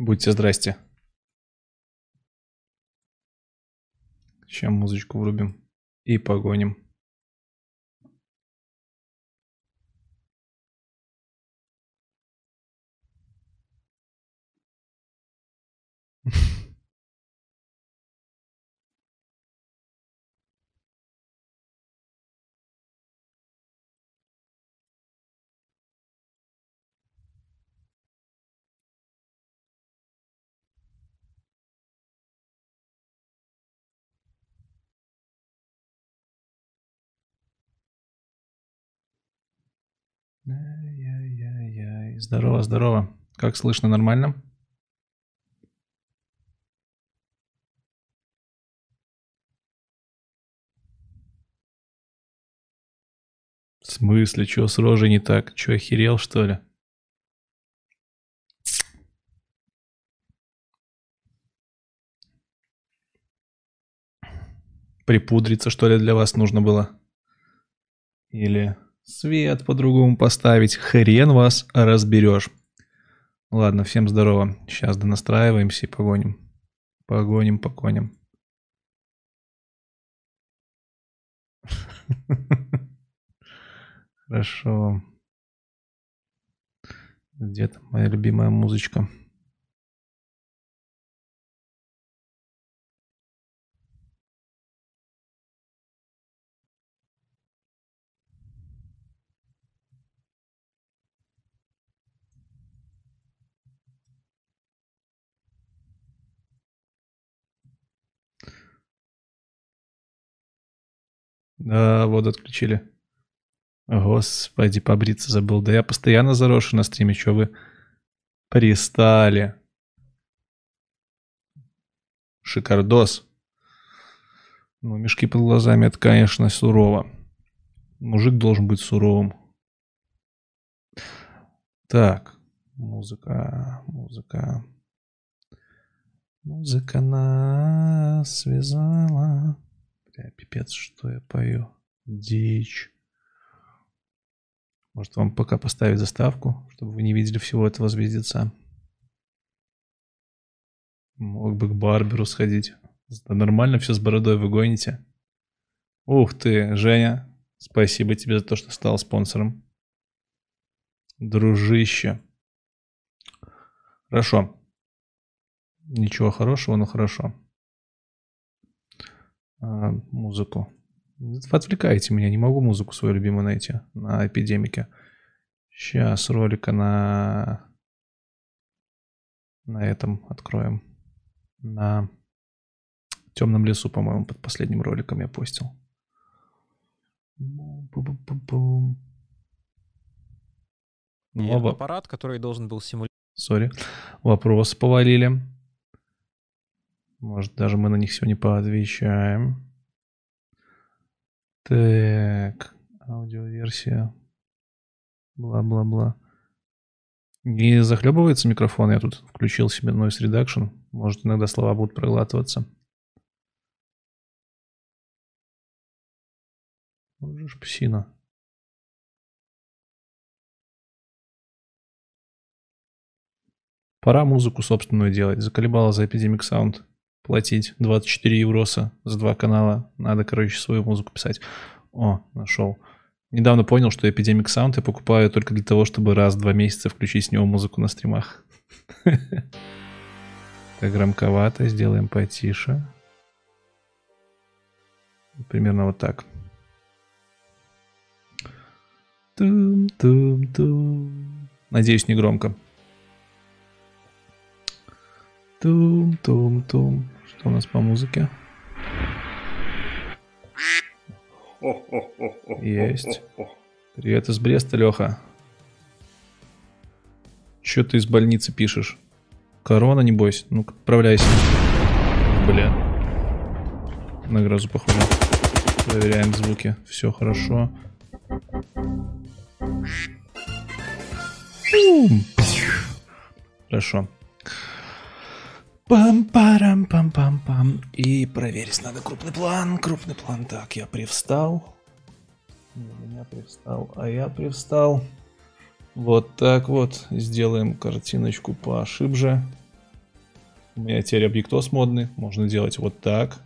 Будьте здрасте. Сейчас музычку врубим и погоним. Ай-яй-яй-яй. Здорово, здорово. Как слышно, нормально? В смысле, что с рожей не так? Че, охерел, что ли? Припудриться, что ли, для вас нужно было? Или свет по-другому поставить? Хрен вас разберешь. Ладно, всем здорово. Сейчас донастраиваемся и погоним. Погоним, погоним. Хорошо. Где то моя любимая музычка? Да, воду отключили. Господи, побриться забыл. Да я постоянно заросший на стриме, что вы пристали. Шикардос. Ну, мешки под глазами, это, конечно, сурово. Мужик должен быть суровым. Так, музыка, музыка. Музыка нас связала. Бля, пипец, что я пою. Дичь. Может, вам пока поставить заставку, чтобы вы не видели всего этого звездеца. Мог бы к барберу сходить. Да нормально все с бородой вы гоните. Ух ты, Женя. Спасибо тебе за то, что стал спонсором. Дружище. Хорошо. Ничего хорошего, но хорошо. А, музыку. Вы отвлекаете меня, не могу музыку свою любимую найти на эпидемике. Сейчас ролика на на этом откроем. На темном лесу, по-моему, под последним роликом я постил. Оба. аппарат, который должен был симулировать. Сори. Вопрос повалили. Может, даже мы на них сегодня поотвечаем. Так, аудиоверсия. Бла-бла-бла. Не захлебывается микрофон, я тут включил себе Noise Reduction. Может, иногда слова будут проглатываться. Можешь псина. Пора музыку собственную делать. Заколебала за Epidemic Sound платить 24 евроса за два канала. Надо, короче, свою музыку писать. О, нашел. Недавно понял, что Epidemic Sound я покупаю только для того, чтобы раз в два месяца включить с него музыку на стримах. Так громковато, сделаем потише. Примерно вот так. Надеюсь, не громко. Тум-тум-тум. Что у нас по музыке? Есть. Привет из Бреста, Леха. Че ты из больницы пишешь? Корона, небось? Ну-ка, отправляйся. Бля. На грозу похоже. Проверяем звуки. Все хорошо. Хорошо. Пам-парам-пам-пам-пам. И проверить надо крупный план. Крупный план. Так, я привстал. Меня привстал, а я привстал. Вот так вот. Сделаем картиночку по ошибже. У меня теперь объектос модный. Можно делать вот так.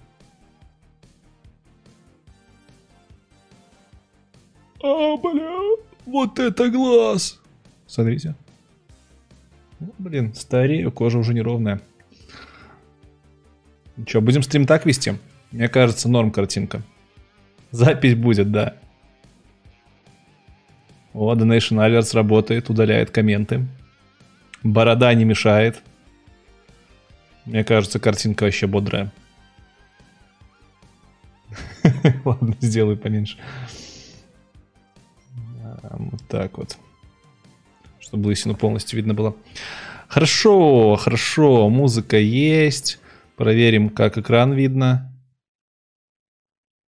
А, бля, вот это глаз. Смотрите. Блин, старею, кожа уже неровная. Че, будем стрим так вести? Мне кажется, норм картинка. Запись будет, да. О, Donation Alerts работает, удаляет комменты. Борода не мешает. Мне кажется, картинка вообще бодрая. Ладно, сделаю поменьше. Вот так вот. Чтобы лысину полностью видно было. Хорошо, хорошо. Музыка есть. Проверим, как экран видно.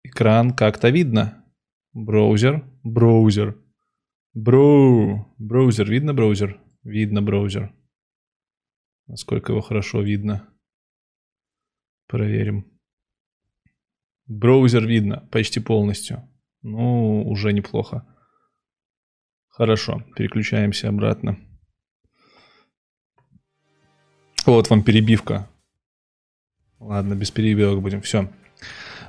Экран как-то видно. Браузер. Браузер. Броу. Браузер. Видно браузер? Видно браузер. Насколько его хорошо видно. Проверим. Браузер видно почти полностью. Ну, уже неплохо. Хорошо, переключаемся обратно. Вот вам перебивка. Ладно, без перебивок будем. Все.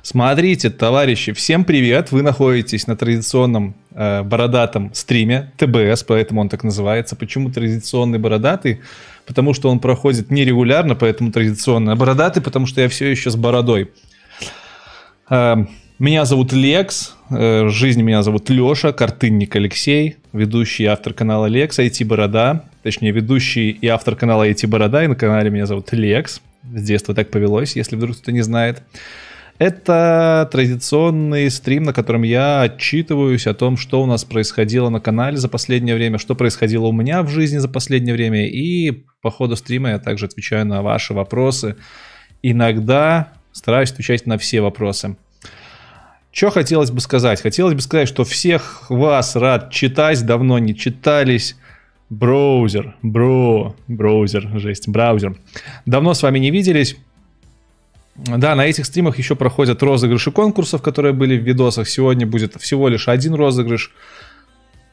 Смотрите, товарищи, всем привет! Вы находитесь на традиционном э, бородатом стриме ТБС, поэтому он так называется. Почему традиционный бородатый? Потому что он проходит нерегулярно, поэтому традиционный. А бородатый, потому что я все еще с бородой. Э, меня зовут Лекс, э, в жизни меня зовут Леша, картынник Алексей, ведущий и автор канала Лекс, IT Борода, точнее ведущий и автор канала IT Борода, и на канале меня зовут Лекс. С детства так повелось, если вдруг кто не знает. Это традиционный стрим, на котором я отчитываюсь о том, что у нас происходило на канале за последнее время, что происходило у меня в жизни за последнее время. И по ходу стрима я также отвечаю на ваши вопросы. Иногда стараюсь отвечать на все вопросы. Что хотелось бы сказать? Хотелось бы сказать, что всех вас рад читать, давно не читались. Браузер, бро, браузер, жесть, браузер. Давно с вами не виделись. Да, на этих стримах еще проходят розыгрыши конкурсов, которые были в видосах. Сегодня будет всего лишь один розыгрыш.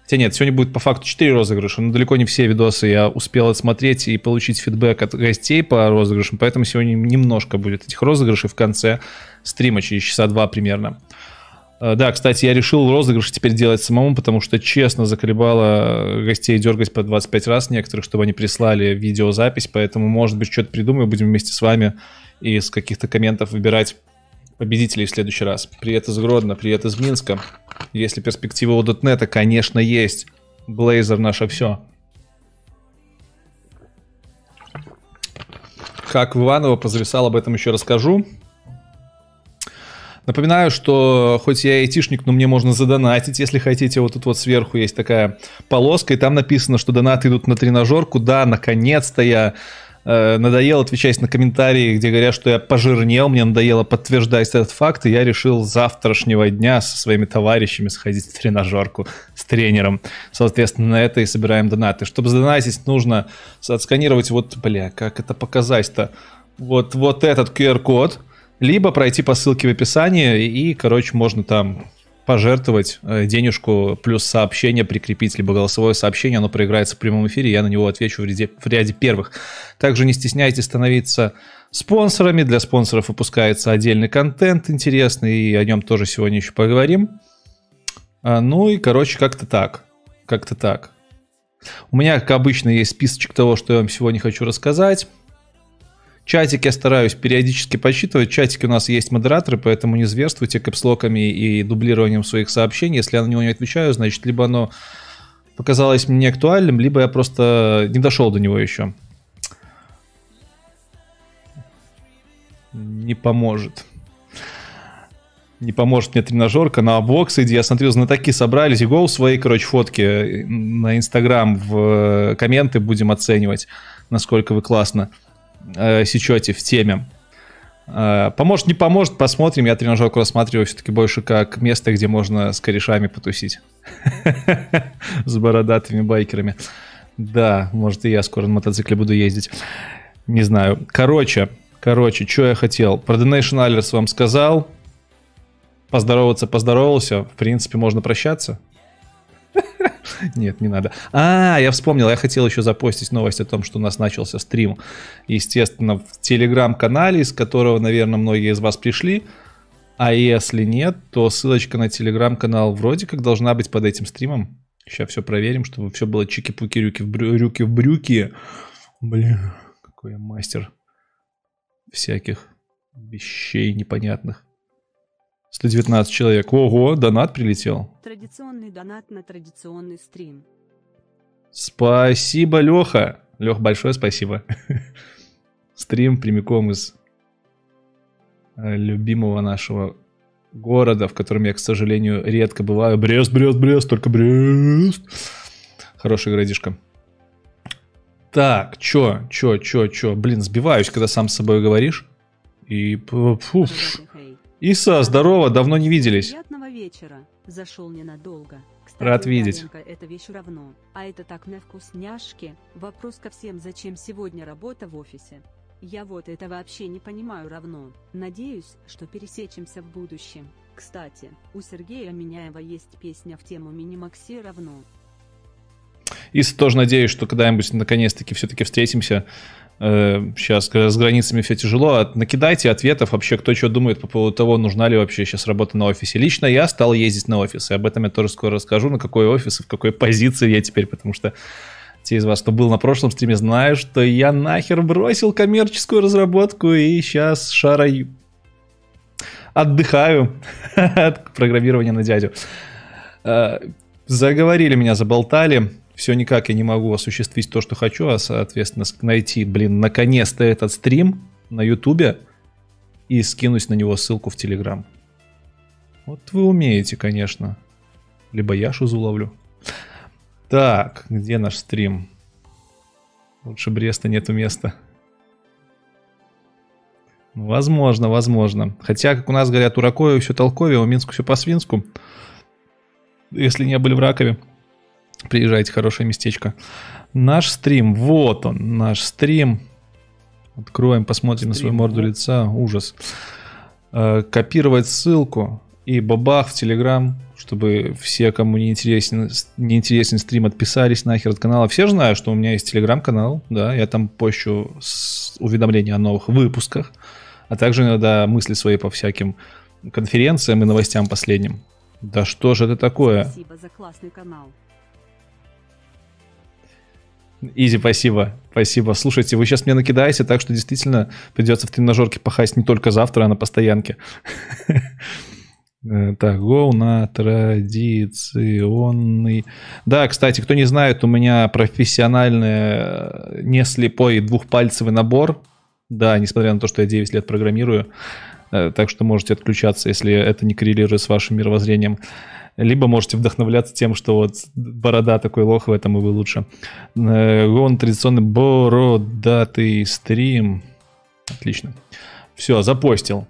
Хотя нет, сегодня будет по факту 4 розыгрыша, но далеко не все видосы я успел отсмотреть и получить фидбэк от гостей по розыгрышам, поэтому сегодня немножко будет этих розыгрышей в конце стрима, через часа два примерно. Да, кстати, я решил розыгрыш теперь делать самому, потому что честно заколебало гостей дергать по 25 раз некоторых, чтобы они прислали видеозапись, поэтому, может быть, что-то придумаю, будем вместе с вами из каких-то комментов выбирать победителей в следующий раз. Привет из Гродно, привет из Минска. Если перспектива у .NET, конечно, есть. Blazor наше все. Как в Иваново позависал, об этом еще расскажу. Напоминаю, что хоть я айтишник, но мне можно задонатить, если хотите. Вот тут вот сверху есть такая полоска, и там написано, что донаты идут на тренажерку. Да, наконец-то я э, надоело отвечать на комментарии, где говорят, что я пожирнел, мне надоело подтверждать этот факт, и я решил завтрашнего дня со своими товарищами сходить в тренажерку с тренером. Соответственно, на это и собираем донаты. Чтобы задонатить, нужно отсканировать вот, бля, как это показать-то? Вот, вот этот QR-код, либо пройти по ссылке в описании, и, короче, можно там пожертвовать э, денежку плюс сообщение прикрепить, либо голосовое сообщение, оно проиграется в прямом эфире, я на него отвечу в ряде, в ряде первых. Также не стесняйтесь становиться спонсорами, для спонсоров выпускается отдельный контент интересный, и о нем тоже сегодня еще поговорим. А, ну и, короче, как-то так, как-то так. У меня, как обычно, есть списочек того, что я вам сегодня хочу рассказать. Чатик я стараюсь периодически подсчитывать. Чатики у нас есть модераторы, поэтому не зверствуйте капслоками и дублированием своих сообщений. Если я на него не отвечаю, значит, либо оно показалось мне актуальным, либо я просто не дошел до него еще. Не поможет. Не поможет мне тренажерка на бокс, где я смотрю, знатоки собрались, и гол свои, короче, фотки на Инстаграм в комменты будем оценивать, насколько вы классно э, сечете в теме. Э, поможет, не поможет, посмотрим. Я тренажерку рассматриваю все-таки больше как место, где можно с корешами потусить. С бородатыми байкерами. Да, может и я скоро на мотоцикле буду ездить. Не знаю. Короче, короче, что я хотел. Про Donation Alerts вам сказал. Поздороваться поздоровался. В принципе, можно прощаться. Нет, не надо. А, я вспомнил, я хотел еще запостить новость о том, что у нас начался стрим. Естественно, в телеграм-канале, из которого, наверное, многие из вас пришли. А если нет, то ссылочка на телеграм-канал вроде как должна быть под этим стримом. Сейчас все проверим, чтобы все было чики-пуки, рюки в, брю- рюки в брюки. Блин, какой я мастер всяких вещей непонятных. 119 человек. Ого, донат прилетел. Традиционный донат на традиционный стрим. Спасибо, Леха. Лех, большое спасибо. Стрим прямиком из э, любимого нашего города, в котором я, к сожалению, редко бываю. Брест, Брест, Брест, только Брест. Хороший городишко. Так, чё, чё, чё, чё? Блин, сбиваюсь, когда сам с собой говоришь. И... Фу. Иса, здорово, давно не виделись. Приятного вечера. Зашел ненадолго. Кстати, Рад видеть. Это вещь равно. А это так на вкусняшки. Вопрос ко всем, зачем сегодня работа в офисе? Я вот это вообще не понимаю равно. Надеюсь, что пересечемся в будущем. Кстати, у Сергея Миняева есть песня в тему Минимакси равно. Иса, тоже надеюсь, что когда-нибудь наконец-таки все-таки встретимся. Сейчас с границами все тяжело. А Накидайте ответов вообще, кто что думает по поводу того, нужна ли вообще сейчас работа на офисе. Лично я стал ездить на офис, и об этом я тоже скоро расскажу, на какой офис и в какой позиции я теперь, потому что те из вас, кто был на прошлом стриме, знают, что я нахер бросил коммерческую разработку и сейчас шарой отдыхаю от программирования на дядю. Э, заговорили меня, заболтали все никак я не могу осуществить то, что хочу, а, соответственно, найти, блин, наконец-то этот стрим на Ютубе и скинуть на него ссылку в Телеграм. Вот вы умеете, конечно. Либо я шузу ловлю. Так, где наш стрим? Лучше Бреста нету места. Возможно, возможно. Хотя, как у нас говорят, у Ракове все толковее, у Минску все по-свинску. Если не были в Ракове. Приезжайте, хорошее местечко. Наш стрим, вот он, наш стрим. Откроем, посмотрим стрим. на свою морду лица. Ужас. Э, копировать ссылку и бабах в Телеграм, чтобы все, кому не интересен, не интересен стрим, отписались нахер от канала. Все знают, что у меня есть Телеграм-канал, да, я там пощу уведомления о новых выпусках, а также иногда мысли свои по всяким конференциям и новостям последним. Да что же это такое? Спасибо за классный канал. Изи, спасибо. Спасибо. Слушайте, вы сейчас мне накидаете, так что действительно придется в тренажерке пахать не только завтра, а на постоянке. Э, так, go на традиционный. Да, кстати, кто не знает, у меня профессиональный э, не слепой двухпальцевый набор. Да, несмотря на то, что я 9 лет программирую. Э, так что можете отключаться, если это не коррелирует с вашим мировоззрением либо можете вдохновляться тем, что вот борода такой лох в этом, и вы лучше. Э, он традиционный бородатый стрим. Отлично. Все, запостил.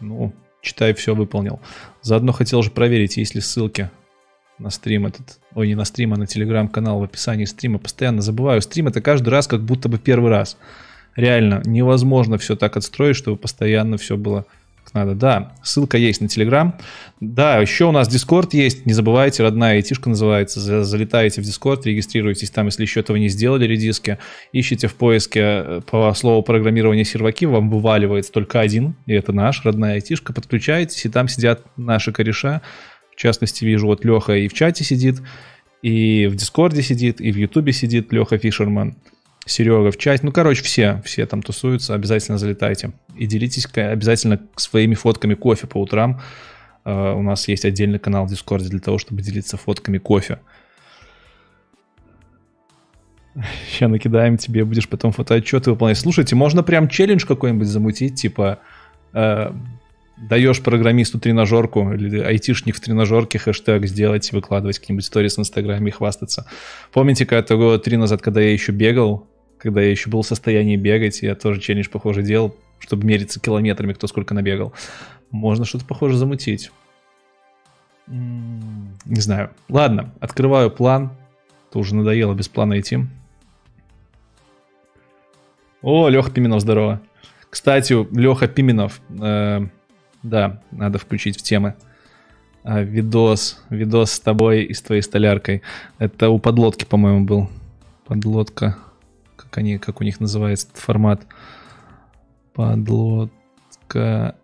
Ну, читай, все выполнил. Заодно хотел же проверить, есть ли ссылки на стрим этот. Ой, не на стрим, а на телеграм-канал в описании стрима. Постоянно забываю. Стрим это каждый раз как будто бы первый раз. Реально, невозможно все так отстроить, чтобы постоянно все было надо. Да, ссылка есть на Телеграм. Да, еще у нас Дискорд есть. Не забывайте, родная айтишка называется. Залетаете в Дискорд, регистрируйтесь там, если еще этого не сделали, редиски. Ищите в поиске э, по слову программирования серваки, вам вываливается только один, и это наш, родная айтишка. Подключаетесь, и там сидят наши кореша. В частности, вижу, вот Леха и в чате сидит, и в Дискорде сидит, и в Ютубе сидит Леха Фишерман. Серега в чате. Ну, короче, все, все там тусуются, обязательно залетайте. И делитесь обязательно своими фотками кофе по утрам. Uh, у нас есть отдельный канал в Дискорде для того, чтобы делиться фотками кофе. Сейчас накидаем тебе, будешь потом фотоотчеты выполнять. Слушайте, можно прям челлендж какой-нибудь замутить, типа э, даешь программисту тренажерку или айтишник в тренажерке хэштег сделать, выкладывать какие-нибудь истории в Инстаграме и хвастаться. Помните, когда года три назад, когда я еще бегал, когда я еще был в состоянии бегать, я тоже челлендж похоже делал, чтобы мериться километрами, кто сколько набегал. Можно что-то похоже замутить. Не знаю. Ладно, открываю план. То уже надоело без плана идти. О, Леха Пименов, здорово. Кстати, Леха Пименов, э, да, надо включить в темы. а, видос, видос с тобой и с твоей столяркой. Это у подлодки, по-моему, был. Подлодка. Как они, как у них называется этот формат? Подлодка.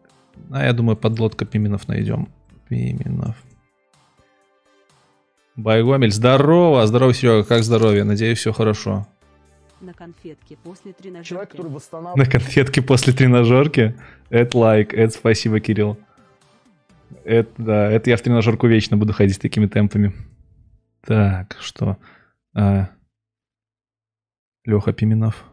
А я думаю, подлодка Пименов найдем. Пименов. Байгомель, здорово, здорово, Серега, как здоровье? Надеюсь, все хорошо. На конфетке после тренажерки. Человек, который восстанавливает... На конфетке после тренажерки? Это лайк, это спасибо, Кирилл. Это, да, это я в тренажерку вечно буду ходить такими темпами. Так, что? А, Леха Пименов.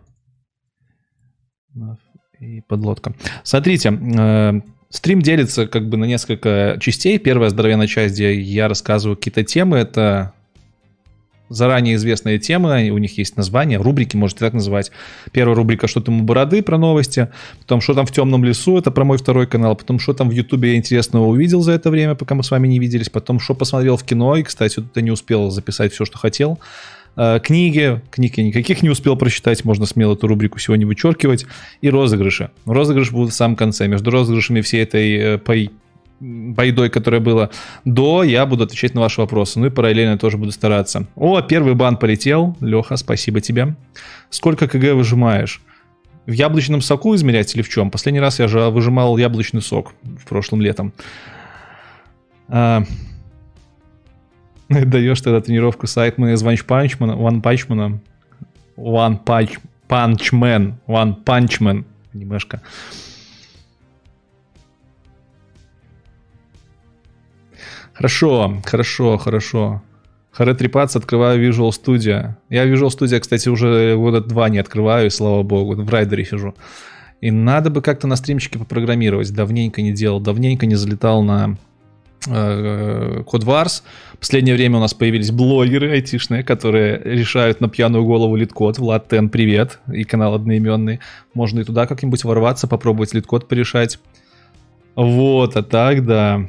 И подлодка. Смотрите, э, стрим делится как бы на несколько частей. Первая здоровенная часть, где я рассказываю какие-то темы. Это заранее известные темы, у них есть название, рубрики, можете так называть. Первая рубрика «Что там у бороды» про новости, потом «Что там в темном лесу», это про мой второй канал, потом «Что там в ютубе я интересного увидел за это время, пока мы с вами не виделись», потом «Что посмотрел в кино», и, кстати, вот это не успел записать все, что хотел. Э, книги, книг я никаких не успел прочитать, можно смело эту рубрику сегодня вычеркивать, и розыгрыши. Розыгрыш будут в самом конце. Между розыгрышами всей этой э, байдой, которая была до, я буду отвечать на ваши вопросы. Ну и параллельно тоже буду стараться. О, первый бан полетел. Леха, спасибо тебе. Сколько КГ выжимаешь? В яблочном соку измерять или в чем? Последний раз я же выжимал яблочный сок в прошлом летом. А... Даешь тогда тренировку Сайтмана из Ванчпанчмана, Ван Панчмана. One Punch, Punchman, One Punchman, немножко. Хорошо, хорошо, хорошо. Харе трепаться, открываю Visual Studio. Я Visual Studio, кстати, уже года два не открываю, и слава богу, в райдере сижу. И надо бы как-то на стримчике попрограммировать. Давненько не делал, давненько не залетал на э, Code Последнее время у нас появились блогеры айтишные, которые решают на пьяную голову LeetCode. Влад Тен, привет, и канал одноименный. Можно и туда как-нибудь ворваться, попробовать LeetCode порешать. Вот, а так, да.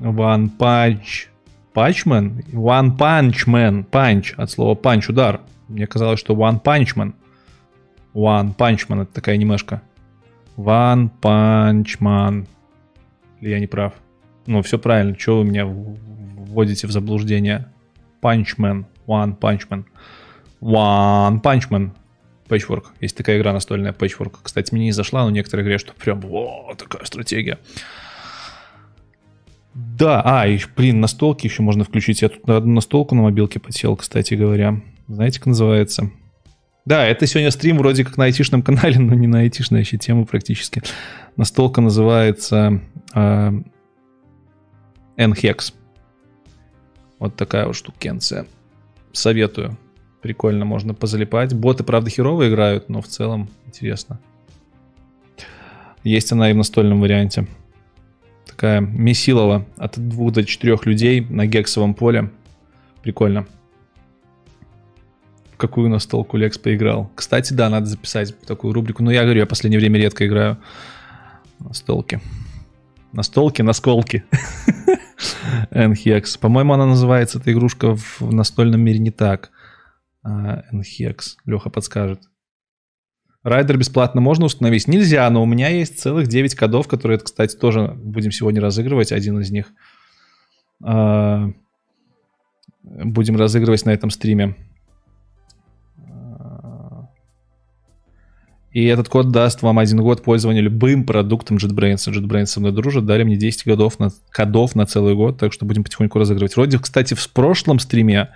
One Punch... Панчмен? One Punch Man. Punch от слова punch, удар. Мне казалось, что One Punch Man. One Punch Man это такая анимешка. One Punch Man. Или я не прав? Ну, все правильно. Чего вы меня вводите в заблуждение? Punchman. One Punchman. One Punchman. Patchwork. Есть такая игра настольная Patchwork. Кстати, мне не зашла, но некоторые говорят, что прям вот такая стратегия. Да, а, и, блин, настолки еще можно включить. Я тут на одну настолку на мобилке подсел, кстати говоря. Знаете, как называется? Да, это сегодня стрим вроде как на айтишном канале, но не на айтишной еще тему практически. Настолка называется э, NHEX. Вот такая вот штукенция. Советую. Прикольно, можно позалипать. Боты, правда, херово играют, но в целом интересно. Есть она и в настольном варианте такая месилова от двух до четырех людей на гексовом поле. Прикольно. В какую настолку Лекс поиграл? Кстати, да, надо записать такую рубрику. Но я говорю, я в последнее время редко играю настолки. Настолки, насколки. NHEX. По-моему, она называется, эта игрушка в настольном мире не так. NHEX. А, Леха подскажет. Райдер бесплатно можно установить? Нельзя, но у меня есть целых 9 кодов, которые, кстати, тоже будем сегодня разыгрывать. Один из них а, будем разыгрывать на этом стриме. И этот код даст вам один год пользования любым продуктом JetBrains. JetBrains со мной дружит, дали мне 10 годов на, кодов на целый год, так что будем потихоньку разыгрывать. Вроде, кстати, в прошлом стриме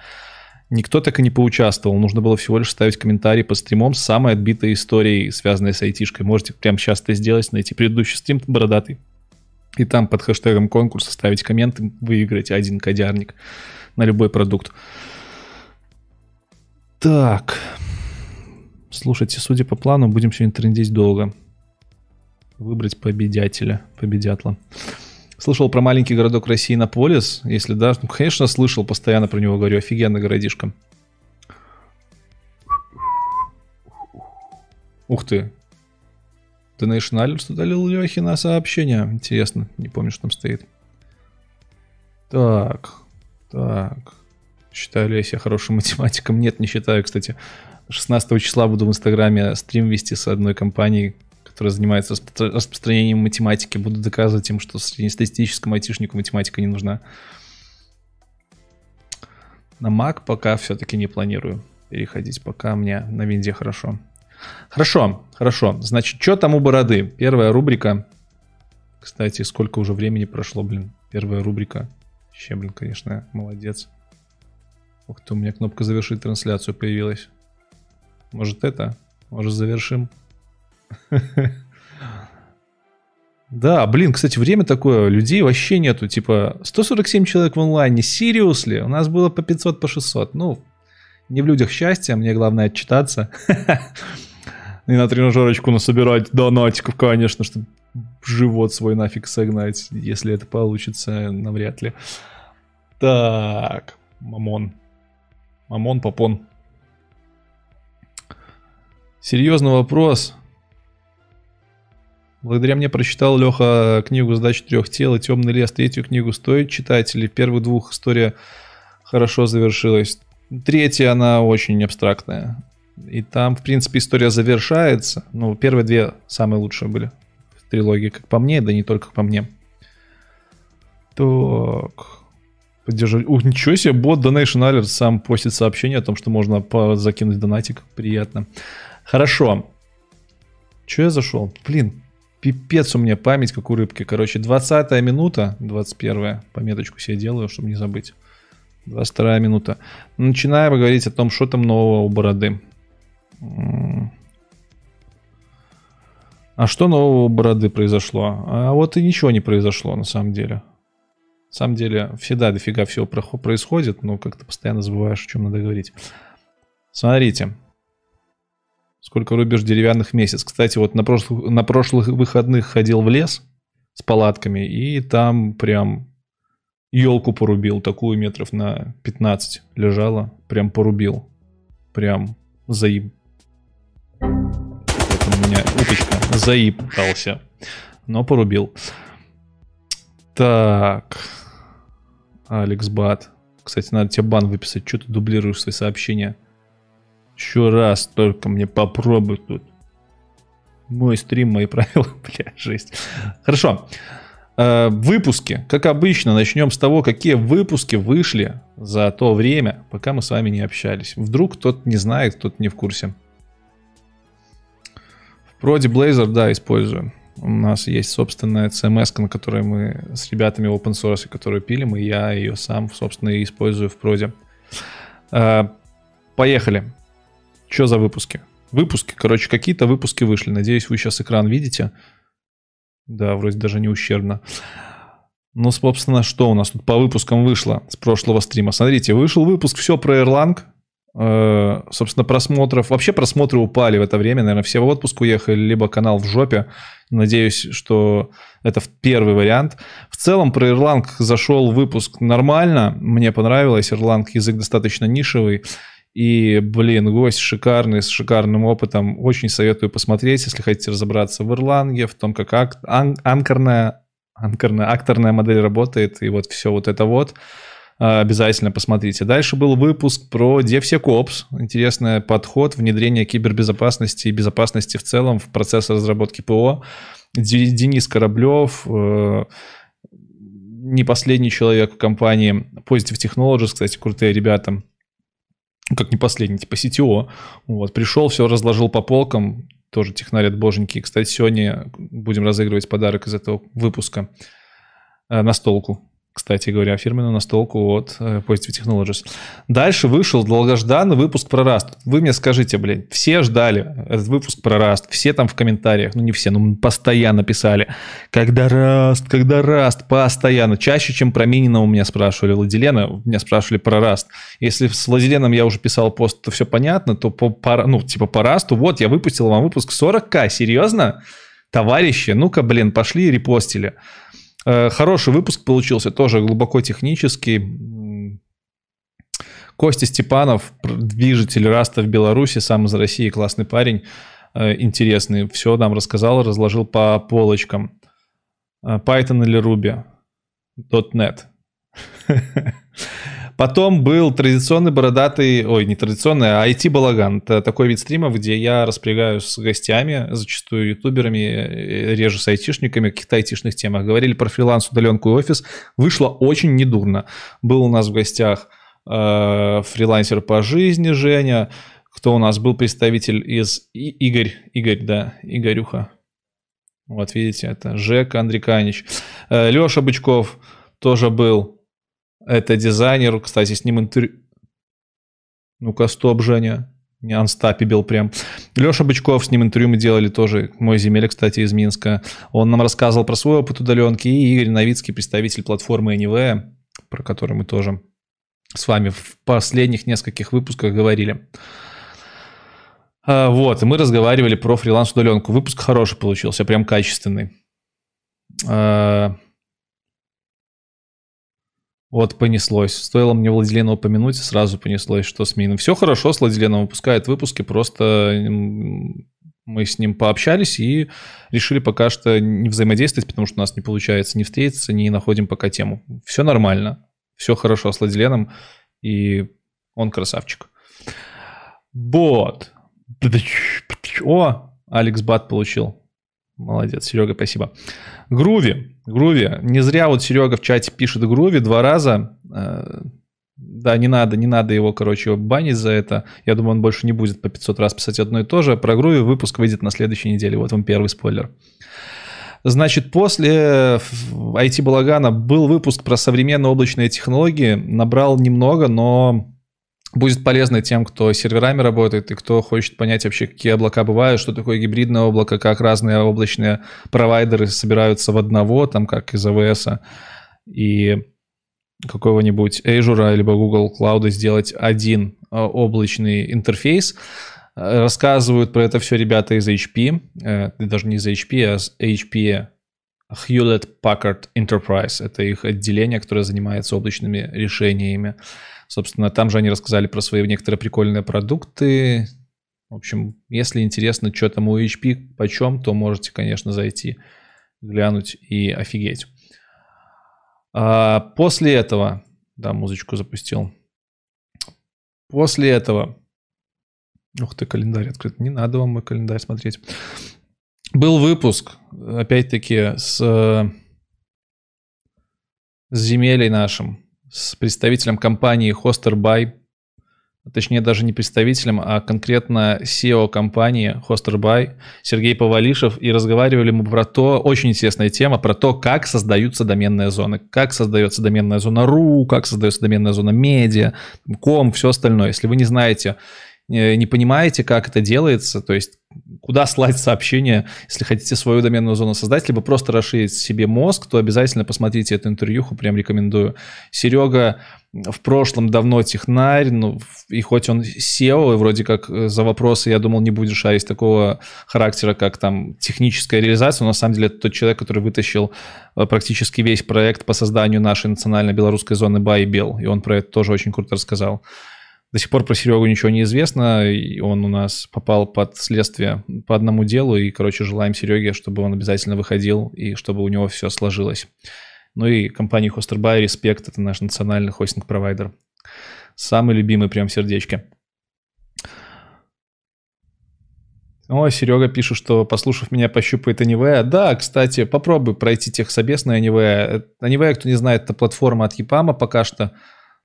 Никто так и не поучаствовал. Нужно было всего лишь ставить комментарий по стримам с самой отбитой историей, связанной с айтишкой. Можете прямо сейчас это сделать, найти предыдущий стрим бородатый. И там под хэштегом конкурса ставить комменты, выиграть один кодярник на любой продукт. Так. Слушайте, судя по плану, будем сегодня трендить долго. Выбрать победителя, победятла. Слышал про маленький городок России Наполис? Если да, ну, конечно, слышал, постоянно про него говорю. Офигенный городишко. Ух ты. Donation Alerts удалил Лехи на сообщение. Интересно, не помню, что там стоит. Так, так. Считаю ли я себя хорошим математиком? Нет, не считаю, кстати. 16 числа буду в Инстаграме стрим вести с одной компанией, которые занимаются распространением математики, буду доказывать им, что среднестатистическому айтишнику математика не нужна. На Mac пока все-таки не планирую переходить, пока мне на винде хорошо. Хорошо, хорошо. Значит, что там у бороды? Первая рубрика. Кстати, сколько уже времени прошло, блин. Первая рубрика. Вообще, блин, конечно, молодец. Ух ты, у меня кнопка завершить трансляцию появилась. Может это? Может завершим? Да, блин, кстати, время такое, людей вообще нету, типа 147 человек в онлайне, серьезно, у нас было по 500, по 600, ну, не в людях счастья, мне главное отчитаться. И на тренажерочку насобирать донатиков, конечно, чтобы живот свой нафиг согнать, если это получится, навряд ли. Так, мамон. Мамон, попон. Серьезный вопрос. Благодаря мне прочитал Леха книгу «Сдача трех тел» и «Темный лес». Третью книгу стоит читать или первых двух история хорошо завершилась? Третья, она очень абстрактная. И там, в принципе, история завершается. Ну, первые две самые лучшие были в трилогии, как по мне, да не только по мне. Так. Поддерживать. Ух, ничего себе, бот Donation Alert сам постит сообщение о том, что можно закинуть донатик. Приятно. Хорошо. Че я зашел? Блин, пипец у меня память, как у рыбки. Короче, 20 минута, 21 пометочку себе делаю, чтобы не забыть. 22 минута. Начинаем говорить о том, что там нового у бороды. А что нового у бороды произошло? А вот и ничего не произошло на самом деле. На самом деле, всегда дофига всего происходит, но как-то постоянно забываешь, о чем надо говорить. Смотрите, Сколько рубишь деревянных месяц. Кстати, вот на прошлых, на прошлых выходных ходил в лес с палатками, и там прям елку порубил, такую метров на 15 лежала, прям порубил. Прям заеб... Это у меня уточка. Заебался. Но порубил. Так. Алекс Бат. Кстати, надо тебе бан выписать. Что ты дублируешь свои сообщения? Еще раз только мне попробуй тут. Мой стрим, мои правила, бля, жесть. Хорошо. Э, выпуски. Как обычно, начнем с того, какие выпуски вышли за то время, пока мы с вами не общались. Вдруг кто-то не знает, кто-то не в курсе. В Prodi Blazor, да, использую. У нас есть собственная CMS, на которой мы с ребятами open source, которую пилим, и я ее сам, собственно, использую в Prodi. Э, поехали. Что за выпуски? Выпуски, короче, какие-то выпуски вышли. Надеюсь, вы сейчас экран видите. Да, вроде даже не ущербно. Ну, собственно, что у нас тут по выпускам вышло с прошлого стрима? Смотрите, вышел выпуск «Все про Erlang». Э, собственно, просмотров... Вообще просмотры упали в это время. Наверное, все в отпуск уехали, либо канал в жопе. Надеюсь, что это первый вариант. В целом, про Erlang зашел выпуск нормально. Мне понравилось. Erlang язык достаточно нишевый. И, блин, гость шикарный, с шикарным опытом. Очень советую посмотреть, если хотите разобраться в Ирланге, в том, как ак- ан- анкорная, анкорная, акторная модель работает, и вот все вот это вот. А, обязательно посмотрите. Дальше был выпуск про DevSecOps. Интересный подход внедрения кибербезопасности и безопасности в целом в процесс разработки ПО. Денис Кораблев, э, не последний человек в компании Positive Technologies, кстати, крутые ребята как не последний, типа CTO. Вот, пришел, все разложил по полкам, тоже технарь от боженьки. Кстати, сегодня будем разыгрывать подарок из этого выпуска э, на столку кстати говоря, фирменную настолку от э, Positive Technologies. Дальше вышел долгожданный выпуск про Rust. Вы мне скажите, блин, все ждали этот выпуск про Rust, все там в комментариях, ну не все, ну постоянно писали, когда Rust, когда Rust, постоянно. Чаще, чем про Минина у меня спрашивали, Владилена, меня спрашивали про Rust. Если с Владиленом я уже писал пост, то все понятно, то по, по, ну, типа по Rust, вот я выпустил вам выпуск 40к, серьезно? Товарищи, ну-ка, блин, пошли и репостили. Э, хороший выпуск получился, тоже глубоко технический. Костя Степанов, движитель Раста в Беларуси, сам из России, классный парень, э, интересный. Все нам рассказал, разложил по полочкам. Э, Python или Ruby? .NET. Потом был традиционный бородатый, ой, не традиционный, а IT-балаган. Это такой вид стримов, где я распрягаюсь с гостями, зачастую ютуберами, э, реже с айтишниками, каких-то айтишных темах. Говорили про фриланс, удаленку и офис. Вышло очень недурно. Был у нас в гостях э, фрилансер по жизни Женя, кто у нас был представитель из Игорь, Игорь, да, Игорюха. Вот видите, это Жека Андриканич. Э, Леша Бычков тоже был. Это дизайнер, кстати, с ним интервью... Ну-ка, стоп, Женя. Не анстапибил прям. Леша Бычков, с ним интервью мы делали тоже. Мой земель, кстати, из Минска. Он нам рассказывал про свой опыт удаленки. И Игорь Новицкий, представитель платформы Anyway, про которую мы тоже с вами в последних нескольких выпусках говорили. А, вот, и мы разговаривали про фриланс-удаленку. Выпуск хороший получился, прям качественный. Вот понеслось. Стоило мне Владилена упомянуть, сразу понеслось, что с Мином. Все хорошо, с Владиленом выпускает выпуски, просто мы с ним пообщались и решили пока что не взаимодействовать, потому что у нас не получается не встретиться, не находим пока тему. Все нормально, все хорошо с Владиленом, и он красавчик. Вот. О, Алекс Бат получил. Молодец, Серега, спасибо. Груви, Груви. Не зря вот Серега в чате пишет Груви два раза. Э, да, не надо, не надо его, короче, банить за это. Я думаю, он больше не будет по 500 раз писать одно и то же. Про Груви выпуск выйдет на следующей неделе. Вот вам первый спойлер. Значит, после IT-балагана был выпуск про современные облачные технологии. Набрал немного, но будет полезно тем, кто серверами работает и кто хочет понять вообще, какие облака бывают, что такое гибридное облако, как разные облачные провайдеры собираются в одного, там как из AWS и какого-нибудь Azure либо Google Cloud сделать один а, облачный интерфейс. Рассказывают про это все ребята из HP, э, даже не из HP, а из HP Hewlett Packard Enterprise. Это их отделение, которое занимается облачными решениями. Собственно, там же они рассказали про свои некоторые прикольные продукты. В общем, если интересно, что там у HP, почем, то можете, конечно, зайти, глянуть и офигеть. А после этого, да, музычку запустил. После этого, ух ты, календарь открыт, не надо вам мой календарь смотреть. Был выпуск, опять-таки, с, с земелей нашим, с представителем компании HosterBuy, точнее даже не представителем, а конкретно SEO компании HosterBuy Сергей Повалишев, и разговаривали мы про то, очень интересная тема, про то, как создаются доменные зоны, как создается доменная зона .ru, как создается доменная зона медиа, ком, все остальное. Если вы не знаете, не понимаете, как это делается, то есть куда слать сообщения, если хотите свою доменную зону создать, либо просто расширить себе мозг, то обязательно посмотрите эту интервьюху, прям рекомендую. Серега в прошлом давно технарь, ну, и хоть он SEO, и вроде как э, за вопросы, я думал, не будет шарить такого характера, как там техническая реализация, но на самом деле это тот человек, который вытащил э, практически весь проект по созданию нашей национальной белорусской зоны Buy Бел, и он про это тоже очень круто рассказал. До сих пор про Серегу ничего не известно, и он у нас попал под следствие по одному делу, и, короче, желаем Сереге, чтобы он обязательно выходил, и чтобы у него все сложилось. Ну и компания HosterBuy, респект, это наш национальный хостинг-провайдер. Самый любимый прям в сердечке. О, Серега пишет, что послушав меня, пощупает Anyway. Да, кстати, попробуй пройти техсобес на Anyway. Anyway, кто не знает, это платформа от EPAM пока что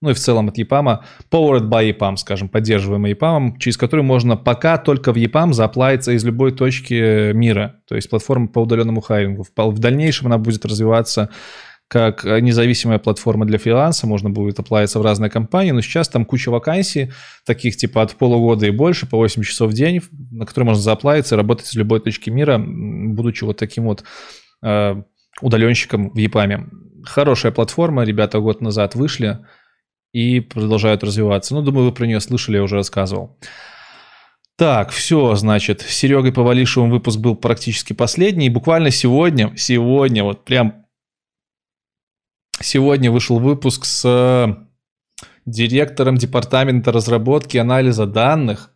ну и в целом от EPAM, powered by EPAM, скажем, поддерживаемый EPAM, через который можно пока только в EPAM заплавиться из любой точки мира. То есть платформа по удаленному хайрингу. В дальнейшем она будет развиваться как независимая платформа для фриланса, можно будет оплавиться в разные компании, но сейчас там куча вакансий, таких типа от полугода и больше, по 8 часов в день, на которые можно заплавиться и работать из любой точки мира, будучи вот таким вот э, удаленщиком в EPAM. Хорошая платформа, ребята год назад вышли, и продолжают развиваться. Ну, думаю, вы про нее слышали, я уже рассказывал. Так, все, значит, с Серегой Повалишевым выпуск был практически последний. И буквально сегодня, сегодня, вот прям сегодня вышел выпуск с э, директором департамента разработки и анализа данных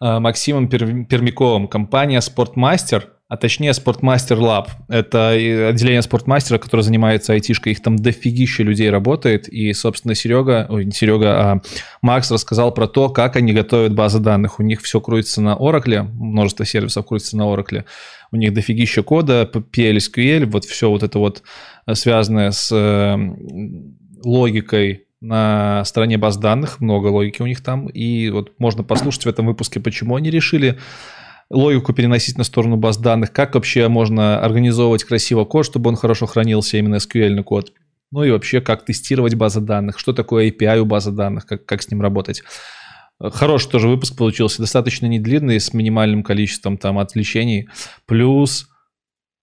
э, Максимом Пермяковым. Компания Спортмастер а точнее Спортмастер Лаб. Это отделение Спортмастера, которое занимается айтишкой. Их там дофигища людей работает. И, собственно, Серега, ой, не Серега, а Макс рассказал про то, как они готовят базы данных. У них все крутится на Oracle, множество сервисов крутится на Oracle. У них дофигища кода, PLSQL, вот все вот это вот э, связанное с э, логикой на стороне баз данных, много логики у них там, и вот можно послушать в этом выпуске, почему они решили логику переносить на сторону баз данных, как вообще можно организовывать красиво код, чтобы он хорошо хранился, именно SQL код. Ну и вообще, как тестировать базы данных, что такое API у базы данных, как, как с ним работать. Хороший тоже выпуск получился, достаточно недлинный, с минимальным количеством там отвлечений. Плюс,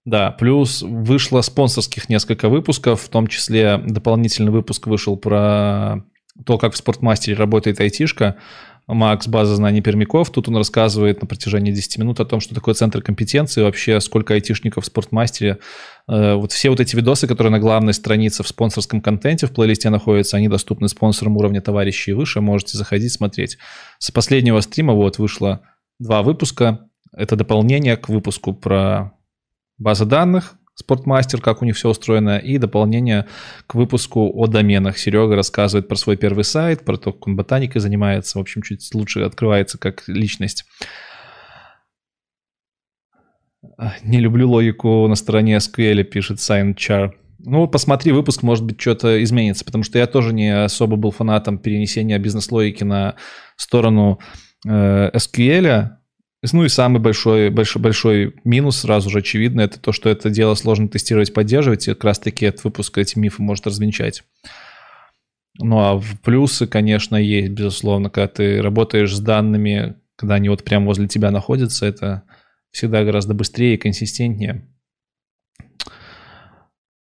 да, плюс вышло спонсорских несколько выпусков, в том числе дополнительный выпуск вышел про то, как в спортмастере работает айтишка. Макс, база знаний пермяков. Тут он рассказывает на протяжении 10 минут о том, что такое центр компетенции, вообще сколько айтишников в спортмастере. Э, вот все вот эти видосы, которые на главной странице в спонсорском контенте в плейлисте находятся, они доступны спонсорам уровня товарищей и выше. Можете заходить, смотреть. С последнего стрима вот вышло два выпуска. Это дополнение к выпуску про базы данных, Спортмастер, как у них все устроено, и дополнение к выпуску о доменах. Серега рассказывает про свой первый сайт, про то, как он ботаникой занимается, в общем, чуть лучше открывается как личность. Не люблю логику на стороне SQL, пишет Сайн Char. Ну, посмотри выпуск, может быть, что-то изменится, потому что я тоже не особо был фанатом перенесения бизнес-логики на сторону э, SQL, ну и самый большой, большой, большой минус, сразу же очевидно, это то, что это дело сложно тестировать, поддерживать, и как раз-таки от выпуска эти мифы может развенчать. Ну а в плюсы, конечно, есть, безусловно, когда ты работаешь с данными, когда они вот прямо возле тебя находятся, это всегда гораздо быстрее и консистентнее.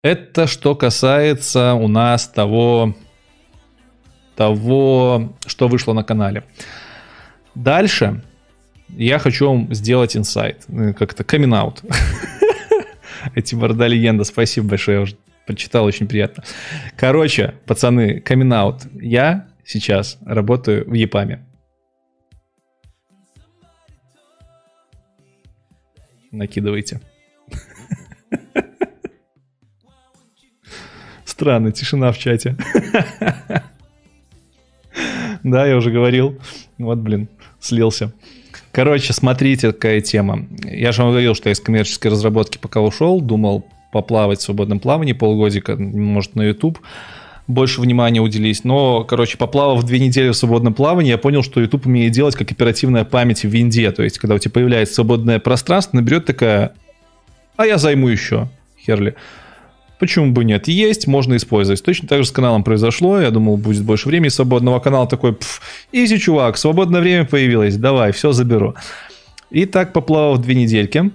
Это что касается у нас того, того, что вышло на канале. Дальше я хочу вам сделать инсайт, э, как-то камин аут. Эти борода легенда, спасибо большое, я уже прочитал, очень приятно. Короче, пацаны, камин аут. Я сейчас работаю в ЕПАМе. Накидывайте. Странно, тишина в чате. Да, я уже говорил. Вот, блин, слился. Короче, смотрите, какая тема. Я же вам говорил, что я из коммерческой разработки пока ушел, думал поплавать в свободном плавании полгодика, может, на YouTube больше внимания уделить. Но, короче, поплавав две недели в свободном плавании, я понял, что YouTube умеет делать как оперативная память в винде. То есть, когда у тебя появляется свободное пространство, наберет такая, а я займу еще, херли. Почему бы нет? Есть, можно использовать. Точно так же с каналом произошло. Я думал, будет больше времени свободного канала. Такой, изи, чувак, свободное время появилось. Давай, все заберу. И так поплавал в две недельки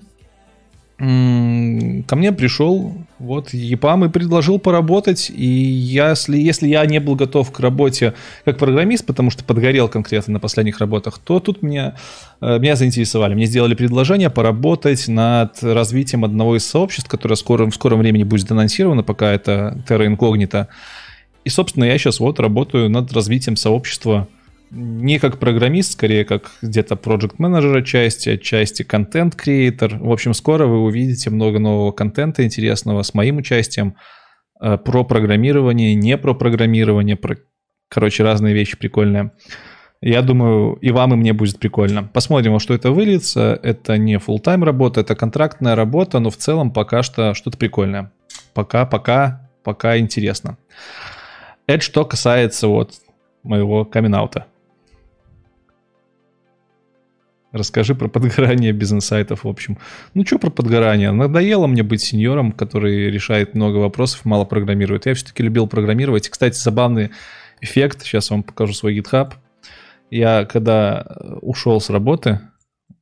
ко мне пришел вот ЕПАМ и предложил поработать, и если, если я не был готов к работе как программист, потому что подгорел конкретно на последних работах, то тут меня, э, меня заинтересовали. Мне сделали предложение поработать над развитием одного из сообществ, которое скоро, в скором времени будет анонсировано, пока это Terra Incognita. И, собственно, я сейчас вот работаю над развитием сообщества не как программист, скорее как где-то проект менеджера части, части контент-креатор. В общем, скоро вы увидите много нового контента интересного с моим участием э, про программирование, не про программирование, про, короче, разные вещи прикольные. Я думаю, и вам, и мне будет прикольно. Посмотрим, во что это выльется. Это не full тайм работа, это контрактная работа, но в целом пока что что-то прикольное. Пока, пока, пока интересно. Это что касается вот моего камин -аута. Расскажи про подгорание бизнес-сайтов, в общем. Ну, что про подгорание? Надоело мне быть сеньором, который решает много вопросов, мало программирует. Я все-таки любил программировать. Кстати, забавный эффект. Сейчас вам покажу свой GitHub. Я, когда ушел с работы,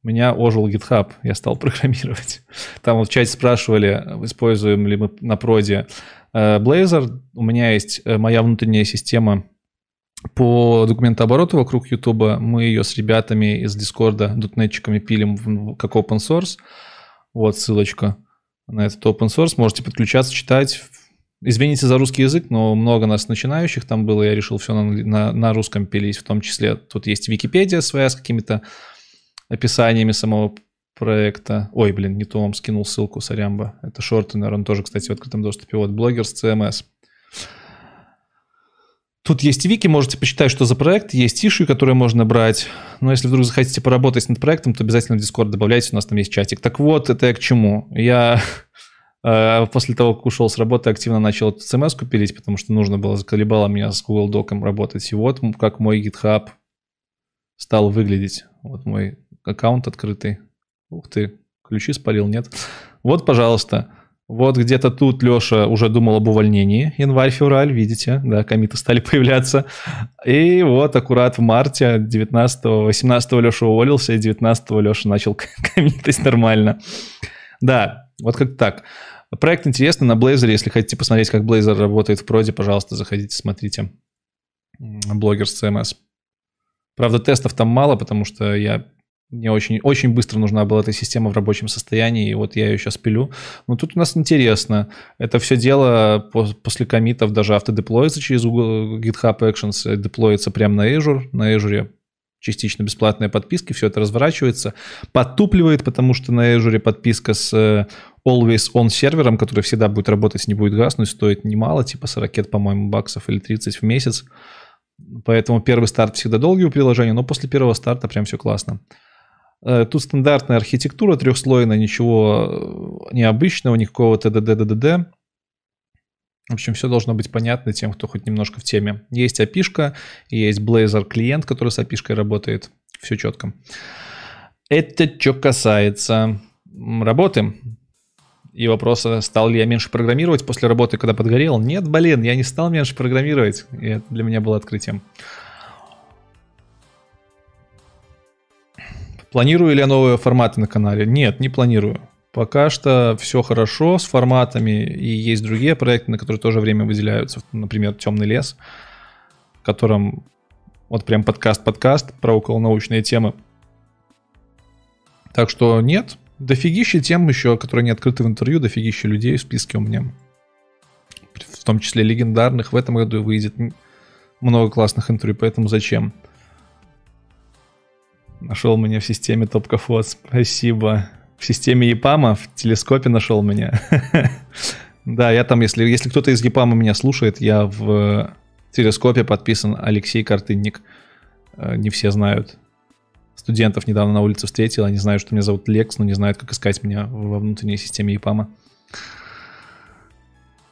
меня ожил GitHub, я стал программировать. Там вот в чате спрашивали, используем ли мы на проде э, Blazor. У меня есть э, моя внутренняя система по документообороту вокруг YouTube. Мы ее с ребятами из Дискорда, дотнетчиками пилим как open source. Вот ссылочка на этот open source. Можете подключаться, читать. Извините за русский язык, но много нас начинающих там было. Я решил все на, на, на русском пилить. В том числе тут есть Википедия своя с какими-то описаниями самого проекта. Ой, блин, не то вам скинул ссылку, сорямба. Это Шортенер, он тоже, кстати, в открытом доступе. Вот, блогер с CMS. Тут есть вики, можете почитать, что за проект, есть иши, которые можно брать. Но если вдруг захотите поработать над проектом, то обязательно в Discord добавляйте, у нас там есть чатик. Так вот, это я к чему? Я э, после того, как ушел с работы, активно начал эту CMS пилить, потому что нужно было, заколебало меня с Google Doc работать. И вот как мой GitHub стал выглядеть. Вот мой аккаунт открытый. Ух ты, ключи спалил, нет? Вот, пожалуйста. Вот где-то тут Леша уже думал об увольнении. Январь-февраль, видите, да, комиты стали появляться. И вот аккурат в марте 19-18 Леша уволился, и 19 Леша начал коммитить нормально. Да, вот как так. Проект интересный на Blazor. Если хотите посмотреть, как Blazor работает в проде, пожалуйста, заходите, смотрите. Блогер с CMS. Правда, тестов там мало, потому что я мне очень, очень быстро нужна была эта система в рабочем состоянии, и вот я ее сейчас пилю. Но тут у нас интересно. Это все дело после комитов даже автодеплоится через Google GitHub Actions, деплоится прямо на Azure. На Azure частично бесплатные подписки, все это разворачивается, подтупливает, потому что на Azure подписка с э, Always On сервером, который всегда будет работать, не будет гаснуть, стоит немало, типа 40, по-моему, баксов или 30 в месяц. Поэтому первый старт всегда долгий у приложения, но после первого старта прям все классно. Э, тут стандартная архитектура трехслойная, ничего э, необычного, никакого ТДД, ДДД. В общем, все должно быть понятно тем, кто хоть немножко в теме. Есть API, есть Blazor клиент, который с API работает. Все четко. Это что касается работы. И вопроса, стал ли я меньше программировать после работы, когда подгорел? Нет, блин, я не стал меньше программировать. И это для меня было открытием. Планирую ли я новые форматы на канале? Нет, не планирую. Пока что все хорошо с форматами, и есть другие проекты, на которые тоже время выделяются. Например, «Темный лес», в котором вот прям подкаст-подкаст про околонаучные темы. Так что нет, дофигища тем еще, которые не открыты в интервью, дофигища людей в списке у меня. В том числе легендарных. В этом году выйдет много классных интервью, поэтому зачем? Нашел меня в системе Топкафот. Спасибо. В системе ЕПАМа, в телескопе нашел меня. Да, я там, если, если кто-то из ЕПАМа меня слушает, я в телескопе подписан Алексей Картынник. Э, не все знают. Студентов недавно на улице встретил, они знают, что меня зовут Лекс, но не знают, как искать меня во внутренней системе ЕПАМа.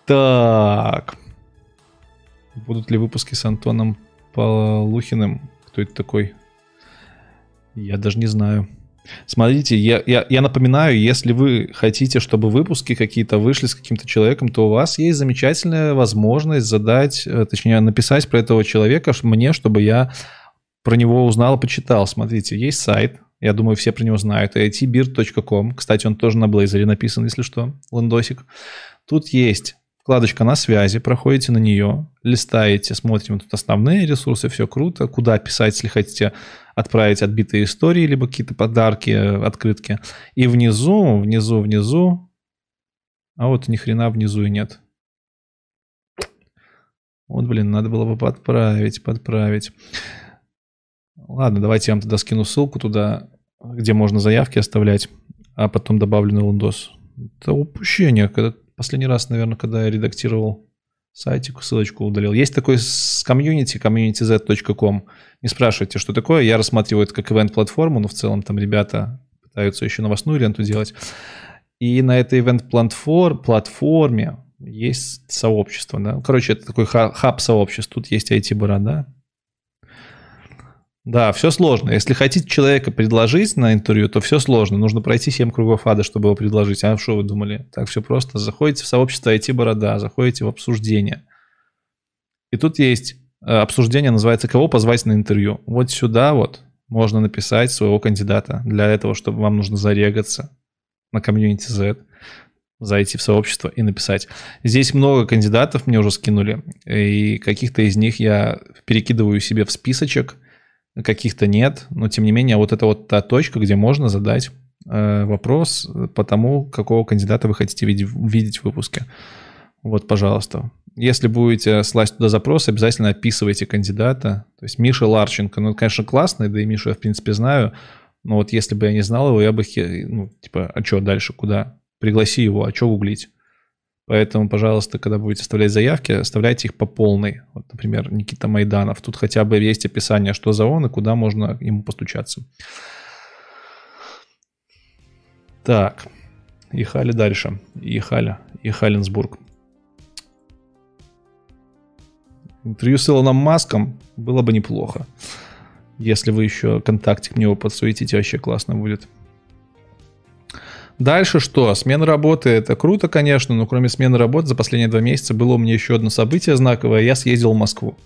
Так. Будут ли выпуски с Антоном Полухиным? Кто это такой? Я даже не знаю. Смотрите, я, я, я напоминаю, если вы хотите, чтобы выпуски какие-то вышли с каким-то человеком, то у вас есть замечательная возможность задать, э, точнее, написать про этого человека мне, чтобы я про него узнал, почитал. Смотрите, есть сайт, я думаю, все про него знают, itbeard.com. Кстати, он тоже на Blazor написан, если что, лендосик. Тут есть вкладочка на связи, проходите на нее, листаете, смотрим тут основные ресурсы, все круто. Куда писать, если хотите отправить отбитые истории, либо какие-то подарки, открытки. И внизу, внизу, внизу, а вот ни хрена внизу и нет. Вот, блин, надо было бы подправить, подправить. Ладно, давайте я вам тогда скину ссылку туда, где можно заявки оставлять, а потом добавлю на лондос. Это упущение, когда Последний раз, наверное, когда я редактировал сайтик, ссылочку удалил. Есть такой с комьюнити, communityz.com. Не спрашивайте, что такое. Я рассматриваю это как ивент-платформу, но в целом там ребята пытаются еще новостную ленту делать. И на этой ивент-платформе есть сообщество, да. Короче, это такой хаб сообществ. Тут есть IT-борода, да, все сложно. Если хотите человека предложить на интервью, то все сложно. Нужно пройти 7 кругов ада, чтобы его предложить. А что вы думали? Так все просто. Заходите в сообщество IT-борода, заходите в обсуждение. И тут есть обсуждение, называется «Кого позвать на интервью?». Вот сюда вот можно написать своего кандидата. Для этого, чтобы вам нужно зарегаться на комьюнити Z, зайти в сообщество и написать. Здесь много кандидатов мне уже скинули, и каких-то из них я перекидываю себе в списочек – каких-то нет, но тем не менее вот это вот та точка, где можно задать э, вопрос по тому, какого кандидата вы хотите видеть в выпуске. Вот, пожалуйста. Если будете слать туда запрос, обязательно описывайте кандидата. То есть Миша Ларченко, ну, конечно, классный, да и Мишу я, в принципе, знаю, Но вот если бы я не знал его, я бы, ну, типа, а что дальше, куда? Пригласи его, а что гуглить? Поэтому, пожалуйста, когда будете оставлять заявки, оставляйте их по полной. Вот, например, Никита Майданов. Тут хотя бы есть описание, что за он и куда можно ему постучаться. Так, ехали дальше. Ехали. Ехаленсбург. Интервью с Илоном Маском было бы неплохо. Если вы еще контактик мне его подсуетите, вообще классно будет. Дальше что? Смена работы. Это круто, конечно, но кроме смены работы за последние два месяца было у меня еще одно событие знаковое. Я съездил в Москву.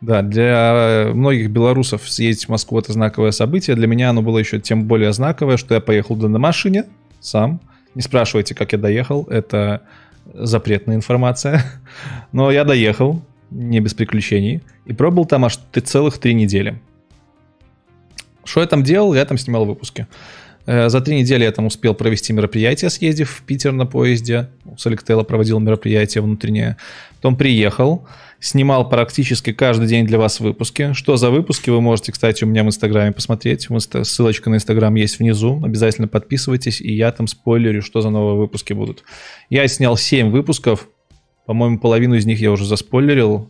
Да, для многих белорусов съездить в Москву это знаковое событие. Для меня оно было еще тем более знаковое, что я поехал туда на машине сам. Не спрашивайте, как я доехал. Это запретная информация. Но я доехал, не без приключений. И пробыл там аж целых три недели. Что я там делал? Я там снимал выпуски. Э, за три недели я там успел провести мероприятие, съездив в Питер на поезде. Соликтейла проводил мероприятие внутреннее. Потом приехал, снимал практически каждый день для вас выпуски. Что за выпуски, вы можете, кстати, у меня в Инстаграме посмотреть. Ссылочка на Инстаграм есть внизу. Обязательно подписывайтесь, и я там спойлерю, что за новые выпуски будут. Я снял 7 выпусков. По-моему, половину из них я уже заспойлерил.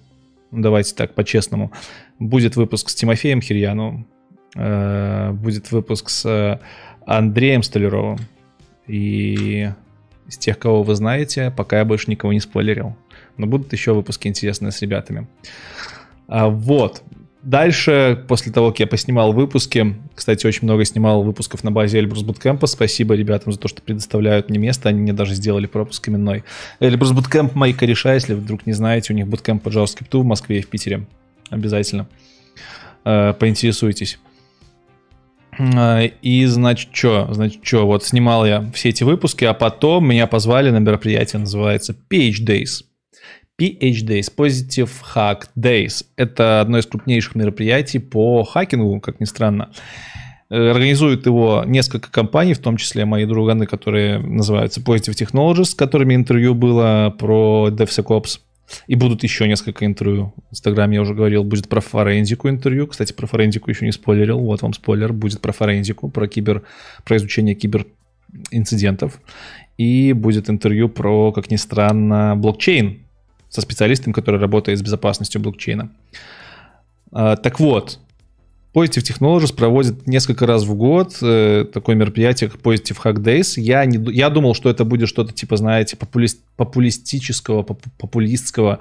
Давайте так, по-честному. Будет выпуск с Тимофеем Хирьяновым. Э, будет выпуск с э, Андреем Столяровым. И из тех, кого вы знаете, пока я больше никого не спойлерил. Но будут еще выпуски интересные с ребятами. А, вот. Дальше, после того, как я поснимал выпуски, кстати, очень много снимал выпусков на базе Эльбрус Bootcamp. Спасибо ребятам за то, что предоставляют мне место. Они мне даже сделали пропуск именной. Эльбрус Bootcamp мои кореша, если вы вдруг не знаете, у них буткемп по JavaScript в Москве и в Питере. Обязательно. Э, поинтересуйтесь. А, и, значит, что? Значит, что? Вот снимал я все эти выпуски, а потом меня позвали на мероприятие, называется PH Days. PH Days, Positive Hack Days. Это одно из крупнейших мероприятий по хакингу, как ни странно. Э, организуют его несколько компаний, в том числе мои друганы, которые называются Positive Technologies, с которыми интервью было про DevSecOps. И будут еще несколько интервью. В Инстаграме я уже говорил, будет про форензику интервью. Кстати, про форензику еще не спойлерил. Вот вам спойлер. Будет про форензику, про кибер, про изучение киберинцидентов. И будет интервью про, как ни странно, блокчейн со специалистом, который работает с безопасностью блокчейна. А, так вот, Positive Technologies проводит несколько раз в год э, такое мероприятие, как Positive Hack Days. Я, не, я думал, что это будет что-то типа, знаете, популист, популистического, поп, популистского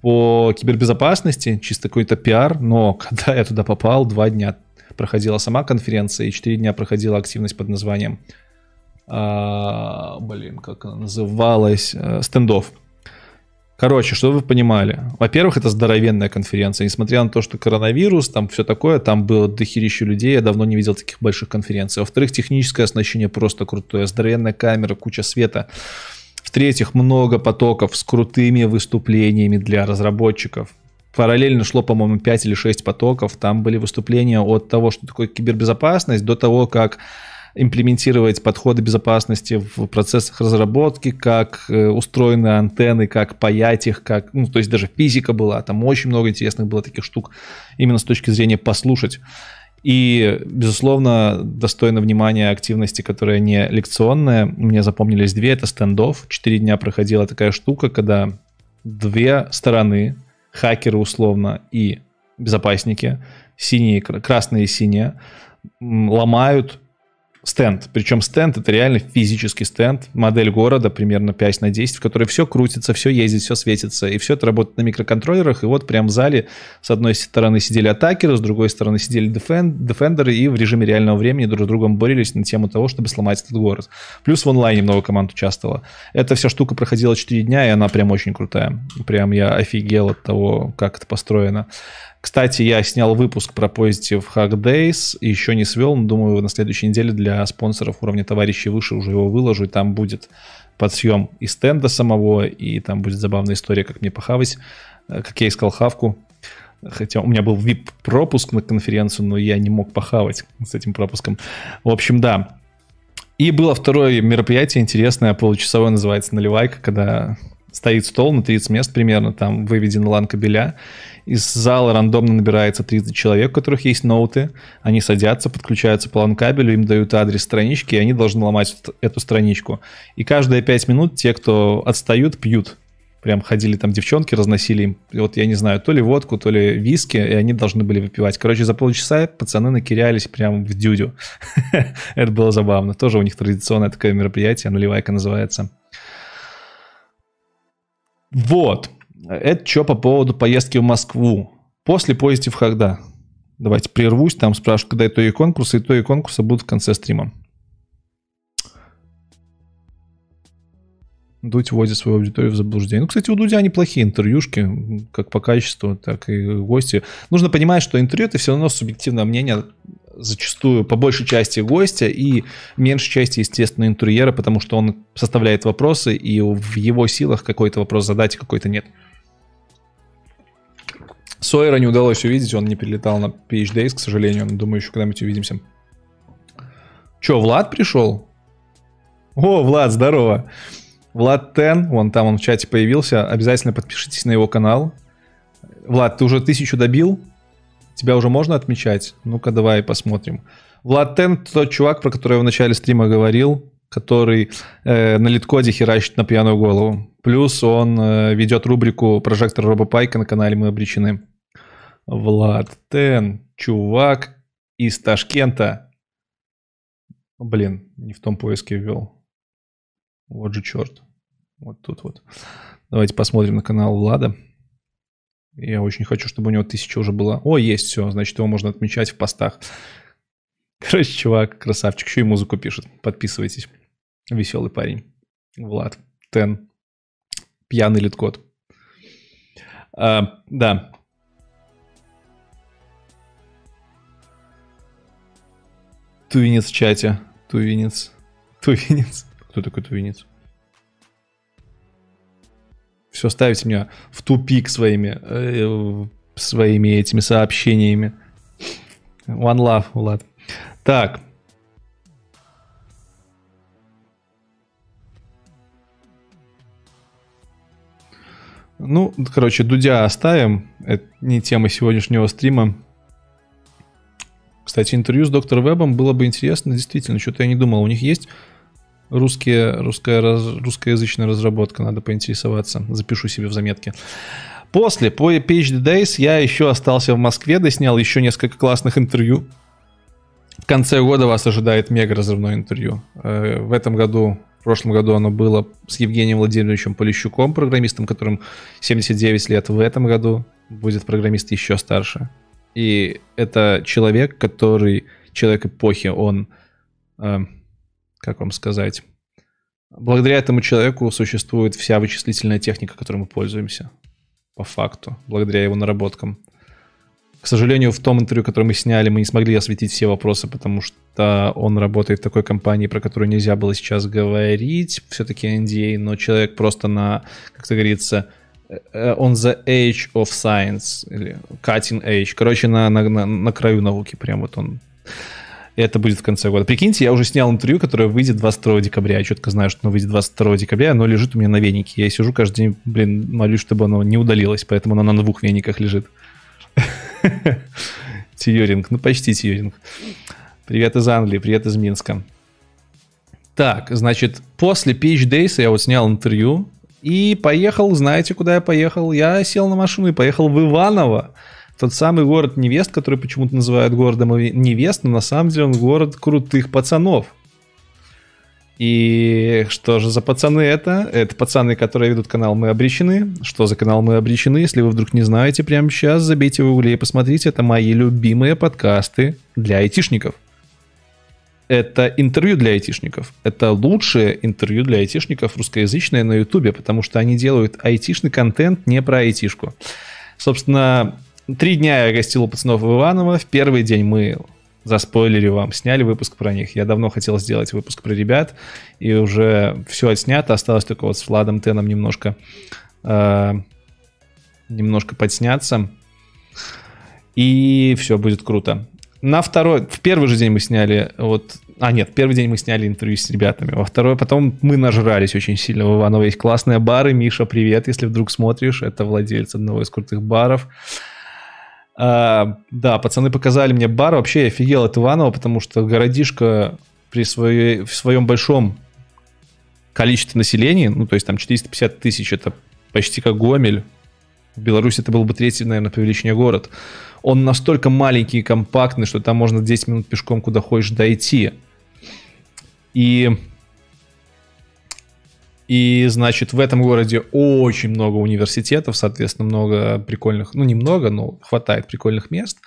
по кибербезопасности, чисто какой-то пиар, но когда я туда попал, два дня проходила сама конференция, и четыре дня проходила активность под названием, а, блин, как она называлась, э, стендов. Короче, что вы понимали? Во-первых, это здоровенная конференция. Несмотря на то, что коронавирус, там все такое, там было дохерища людей, я давно не видел таких больших конференций. Во-вторых, техническое оснащение просто крутое. Здоровенная камера, куча света. В-третьих, много потоков с крутыми выступлениями для разработчиков. Параллельно шло, по-моему, 5 или 6 потоков. Там были выступления от того, что такое кибербезопасность, до того, как имплементировать подходы безопасности в процессах разработки, как э, устроены антенны, как паять их, как, ну, то есть даже физика была, там очень много интересных было таких штук именно с точки зрения послушать. И, безусловно, достойно внимания активности, которая не лекционная. Мне запомнились две. Это стендов. Четыре дня проходила такая штука, когда две стороны, хакеры условно и безопасники, синие, красные и синие, ломают стенд. Причем стенд это реально физический стенд, модель города примерно 5 на 10, в которой все крутится, все ездит, все светится. И все это работает на микроконтроллерах. И вот прям в зале с одной стороны сидели атакеры, с другой стороны сидели дефен, дефендеры и в режиме реального времени друг с другом боролись на тему того, чтобы сломать этот город. Плюс в онлайне много команд участвовало. Эта вся штука проходила 4 дня, и она прям очень крутая. Прям я офигел от того, как это построено. Кстати, я снял выпуск про Positive Hack Days, еще не свел, но думаю, на следующей неделе для спонсоров уровня товарищей выше уже его выложу, и там будет подсъем и стенда самого, и там будет забавная история, как мне похавать, э, как я искал хавку. Хотя у меня был VIP-пропуск на конференцию, но я не мог похавать с этим пропуском. В общем, да. И было второе мероприятие интересное, получасовое, называется «Наливайка», когда стоит стол на 30 мест примерно, там выведен лан кабеля. Из зала рандомно набирается 30 человек, у которых есть ноуты. Они садятся, подключаются по лан-кабелю, им дают адрес странички, и они должны ломать эту страничку. И каждые 5 минут те, кто отстают, пьют. Прям ходили там девчонки, разносили им, вот я не знаю, то ли водку, то ли виски, и они должны были выпивать. Короче, за полчаса пацаны накирялись прям в дюдю. Это было забавно. Тоже у них традиционное такое мероприятие, наливайка называется. Вот. Это что по поводу поездки в Москву. После поезда в Хагда. Давайте прервусь, там спрашивают, когда итоги конкурса. Итоги конкурса будут в конце стрима. Дудь вводит свою аудиторию в заблуждение. Ну, кстати, у Дудя неплохие интервьюшки, как по качеству, так и гости. Нужно понимать, что интервью это все равно субъективное мнение зачастую по большей части гостя и меньшей части, естественно, интерьера, потому что он составляет вопросы, и в его силах какой-то вопрос задать, а какой-то нет. Сойера не удалось увидеть, он не перелетал на PhDays, к сожалению. Думаю, еще когда-нибудь увидимся. Че, Влад пришел? О, Влад, здорово. Влад Тен, вон там он в чате появился. Обязательно подпишитесь на его канал. Влад, ты уже тысячу добил? Тебя уже можно отмечать? Ну-ка, давай посмотрим. Влад Тен, тот чувак, про которого я в начале стрима говорил, который э, на литкоде херачит на пьяную голову. Плюс он э, ведет рубрику «Прожектор Робопайка» на канале «Мы обречены». Влад Тен, чувак из Ташкента. Блин, не в том поиске ввел. Вот же черт. Вот тут вот. Давайте посмотрим на канал Влада. Я очень хочу, чтобы у него тысяча уже было. О, есть все, значит, его можно отмечать в постах. Короче, чувак, красавчик, еще и музыку пишет. Подписывайтесь. Веселый парень. Влад. Тен. Пьяный литкот. А, да. Тувинец в чате. Тувинец. Тувинец. Кто такой тувинец? Все ставите меня в тупик своими, э, своими этими сообщениями. One love, Влад. Так. Ну, короче, Дудя оставим. Это не тема сегодняшнего стрима. Кстати, интервью с доктором Вебом было бы интересно. Действительно, что-то я не думал. У них есть Русские, русская, раз, русскоязычная разработка, надо поинтересоваться. Запишу себе в заметке. После, по PhD Days, я еще остался в Москве, доснял еще несколько классных интервью. В конце года вас ожидает мега разрывное интервью. Э, в этом году, в прошлом году оно было с Евгением Владимировичем Полищуком, программистом, которым 79 лет. В этом году будет программист еще старше. И это человек, который, человек эпохи, он э, как вам сказать, благодаря этому человеку существует вся вычислительная техника, которой мы пользуемся. По факту, благодаря его наработкам. К сожалению, в том интервью, которое мы сняли, мы не смогли осветить все вопросы, потому что он работает в такой компании, про которую нельзя было сейчас говорить. Все-таки NDA, но человек просто на, как это говорится, э, on the edge of science, или cutting edge. Короче, на, на, на, на краю науки. Прям вот он это будет в конце года. Прикиньте, я уже снял интервью, которое выйдет 22 декабря. Я четко знаю, что оно выйдет 22 декабря, оно лежит у меня на венике. Я сижу каждый день, блин, молюсь, чтобы оно не удалилось, поэтому оно на двух вениках лежит. Тьюринг, ну почти Тьюринг. Привет из Англии, привет из Минска. Так, значит, после Peach Days я вот снял интервью и поехал, знаете, куда я поехал? Я сел на машину и поехал в Иваново тот самый город невест, который почему-то называют городом невест, но на самом деле он город крутых пацанов. И что же за пацаны это? Это пацаны, которые ведут канал «Мы обречены». Что за канал «Мы обречены»? Если вы вдруг не знаете, прямо сейчас забейте в угле и посмотрите. Это мои любимые подкасты для айтишников. Это интервью для айтишников. Это лучшее интервью для айтишников русскоязычное на ютубе, потому что они делают айтишный контент не про айтишку. Собственно, Три дня я гостил у пацанов Иванова. В первый день мы заспойлерили вам, сняли выпуск про них. Я давно хотел сделать выпуск про ребят, и уже все отснято. Осталось только вот с Владом Теном немножко, э, немножко подсняться. И все будет круто. на второй, в первый же день мы сняли, вот, а нет, в первый день мы сняли интервью с ребятами, во второй, потом мы нажрались очень сильно в Иваново. Есть классные бары, Миша, привет, если вдруг смотришь, это владелец одного из крутых баров. А, да, пацаны показали мне бар, вообще я офигел от Иванова, потому что городишко при своей, в своем большом количестве населения, ну, то есть там 450 тысяч, это почти как Гомель, в Беларуси это был бы третий, наверное, по величине город. Он настолько маленький и компактный, что там можно 10 минут пешком куда хочешь дойти. И и, значит, в этом городе очень много университетов, соответственно, много прикольных, ну, немного, но хватает прикольных мест,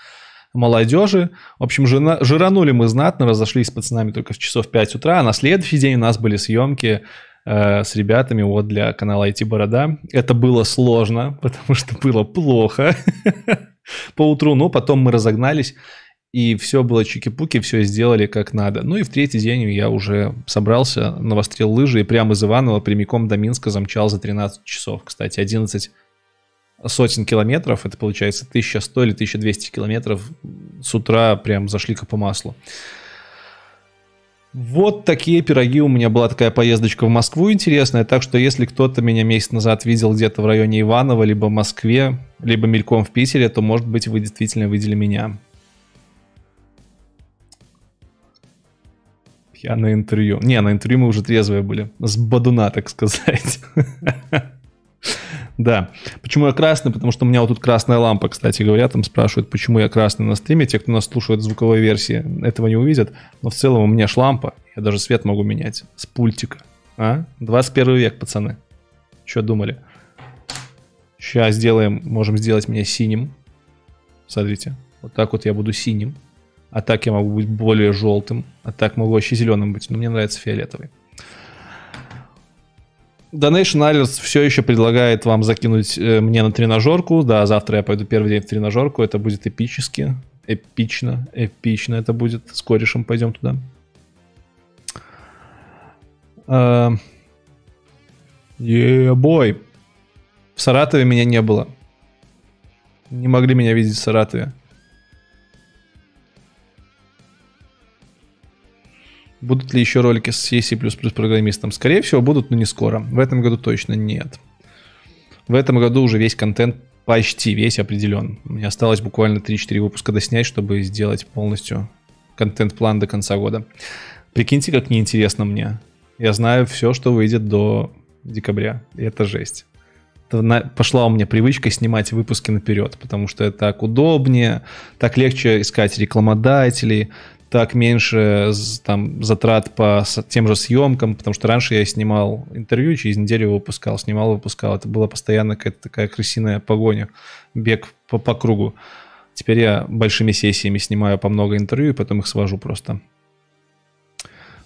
молодежи. В общем, жена, жиранули мы знатно, разошлись с пацанами только в часов 5 утра, а на следующий день у нас были съемки э, с ребятами вот для канала IT Борода. Это было сложно, потому что было плохо по утру, но потом мы разогнались и все было чики-пуки, все сделали как надо. Ну и в третий день я уже собрался, навострил лыжи и прямо из Иванова прямиком до Минска замчал за 13 часов. Кстати, 11 сотен километров, это получается 1100 или 1200 километров с утра прям зашли по маслу. Вот такие пироги. У меня была такая поездочка в Москву интересная. Так что если кто-то меня месяц назад видел где-то в районе Иванова, либо в Москве, либо мельком в Питере, то, может быть, вы действительно видели меня. Я на интервью. Не, на интервью мы уже трезвые были. С бадуна, так сказать. Да. Почему я красный? Потому что у меня вот тут красная лампа, кстати говоря. Там спрашивают, почему я красный на стриме. Те, кто нас слушает в звуковой версии, этого не увидят. Но в целом у меня ж лампа. Я даже свет могу менять с пультика. А? 21 век, пацаны. Что думали? Сейчас сделаем, можем сделать меня синим. Смотрите. Вот так вот я буду синим. А так я могу быть более желтым. А так могу вообще зеленым быть. Но мне нравится фиолетовый. Donation Alerts все еще предлагает вам закинуть э, мне на тренажерку. Да, завтра я пойду первый день в тренажерку. Это будет эпически. Эпично. Эпично это будет. С корешем пойдем туда. Uh, в Саратове меня не было. Не могли меня видеть в Саратове. Будут ли еще ролики с C++ программистом? Скорее всего, будут, но не скоро. В этом году точно нет. В этом году уже весь контент почти весь определен. Мне осталось буквально 3-4 выпуска доснять, чтобы сделать полностью контент-план до конца года. Прикиньте, как неинтересно мне. Я знаю все, что выйдет до декабря. И это жесть. Пошла у меня привычка снимать выпуски наперед, потому что это так удобнее, так легче искать рекламодателей, так меньше там затрат по тем же съемкам, потому что раньше я снимал интервью, через неделю выпускал, снимал, выпускал. Это была постоянно какая-то такая крысиная погоня, бег по, по кругу. Теперь я большими сессиями снимаю по много интервью и потом их свожу просто.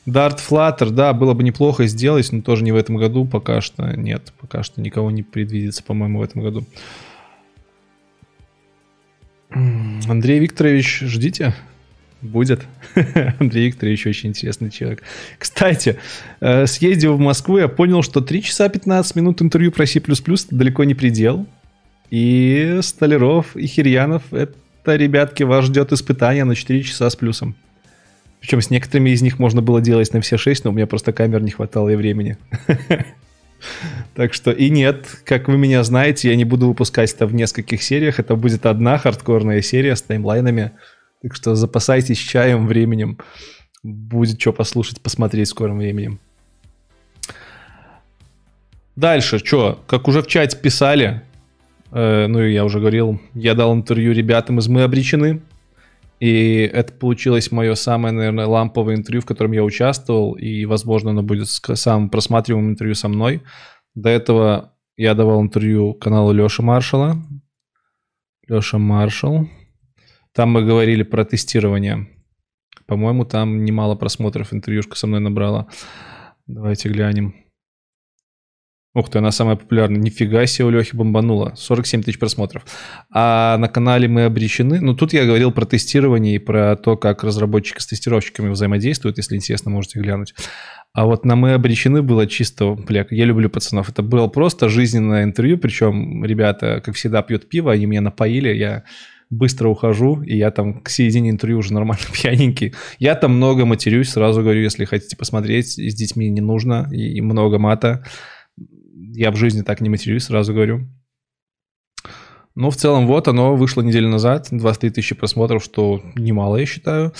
Dart Flutter, да, было бы неплохо сделать, но тоже не в этом году, пока что нет, пока что никого не предвидится, по-моему, в этом году. Андрей Викторович, ждите. Будет. Андрей Викторович очень интересный человек. Кстати, э, съездив в Москву, я понял, что 3 часа 15 минут интервью про C++ далеко не предел. И Столяров и Хирьянов, это, ребятки, вас ждет испытание на 4 часа с плюсом. Причем с некоторыми из них можно было делать на все 6, но у меня просто камер не хватало и времени. Так что и нет, как вы меня знаете, я не буду выпускать это в нескольких сериях. Это будет одна хардкорная серия с таймлайнами. Так что запасайтесь чаем, временем. Будет что послушать, посмотреть в скором времени. Дальше, что, как уже в чате писали, э, ну и я уже говорил, я дал интервью ребятам из «Мы обречены», и это получилось мое самое, наверное, ламповое интервью, в котором я участвовал, и, возможно, оно будет самым просматриваемым интервью со мной. До этого я давал интервью каналу Леши Маршала. Леша Маршал. Там мы говорили про тестирование. По-моему, там немало просмотров интервьюшка со мной набрала. Давайте глянем. Ух ты, она самая популярная. Нифига себе у Лехи бомбанула. 47 тысяч просмотров. А на канале мы обречены. Ну, тут я говорил про тестирование и про то, как разработчики с тестировщиками взаимодействуют. Если интересно, можете глянуть. А вот на мы обречены было чисто, бля, я люблю пацанов. Это было просто жизненное интервью. Причем ребята, как всегда, пьют пиво. Они меня напоили. Я быстро ухожу, и я там к середине интервью уже нормально пьяненький. Я там много матерюсь, сразу говорю, если хотите посмотреть, с детьми не нужно, и много мата. Я в жизни так не матерюсь, сразу говорю. Но в целом вот оно вышло неделю назад, 23 тысячи просмотров, что немало, я считаю.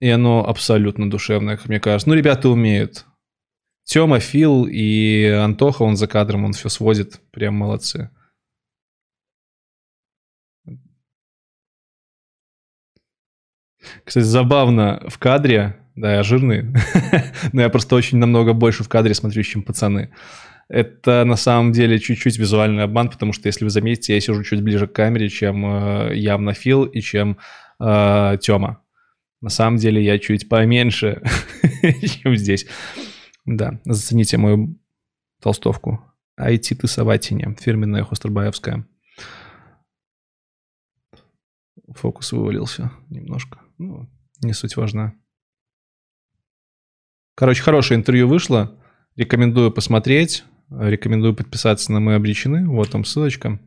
И оно абсолютно душевное, как мне кажется. Ну, ребята умеют. Тёма, Фил и Антоха, он за кадром, он все сводит. Прям молодцы. Кстати, забавно в кадре, да, я жирный, но я просто очень намного больше в кадре смотрю, чем пацаны. Это на самом деле чуть-чуть визуальный обман, потому что, если вы заметите, я сижу чуть ближе к камере, чем э, явно Фил и чем э, Тёма. На самом деле я чуть поменьше, чем здесь. Да, зацените мою толстовку. IT ты Саватине, фирменная Хостербаевская. Фокус вывалился немножко. Ну, не суть важна. Короче, хорошее интервью вышло. Рекомендую посмотреть. Рекомендую подписаться на «Мы обречены». Вот там ссылочка.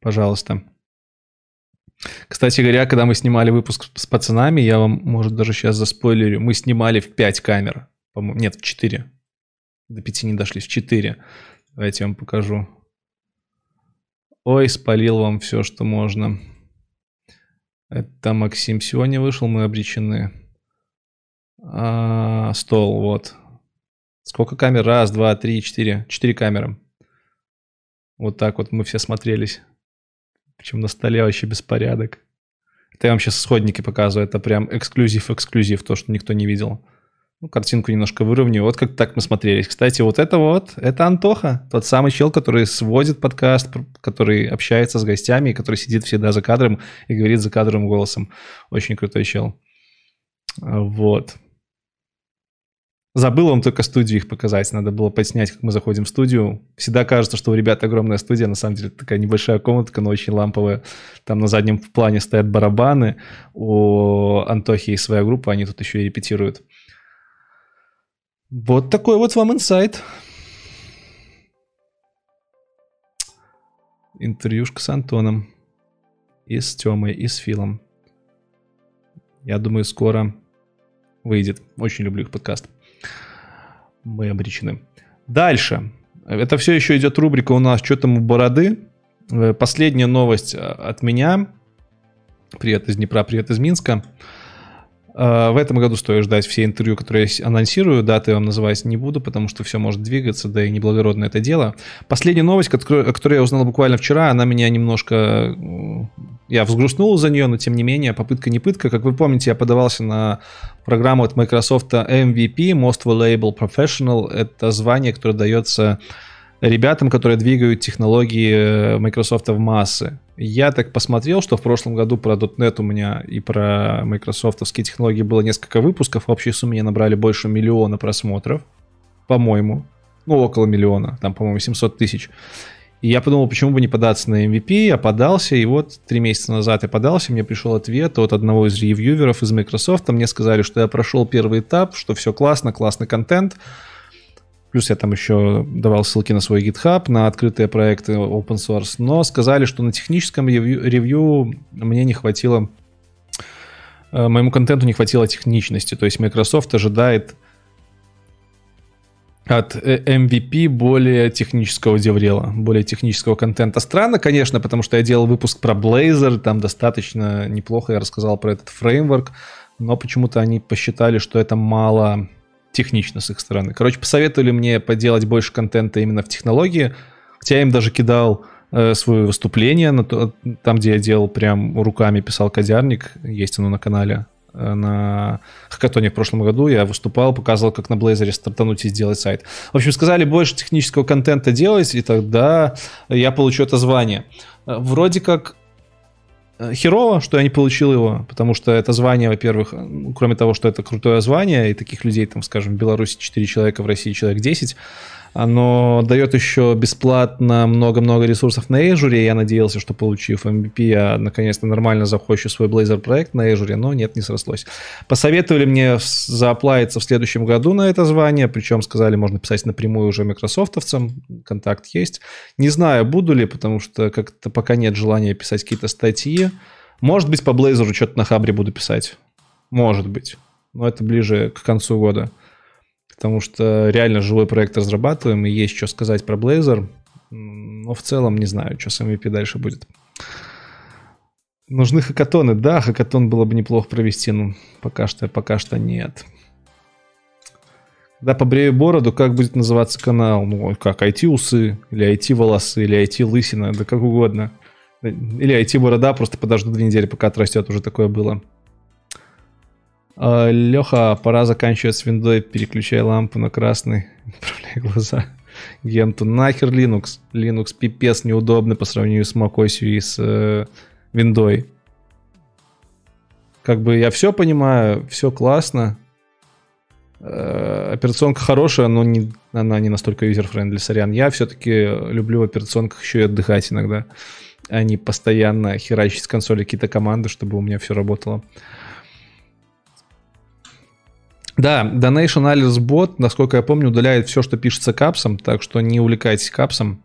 Пожалуйста. Кстати говоря, когда мы снимали выпуск с пацанами, я вам, может, даже сейчас заспойлерю, мы снимали в 5 камер. Нет, в 4. До 5 не дошли, в 4. Давайте я вам покажу. Ой, спалил вам все, что можно. Это Максим сегодня вышел, мы обречены. А, стол, вот. Сколько камер? Раз, два, три, четыре. Четыре камеры. Вот так вот мы все смотрелись. Причем на столе вообще беспорядок. Это я вам сейчас исходники показываю. Это прям эксклюзив-эксклюзив, то, что никто не видел. Ну, картинку немножко выровняю. Вот как так мы смотрелись. Кстати, вот это вот, это Антоха. Тот самый чел, который сводит подкаст, который общается с гостями, который сидит всегда за кадром и говорит за кадровым голосом. Очень крутой чел. Вот. Забыл вам только студию их показать. Надо было подснять, как мы заходим в студию. Всегда кажется, что у ребят огромная студия. На самом деле такая небольшая комнатка, но очень ламповая. Там на заднем плане стоят барабаны. У Антохи есть своя группа, они тут еще и репетируют. Вот такой вот вам инсайт. Интервьюшка с Антоном. И с Тёмой, и с Филом. Я думаю, скоро выйдет. Очень люблю их подкаст мы обречены. Дальше. Это все еще идет рубрика у нас «Что там у бороды?». Э, последняя новость э, от меня. Привет из Днепра, привет из Минска. Э, в этом году стоит ждать все интервью, которые я анонсирую. Даты вам называть не буду, потому что все может двигаться, да и неблагородно это дело. Последняя новость, о которой я узнал буквально вчера, она меня немножко... Я взгрустнул за нее, но тем не менее, попытка не пытка. Как вы помните, я подавался на программу от Microsoft MVP, Most Valuable Professional. Это звание, которое дается ребятам, которые двигают технологии э, Microsoft в массы. Я так посмотрел, что в прошлом году про .NET у меня и про майкрософтовские технологии было несколько выпусков. В общей сумме набрали больше миллиона просмотров, по-моему. Ну, около миллиона, там, по-моему, 700 тысяч. И я подумал, почему бы не податься на MVP, я подался, и вот три месяца назад я подался, мне пришел ответ от одного из ревьюверов из Microsoft, мне сказали, что я прошел первый этап, что все классно, классный контент, Плюс я там еще давал ссылки на свой GitHub, на открытые проекты open source. Но сказали, что на техническом ревью, мне не хватило, э, моему контенту не хватило техничности. То есть Microsoft ожидает от MVP более технического деврела, более технического контента. Странно, конечно, потому что я делал выпуск про Blazor, там достаточно неплохо я рассказал про этот фреймворк, но почему-то они посчитали, что это мало технично с их стороны. Короче, посоветовали мне поделать больше контента именно в технологии. Хотя я им даже кидал э, свое выступление, на то, там, где я делал прям руками, писал кодярник, есть оно на канале. Э, на хакатоне в прошлом году я выступал, показывал, как на Blazor стартануть и сделать сайт. В общем, сказали больше технического контента делать, и тогда я получу это звание. Э, вроде как херово, что я не получил его, потому что это звание, во-первых, кроме того, что это крутое звание, и таких людей, там, скажем, в Беларуси 4 человека, в России человек 10, Оно дает еще бесплатно много-много ресурсов на Azure. Я надеялся, что получив MVP, я наконец-то нормально захочу свой Blazor проект на Azure, но нет, не срослось. Посоветовали мне зааплавиться в следующем году на это звание, причем сказали, можно писать напрямую уже микрософтовцам, контакт есть. Не знаю, буду ли, потому что как-то пока нет желания писать какие-то статьи. Может быть, по Blazor что-то на Хабре буду писать. Может быть. Но это ближе к концу года потому что реально живой проект разрабатываем, и есть что сказать про Blazor, но в целом не знаю, что с MVP дальше будет. Нужны хакатоны. Да, хакатон было бы неплохо провести, но пока что, пока что нет. Когда побрею бороду, как будет называться канал? Ну, как, IT-усы, или IT-волосы, или IT-лысина, да как угодно. Или IT-борода, просто подожду две недели, пока отрастет, уже такое было. А, Леха, пора заканчивать с виндой, переключай лампу на красный, направляй глаза. Генту, нахер Linux. Linux пипец неудобный по сравнению с macOS и с э, виндой. Как бы я все понимаю, все классно. Э, операционка хорошая, но не, она не настолько user-friendly, сорян. Я все-таки люблю в операционках еще и отдыхать иногда, а не постоянно херачить с консоли какие-то команды, чтобы у меня все работало. Да, DonationAlerts Bot, насколько я помню, удаляет все, что пишется капсом, так что не увлекайтесь капсом.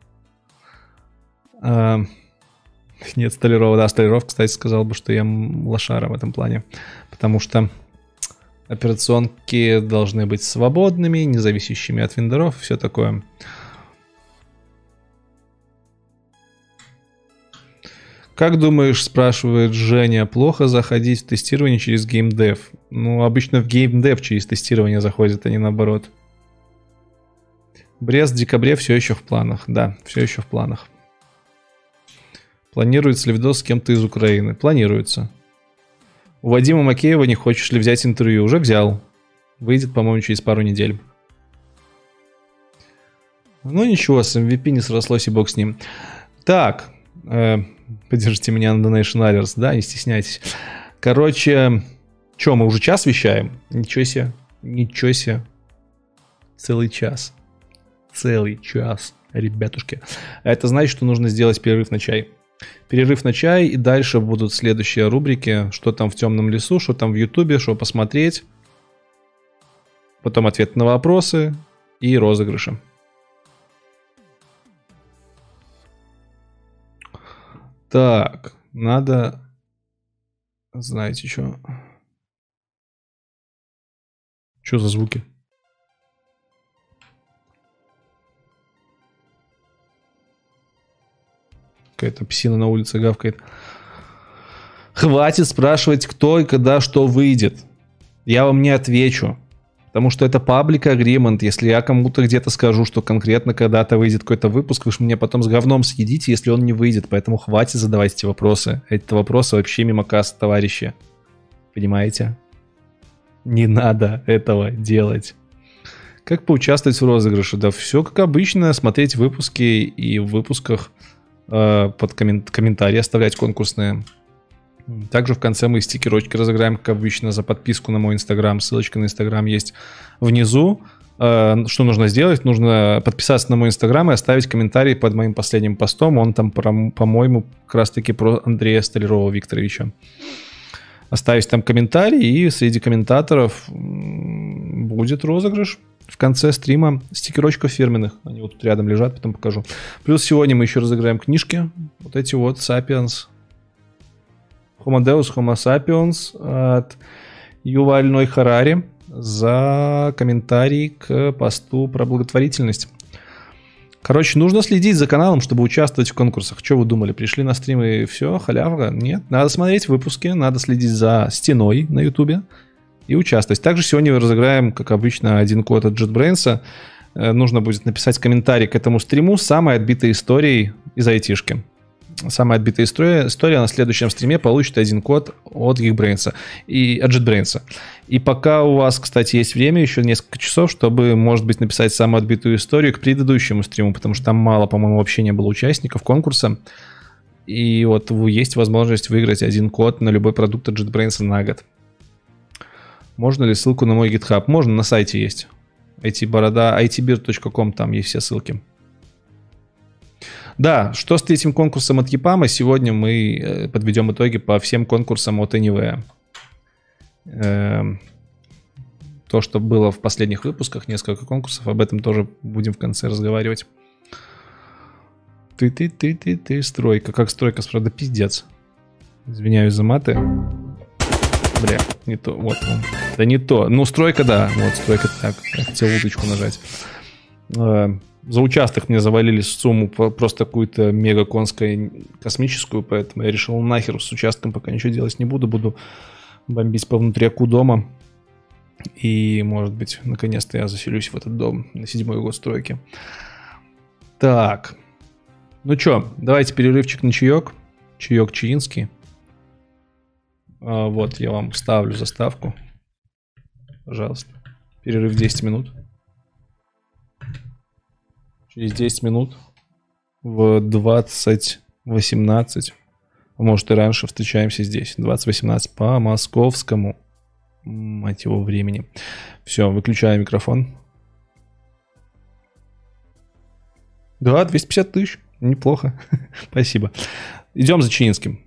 А, нет, Столярова, да, Столяров, кстати, сказал бы, что я лошара в этом плане, потому что операционки должны быть свободными, независящими от вендоров, все такое. Как думаешь, спрашивает Женя, плохо заходить в тестирование через геймдев? Ну, обычно в геймдев через тестирование заходит, а не наоборот. Брест в декабре все еще в планах. Да, все еще в планах. Планируется ли видос с кем-то из Украины? Планируется. У Вадима Макеева не хочешь ли взять интервью? Уже взял. Выйдет, по-моему, через пару недель. Ну ничего, с MVP не срослось и бог с ним. Так, э, Поддержите меня на Donation Alerts, да, не стесняйтесь. Короче, что, мы уже час вещаем? Ничего себе, ничего себе. Целый час. Целый час, ребятушки. Это значит, что нужно сделать перерыв на чай. Перерыв на чай, и дальше будут следующие рубрики. Что там в темном лесу, что там в ютубе, что посмотреть. Потом ответ на вопросы и розыгрыши. Так, надо... Знаете что? Что за звуки? Какая-то псина на улице гавкает. Хватит спрашивать, кто и когда что выйдет. Я вам не отвечу. Потому что это public agreement. Если я кому-то где-то скажу, что конкретно когда-то выйдет какой-то выпуск, вы же мне потом с говном съедите, если он не выйдет. Поэтому хватит задавать эти вопросы. Эти вопросы вообще мимо касс, товарищи. Понимаете? Не надо этого делать. Как поучаствовать в розыгрыше? Да все как обычно, смотреть выпуски и в выпусках э, под коммент- комментарии оставлять конкурсные. Также в конце мы стикерочки разыграем, как обычно, за подписку на мой инстаграм. Ссылочка на инстаграм есть внизу. Э, что нужно сделать? Нужно подписаться на мой инстаграм и оставить комментарий под моим последним постом. Он там, по-моему, как раз-таки про Андрея Столярова Викторовича. Оставить там комментарий, и среди комментаторов будет розыгрыш в конце стрима стикерочков фирменных. Они вот тут рядом лежат, потом покажу. Плюс сегодня мы еще разыграем книжки. Вот эти вот Sapiens Homo Deus Homo Sapiens от Юваль Харари за комментарий к посту про благотворительность. Короче, нужно следить за каналом, чтобы участвовать в конкурсах. Что вы думали? Пришли на стрим и все, халявка? Нет, надо смотреть выпуски, надо следить за стеной на ютубе и участвовать. Также сегодня разыграем, как обычно, один код от JetBrains. Э, нужно будет написать комментарий к этому стриму самой отбитой историей из айтишки самая отбитая история, история на следующем стриме получит один код от Geekbrains и от JetBrains. И пока у вас, кстати, есть время, еще несколько часов, чтобы, может быть, написать самую отбитую историю к предыдущему стриму, потому что там мало, по-моему, вообще не было участников конкурса. И вот есть возможность выиграть один код на любой продукт от JetBrains на год. Можно ли ссылку на мой GitHub? Можно, на сайте есть. IT-борода, itbird.com, там есть все ссылки. Да, что с третьим конкурсом от Епама? Сегодня мы э, подведем итоги по всем конкурсам от Anyway. Эм, то, что было в последних выпусках, несколько конкурсов, об этом тоже будем в конце разговаривать. Ты, ты, ты, ты, ты, стройка. Как стройка, правда, пиздец. Извиняюсь за маты. Бля, не то, вот. Да не то. Ну, стройка, да. Вот, стройка так. Я хотел удочку нажать. Э, за участок мне завалили сумму просто какую-то мега конскую космическую, поэтому я решил нахер с участком пока ничего делать не буду. Буду бомбить по внутряку дома. И, может быть, наконец-то я заселюсь в этот дом на седьмой год стройки. Так. Ну что, давайте перерывчик на чаек. Чаек чаинский. А, вот, я вам ставлю заставку. Пожалуйста. Перерыв 10 минут. Через 10 минут в 20.18, а может и раньше, встречаемся здесь. 20.18 по московскому, мать его, времени. Все, выключаю микрофон. Да, 250 тысяч. Неплохо. Спасибо. Идем за Чининским.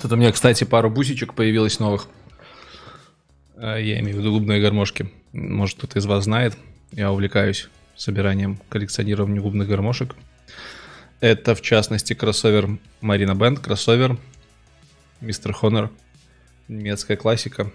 Тут у меня, кстати, пару бусичек появилось новых. А, я имею в виду губные гармошки. Может, кто-то из вас знает. Я увлекаюсь собиранием, коллекционированием губных гармошек. Это, в частности, кроссовер Marina Band, кроссовер Мистер Хонор, немецкая классика.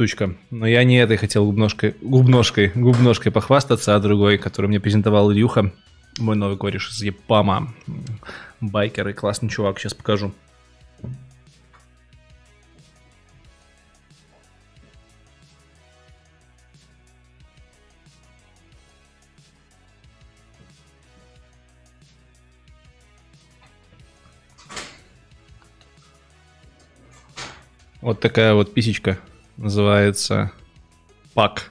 Штучка. Но я не этой хотел губножкой, губножкой, губножкой похвастаться, а другой, который мне презентовал Ильюха, мой новый кореш из Епама. Байкер и классный чувак, сейчас покажу. Вот такая вот писечка называется пак.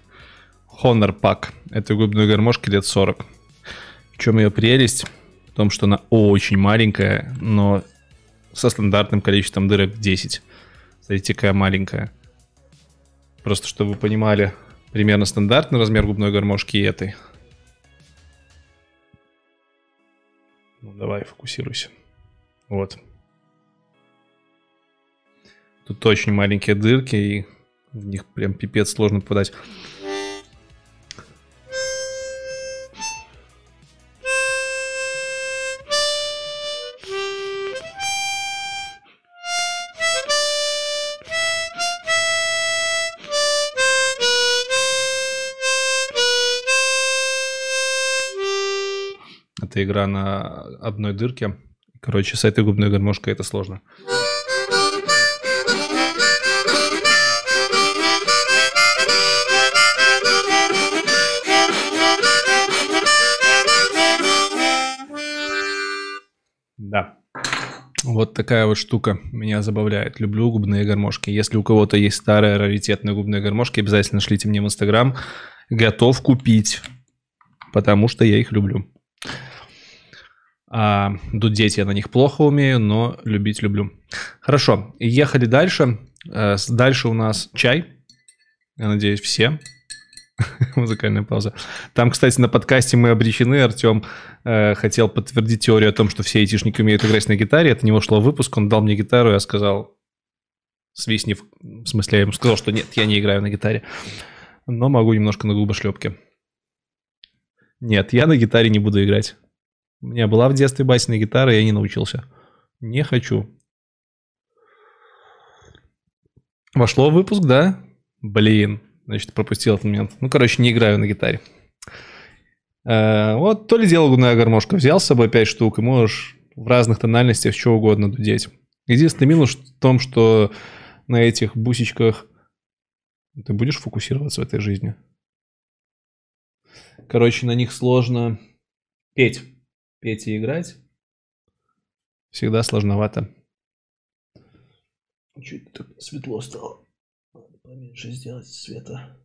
Honor пак. Это губной гармошки лет 40. В чем ее прелесть? В том, что она очень маленькая, но со стандартным количеством дырок 10. Смотрите, какая маленькая. Просто чтобы вы понимали, примерно стандартный размер губной гармошки и этой. Ну, давай, фокусируйся. Вот. Тут очень маленькие дырки, и в них прям пипец сложно попадать. Это игра на одной дырке. Короче, с этой губной гармошкой это сложно. Вот такая вот штука меня забавляет. Люблю губные гармошки. Если у кого-то есть старые раритетные губные гармошки, обязательно шлите мне в Инстаграм. Готов купить, потому что я их люблю. А, дудеть я на них плохо умею, но любить люблю. Хорошо, ехали дальше. Э, дальше у нас чай. Я надеюсь, все. Музыкальная пауза. Там, кстати, на подкасте мы обречены. Артем э, хотел подтвердить теорию о том, что все айтишники умеют играть на гитаре. Это не вошло в выпуск. Он дал мне гитару, я сказал, свистни. В смысле, я ему сказал, что нет, я не играю на гитаре. Но могу немножко на губошлепке. Нет, я на гитаре не буду играть. У меня была в детстве басенная гитара, я не научился. Не хочу. Вошло в выпуск, да? Блин. Значит, пропустил этот момент. Ну, короче, не играю на гитаре. Э, вот то ли дело губная гармошка. Взял с собой 5 штук, и можешь в разных тональностях что угодно дудеть. Единственный минус в том, что на этих бусичках ты будешь фокусироваться в этой жизни. Короче, на них сложно петь. Петь и играть всегда сложновато. Чуть светло стало. Поменьше сделать света.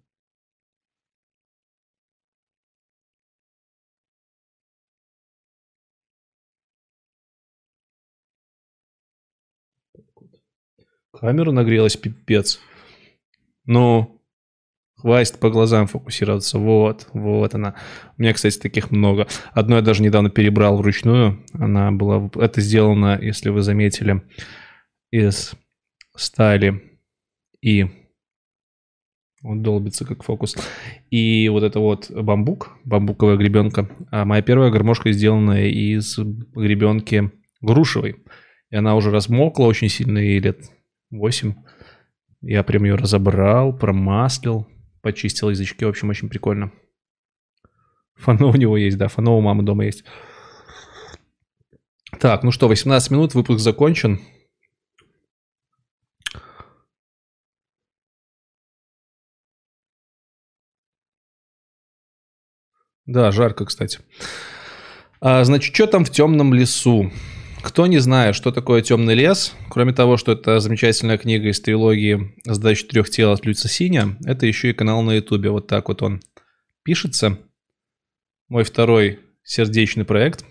Камера нагрелась, пипец. Ну, хватит по глазам фокусироваться. Вот, вот она. У меня, кстати, таких много. Одно я даже недавно перебрал вручную. Она была... Это сделано, если вы заметили, из стали и он долбится как фокус. И вот это вот бамбук, бамбуковая гребенка. А моя первая гармошка сделана из гребенки грушевой. И она уже размокла очень сильно, ей лет 8. Я прям ее разобрал, промаслил, почистил язычки. В общем, очень прикольно. Фано у него есть, да, фано у мамы дома есть. Так, ну что, 18 минут, выпуск закончен. Да, жарко, кстати. А, значит, что там в темном лесу? Кто не знает, что такое темный лес, кроме того, что это замечательная книга из трилогии «Сдача трех тел от Люца Синя», это еще и канал на ютубе, вот так вот он пишется. Мой второй сердечный проект.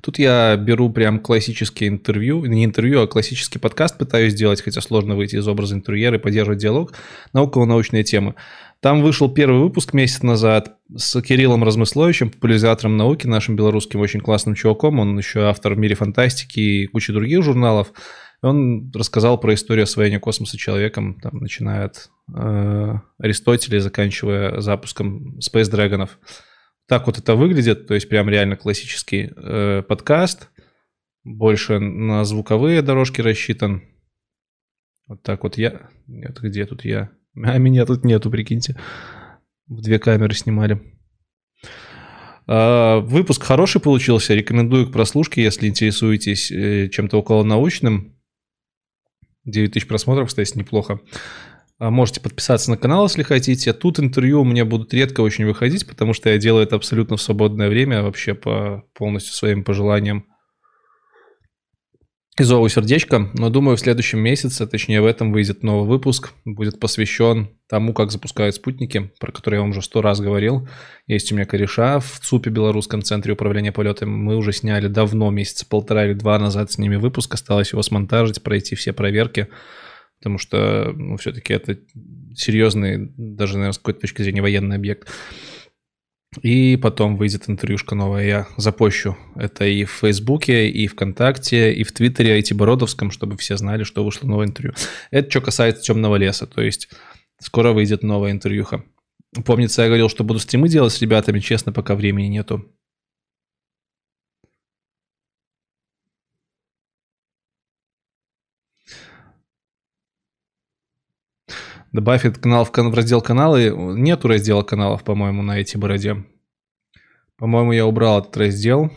Тут я беру прям классические интервью, не интервью, а классический подкаст пытаюсь сделать, хотя сложно выйти из образа интервьюера и поддерживать диалог на околонаучные темы. Там вышел первый выпуск месяц назад с Кириллом Размысловичем, популяризатором науки, нашим белорусским очень классным чуваком. Он еще автор в мире фантастики и кучи других журналов. Он рассказал про историю освоения космоса человеком, там, начиная от э, Аристотеля, заканчивая запуском Space Dragon'ов. Так вот это выглядит, то есть прям реально классический э, подкаст, больше на звуковые дорожки рассчитан. Вот так вот я... Нет, где тут я? А меня тут нету, прикиньте. В две камеры снимали. А, выпуск хороший получился, рекомендую к прослушке, если интересуетесь э, чем-то около научным. 9 тысяч просмотров, кстати, неплохо. А, можете подписаться на канал, если хотите. Тут интервью у меня будут редко очень выходить, потому что я делаю это абсолютно в свободное время, вообще по полностью своим пожеланиям зову сердечко, но думаю, в следующем месяце, точнее в этом выйдет новый выпуск, будет посвящен тому, как запускают спутники, про которые я вам уже сто раз говорил. Есть у меня кореша в ЦУПе, Белорусском центре управления полетами. Мы уже сняли давно, месяца полтора или два назад с ними выпуск, осталось его смонтажить, пройти все проверки, потому что ну, все-таки это серьезный, даже, наверное, с какой-то точки зрения военный объект. И потом выйдет интервьюшка новая, я запощу это и в Фейсбуке, и ВКонтакте, и в Твиттере, IT Бородовском, чтобы все знали, что вышло новое интервью. Это что касается темного леса, то есть скоро выйдет новая интервьюха. Помнится, я говорил, что буду стримы делать с ребятами, честно, пока времени нету. Добавит канал в, в раздел каналы. Нету раздела каналов, по-моему, на эти бороде. По-моему, я убрал этот раздел.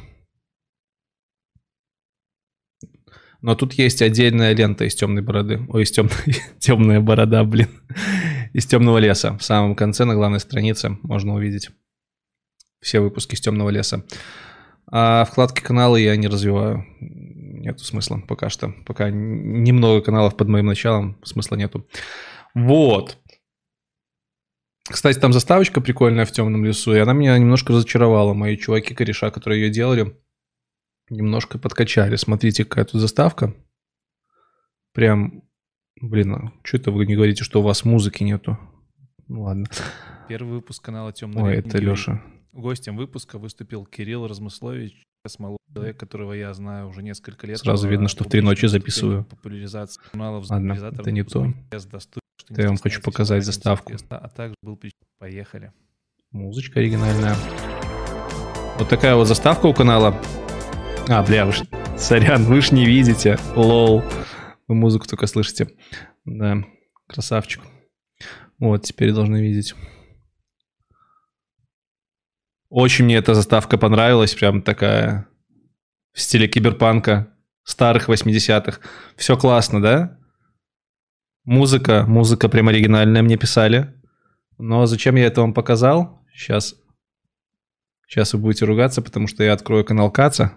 Но тут есть отдельная лента из темной бороды. Ой, из темной... темная борода, блин. Из темного леса. В самом конце на главной странице можно увидеть все выпуски из темного леса. А вкладки каналы я не развиваю. Нету смысла пока что. Пока немного каналов под моим началом, смысла нету. Вот. Кстати, там заставочка прикольная в темном лесу, и она меня немножко разочаровала. Мои чуваки-кореша, которые ее делали, немножко подкачали. Смотрите, какая тут заставка. Прям, блин, а что это вы не говорите, что у вас музыки нету? Ну ладно. Первый выпуск канала Темный. Ой, это Леша. Гостем выпуска выступил Кирилл Размыслович, космолог, человек, которого я знаю уже несколько лет. Сразу видно, что в три ночи записываю. Популяризация каналов. Ладно, это не то. Я вам хочу показать заставку. А также был Поехали. Музычка оригинальная. Вот такая вот заставка у канала. А, бля, вы ж... Сорян, вы ж не видите. Лол. Вы музыку только слышите. Да, красавчик. Вот, теперь должны видеть. Очень мне эта заставка понравилась. Прям такая в стиле киберпанка старых 80-х. Все классно, да? Музыка, музыка прям оригинальная мне писали. Но зачем я это вам показал? Сейчас, сейчас вы будете ругаться, потому что я открою канал Каца.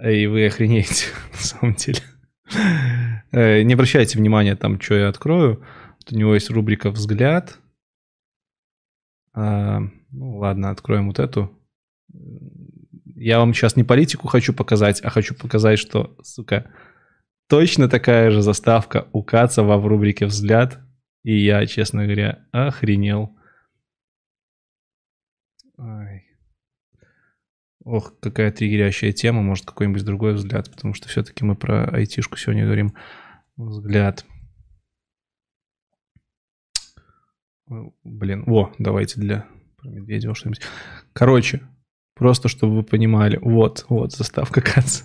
И вы охренеете, на самом деле. Э, не обращайте внимания там, что я открою. у него есть рубрика «Взгляд». А, ну ладно, откроем вот эту. Я вам сейчас не политику хочу показать, а хочу показать, что, сука, Точно такая же заставка у Кацова в рубрике «Взгляд». И я, честно говоря, охренел. Ой. Ох, какая триггерящая тема. Может, какой-нибудь другой взгляд, потому что все-таки мы про айтишку сегодня говорим. Взгляд. Блин, о, давайте для про Медведева что-нибудь. Короче, просто чтобы вы понимали. Вот, вот заставка Каца.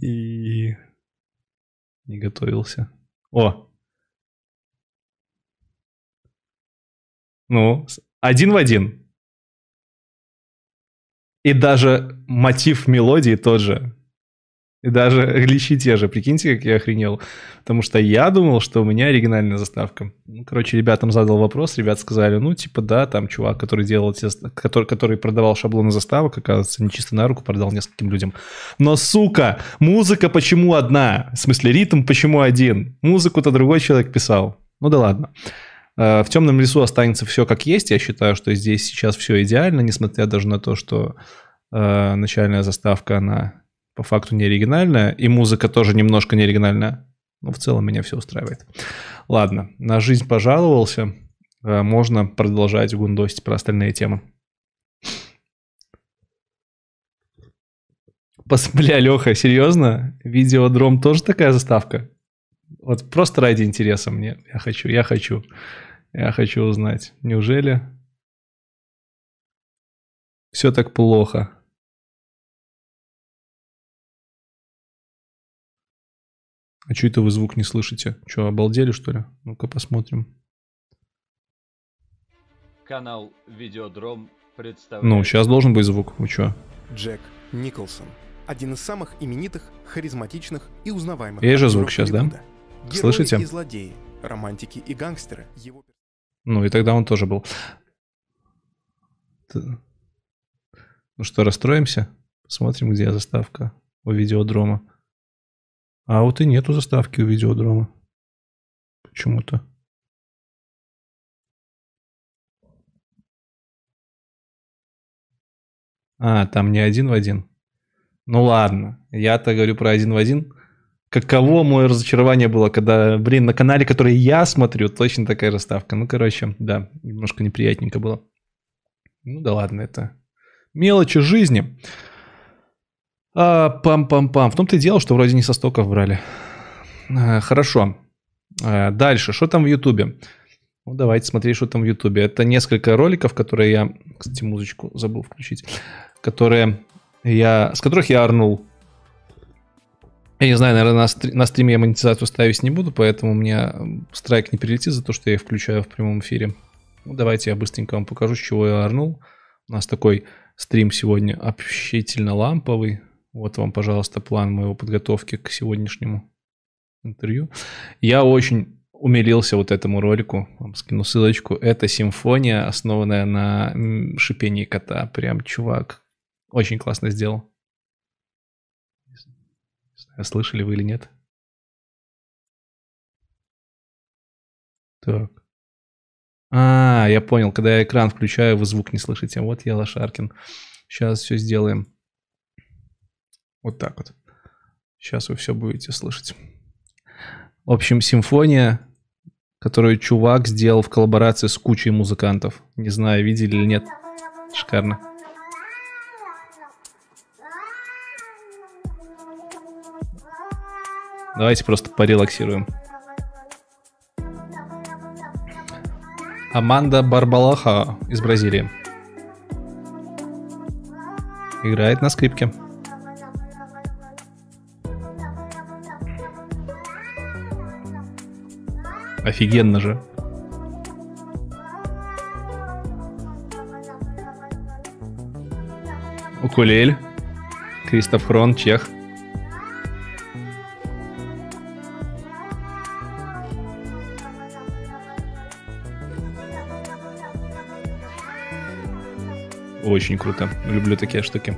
И не готовился. О! Ну, один в один. И даже мотив мелодии тот же. И даже гличи те же. Прикиньте, как я охренел. Потому что я думал, что у меня оригинальная заставка. Ну, короче, ребятам задал вопрос. Ребята сказали, ну, типа, да, там чувак, который делал те, который, который продавал шаблоны заставок, оказывается, не чисто на руку продал нескольким людям. Но, сука, музыка почему одна? В смысле, ритм почему один? Музыку-то другой человек писал. Ну да ладно. Э, в темном лесу останется все как есть. Я считаю, что здесь сейчас все идеально, несмотря даже на то, что э, начальная заставка, она по факту не оригинальная, и музыка тоже немножко не оригинальная. Но в целом меня все устраивает. Ладно, на жизнь пожаловался. Э, можно продолжать гундосить про остальные темы. Бля, Леха, серьезно? Видеодром тоже такая заставка? Вот просто ради интереса мне. Я хочу, я хочу. Я хочу узнать. Неужели все так плохо? А что это вы звук не слышите? Что, обалдели, что ли? Ну-ка посмотрим. Канал Видеодром представляет... Ну, сейчас должен быть звук. Вы что? Джек Николсон. Один из самых именитых, харизматичных и узнаваемых Есть же звук сейчас, да? Герои Слышите? и злодеи, романтики и гангстеры. Его Ну, и тогда он тоже был. Ну что, расстроимся? Посмотрим, где заставка у видеодрома. А вот и нету заставки у видеодрома. Почему-то. А, там не один в один. Ну ладно, я-то говорю про один в один. Каково мое разочарование было, когда, блин, на канале, который я смотрю, точно такая же ставка. Ну, короче, да, немножко неприятненько было. Ну да ладно, это мелочи жизни. А, пам-пам-пам. В том-то и дело, что вроде не со стоков брали. А, хорошо. А, дальше. Что там в Ютубе? Ну, давайте смотреть, что там в Ютубе. Это несколько роликов, которые я... Кстати, музычку забыл включить. Которые я... С которых я орнул. Я не знаю, наверное, на, стри- на стриме я монетизацию ставить не буду, поэтому у меня страйк не прилетит за то, что я их включаю в прямом эфире. Ну, давайте я быстренько вам покажу, с чего я орнул. У нас такой стрим сегодня общительно ламповый. Вот вам, пожалуйста, план моего подготовки к сегодняшнему интервью. Я очень умилился вот этому ролику. Вам скину ссылочку. Это симфония, основанная на шипении кота. Прям чувак очень классно сделал. Слышали вы или нет? Так. А, я понял. Когда я экран включаю, вы звук не слышите. Вот я лошаркин. Сейчас все сделаем. Вот так вот. Сейчас вы все будете слышать. В общем, симфония, которую чувак сделал в коллаборации с кучей музыкантов. Не знаю, видели или нет. Шикарно. Давайте просто порелаксируем. Аманда Барбалаха из Бразилии. Играет на скрипке. Офигенно же. Укулель. Кристоф Хрон, чех. Очень круто. Люблю такие штуки.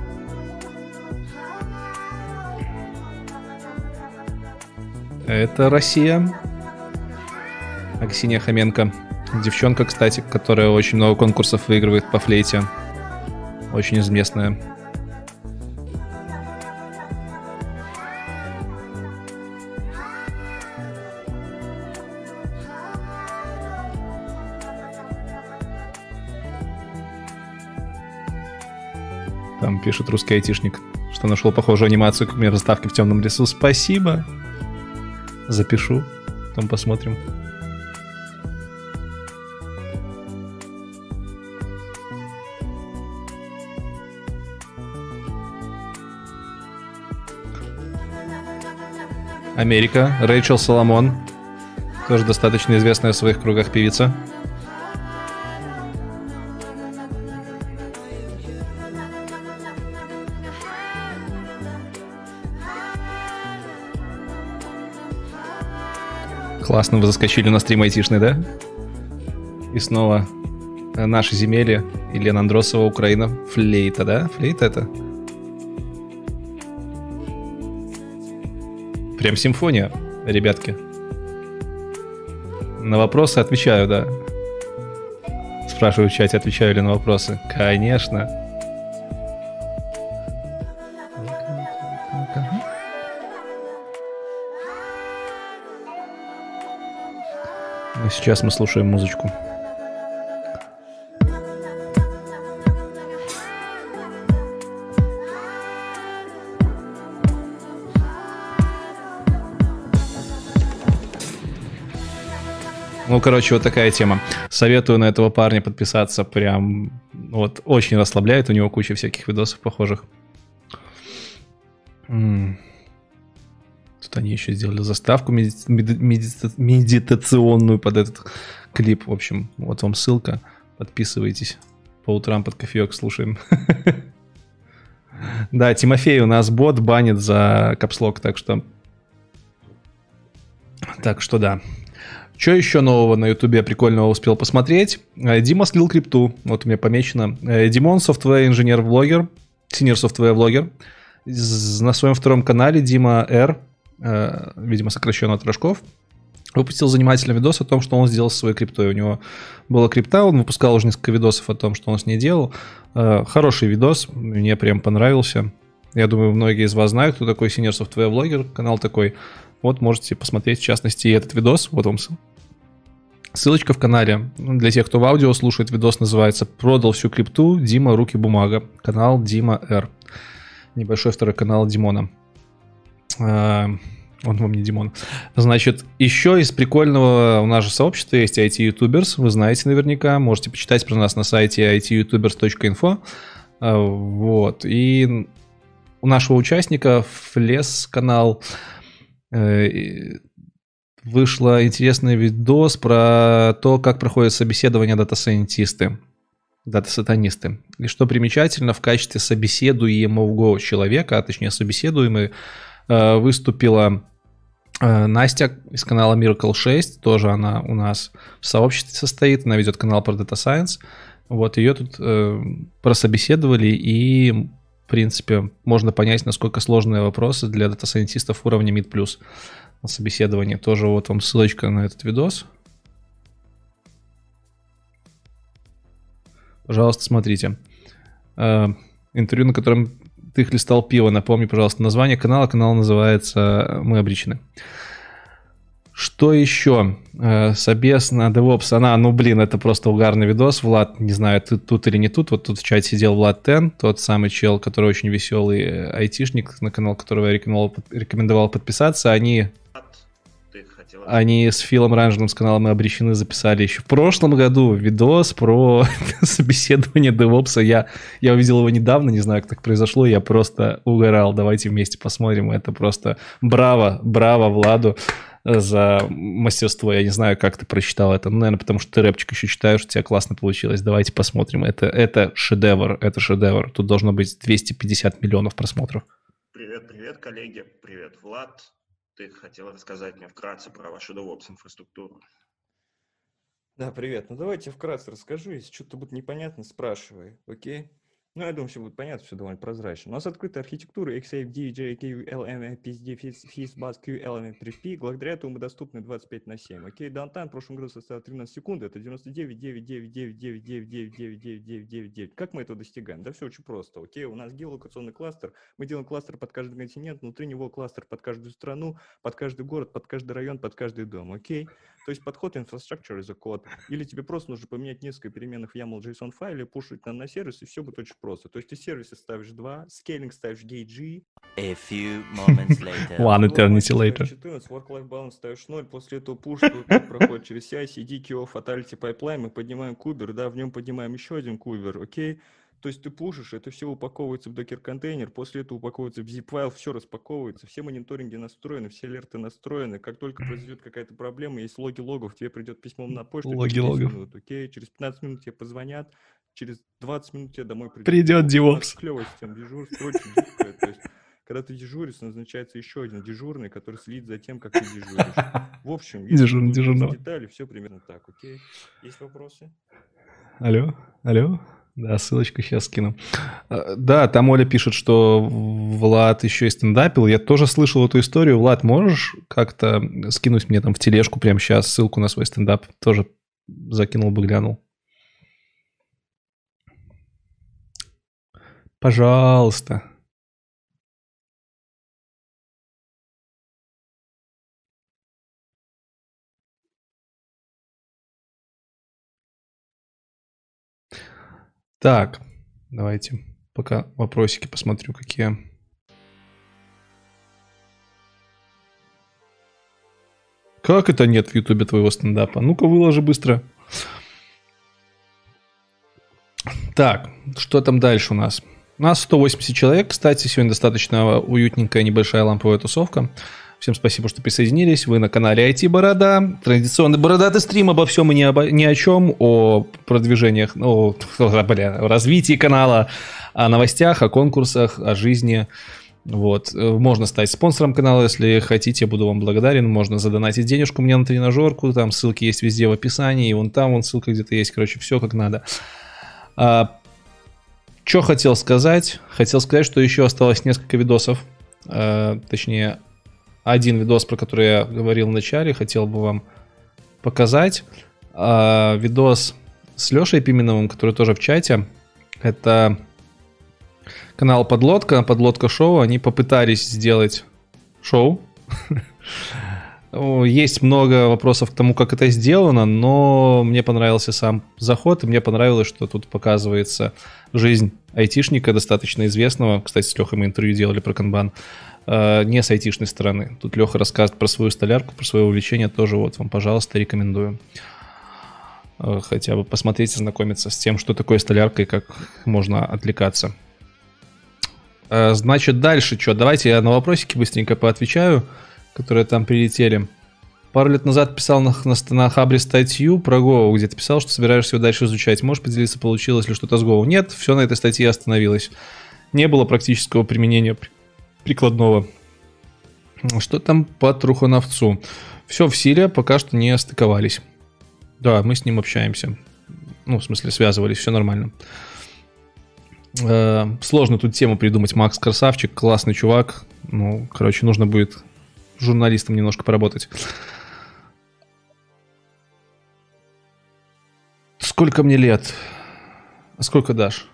Это Россия. Аксинья Хоменко. Девчонка, кстати, которая очень много конкурсов выигрывает по флейте. Очень известная. Там пишет русский айтишник, что нашел похожую анимацию, как у меня заставки в темном лесу. Спасибо. Запишу. Потом посмотрим. Америка. Рэйчел Соломон. Тоже достаточно известная в своих кругах певица. Классно вы заскочили на стрим айтишный, да? И снова э, наши земели. Елена Андросова, Украина. Флейта, да? Флейта это? Прям симфония, ребятки. На вопросы отвечаю, да. Спрашиваю в чате, отвечаю ли на вопросы. Конечно. Ну, сейчас мы слушаем музычку. Ну, короче, вот такая тема. Советую на этого парня подписаться. Прям вот очень расслабляет. У него куча всяких видосов похожих. М. Тут они еще сделали заставку меди- меди- медита- медитационную под этот клип. В общем, вот вам ссылка. Подписывайтесь. По утрам под кофеек слушаем. Да, Тимофей у нас бот банит за капслок, так что... Так что да. Что еще нового на Ютубе прикольного успел посмотреть? Э, Дима слил крипту. Вот у меня помечено. Э, Димон, софтвер инженер-блогер, senior софтвер блогер. На своем втором канале Дима Р, э, видимо, сокращенно от Рожков, выпустил занимательный видос о том, что он сделал со своей криптой. У него была крипта, он выпускал уже несколько видосов о том, что он с ней делал. Хороший видос, мне прям понравился. Я думаю, многие из вас знают, кто такой senior software блогер, канал такой. Вот можете посмотреть, в частности, и этот видос. Вот ссыл- ссылочка в канале. Для тех, кто в аудио слушает, видос называется «Продал всю крипту. Дима, руки, бумага». Канал Дима Р. Небольшой второй канал Димона. А, Он вам не Димон. Значит, еще из прикольного у нас же сообщества есть IT-ютуберс. Вы знаете наверняка. Можете почитать про нас на сайте ityoutubers.info. А, Вот. И у нашего участника влез канал и вышло интересный видос про то, как проходит собеседование дата-сайентисты, дата-сатанисты. И что примечательно, в качестве собеседуемого человека, а точнее собеседуемый, э, выступила э, Настя из канала Miracle 6, тоже она у нас в сообществе состоит, она ведет канал про Data Science. Вот ее тут э, прособеседовали, и, в принципе, можно понять, насколько сложные вопросы для дата-сайентистов уровня MID+. На собеседовании тоже вот вам ссылочка на этот видос. Пожалуйста, смотрите. Э, интервью, на котором ты хлестал пиво. Напомни, пожалуйста, название канала. Канал называется «Мы обречены». Что еще? Э, Собес на DevOps. Она, ну блин, это просто угарный видос. Влад, не знаю, ты тут или не тут. Вот тут в чате сидел Влад Тен, тот самый чел, который очень веселый э, айтишник, на канал которого я рекомендовал, подписаться. Они. Они с Филом Ранжином с канала «Мы обречены» записали еще в прошлом году видос про собеседование DevOps. Я, я увидел его недавно, не знаю, как так произошло, я просто угорал. Давайте вместе посмотрим. Это просто браво, браво Владу за мастерство. Я не знаю, как ты прочитал это. Ну, наверное, потому что ты рэпчик еще читаешь, у тебя классно получилось. Давайте посмотрим. Это, это шедевр, это шедевр. Тут должно быть 250 миллионов просмотров. Привет, привет, коллеги. Привет, Влад. Ты хотел рассказать мне вкратце про вашу DevOps инфраструктуру. Да, привет. Ну давайте вкратце расскажу. Если что-то будет непонятно, спрашивай, окей? Ну, я думаю, все будет понятно, все довольно прозрачно. У нас открытая архитектура XAFD, JQ, LM, PSD, FIS, BAS, Q, LM, 3P. Благодаря этому мы доступны 25 на 7. Окей, даунтайм в прошлом году составил 13 секунд. Это 99, 9, 9, 9, 9, 9, 9, 9, 9, 9, 9, 9. Как мы этого достигаем? Да все очень просто. Окей, у нас геолокационный кластер. Мы делаем кластер под каждый континент, внутри него кластер под каждую страну, под каждый город, под каждый район, под каждый дом. Окей? То есть подход infrastructure as a code. Или тебе просто нужно поменять несколько переменных в YAML JSON файле, пушить нам на сервис, и все будет очень просто. То есть ты сервисы ставишь два, скейлинг ставишь gauge, A few moments later. One Work eternity later. 14, work-life balance ставишь 0, после этого тут проходит через CI, QO, fatality pipeline, мы поднимаем кубер, да, в нем поднимаем еще один кубер, окей? То есть ты пушишь, это все упаковывается в докер-контейнер, после этого упаковывается в zip-файл, все распаковывается, все мониторинги настроены, все алерты настроены. Как только произойдет какая-то проблема, есть логи логов, тебе придет письмо на почту. Логи 10 логов. минут, окей? Через 15 минут тебе позвонят, через 20 минут тебе домой придет. Придет дежурства, очень гибкая, то есть когда ты дежуришь, назначается еще один дежурный, который следит за тем, как ты дежуришь. В общем, если Дежурный дежурного. детали, все примерно так, окей? Есть вопросы? Алло, алло, Да, ссылочку сейчас скину. Э, Да, там Оля пишет, что Влад еще и стендапил. Я тоже слышал эту историю. Влад, можешь как-то скинуть мне там в тележку прямо сейчас ссылку на свой стендап? Тоже закинул бы, глянул. Пожалуйста. Так, давайте пока вопросики посмотрю, какие. Как это нет в Ютубе твоего стендапа? Ну-ка, выложи быстро. Так, что там дальше у нас? У нас 180 человек. Кстати, сегодня достаточно уютненькая небольшая ламповая тусовка. Всем спасибо, что присоединились. Вы на канале IT Борода. Традиционный бородатый стрим обо всем и ни, обо- ни о чем. О продвижениях, ну, бля, о развитии канала, о новостях, о конкурсах, о жизни. Вот. Можно стать спонсором канала, если хотите, буду вам благодарен. Можно задонатить денежку мне на тренажерку. Там ссылки есть везде в описании. И вон там, вон ссылка где-то есть. Короче, все как надо. что хотел сказать? Хотел сказать, что еще осталось несколько видосов. А, точнее, один видос, про который я говорил в начале, хотел бы вам показать. А, видос с Лешей Пименовым, который тоже в чате. Это канал Подлодка, Подлодка шоу. Они попытались сделать шоу. Есть много вопросов к тому, как это сделано, но мне понравился сам заход, и мне понравилось, что тут показывается жизнь айтишника, достаточно известного. Кстати, с Лехой мы интервью делали про канбан. Э, Не с айтишной стороны. Тут Леха рассказывает про свою столярку, про свое увлечение. Тоже вот вам, пожалуйста, рекомендую. Э, Хотя бы посмотреть, ознакомиться с тем, что такое столярка и как можно отвлекаться. Э, Значит, дальше что? Давайте я на вопросики быстренько поотвечаю, которые там прилетели. Пару лет назад писал на, на, на Хабре статью про Go, где ты писал, что собираешься его дальше изучать. Можешь поделиться, получилось ли что-то с Go? Нет, все на этой статье остановилось. Не было практического применения при- прикладного. Что там по Трухановцу? Все в силе, пока что не стыковались. Да, мы с ним общаемся. Ну, в смысле, связывались, все нормально. Э, Сложно тут тему придумать. Макс красавчик, классный чувак. Ну, короче, нужно будет журналистом немножко поработать. Сколько мне лет? А сколько дашь?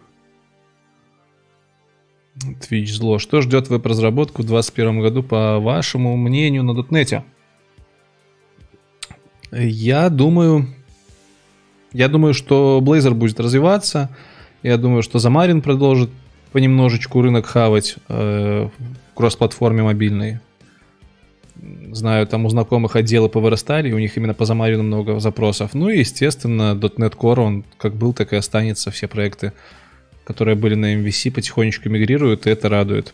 Twitch зло. Что ждет веб-разработку в 2021 году, по вашему мнению, на дотнете? Я думаю... Я думаю, что Blazor будет развиваться. Я думаю, что Замарин продолжит понемножечку рынок хавать э, в кросс-платформе мобильной. Знаю, там у знакомых отделы повырастали, у них именно по Замарину много запросов. Ну и, естественно, .NET Core, он как был, так и останется. Все проекты, которые были на MVC, потихонечку мигрируют, и это радует.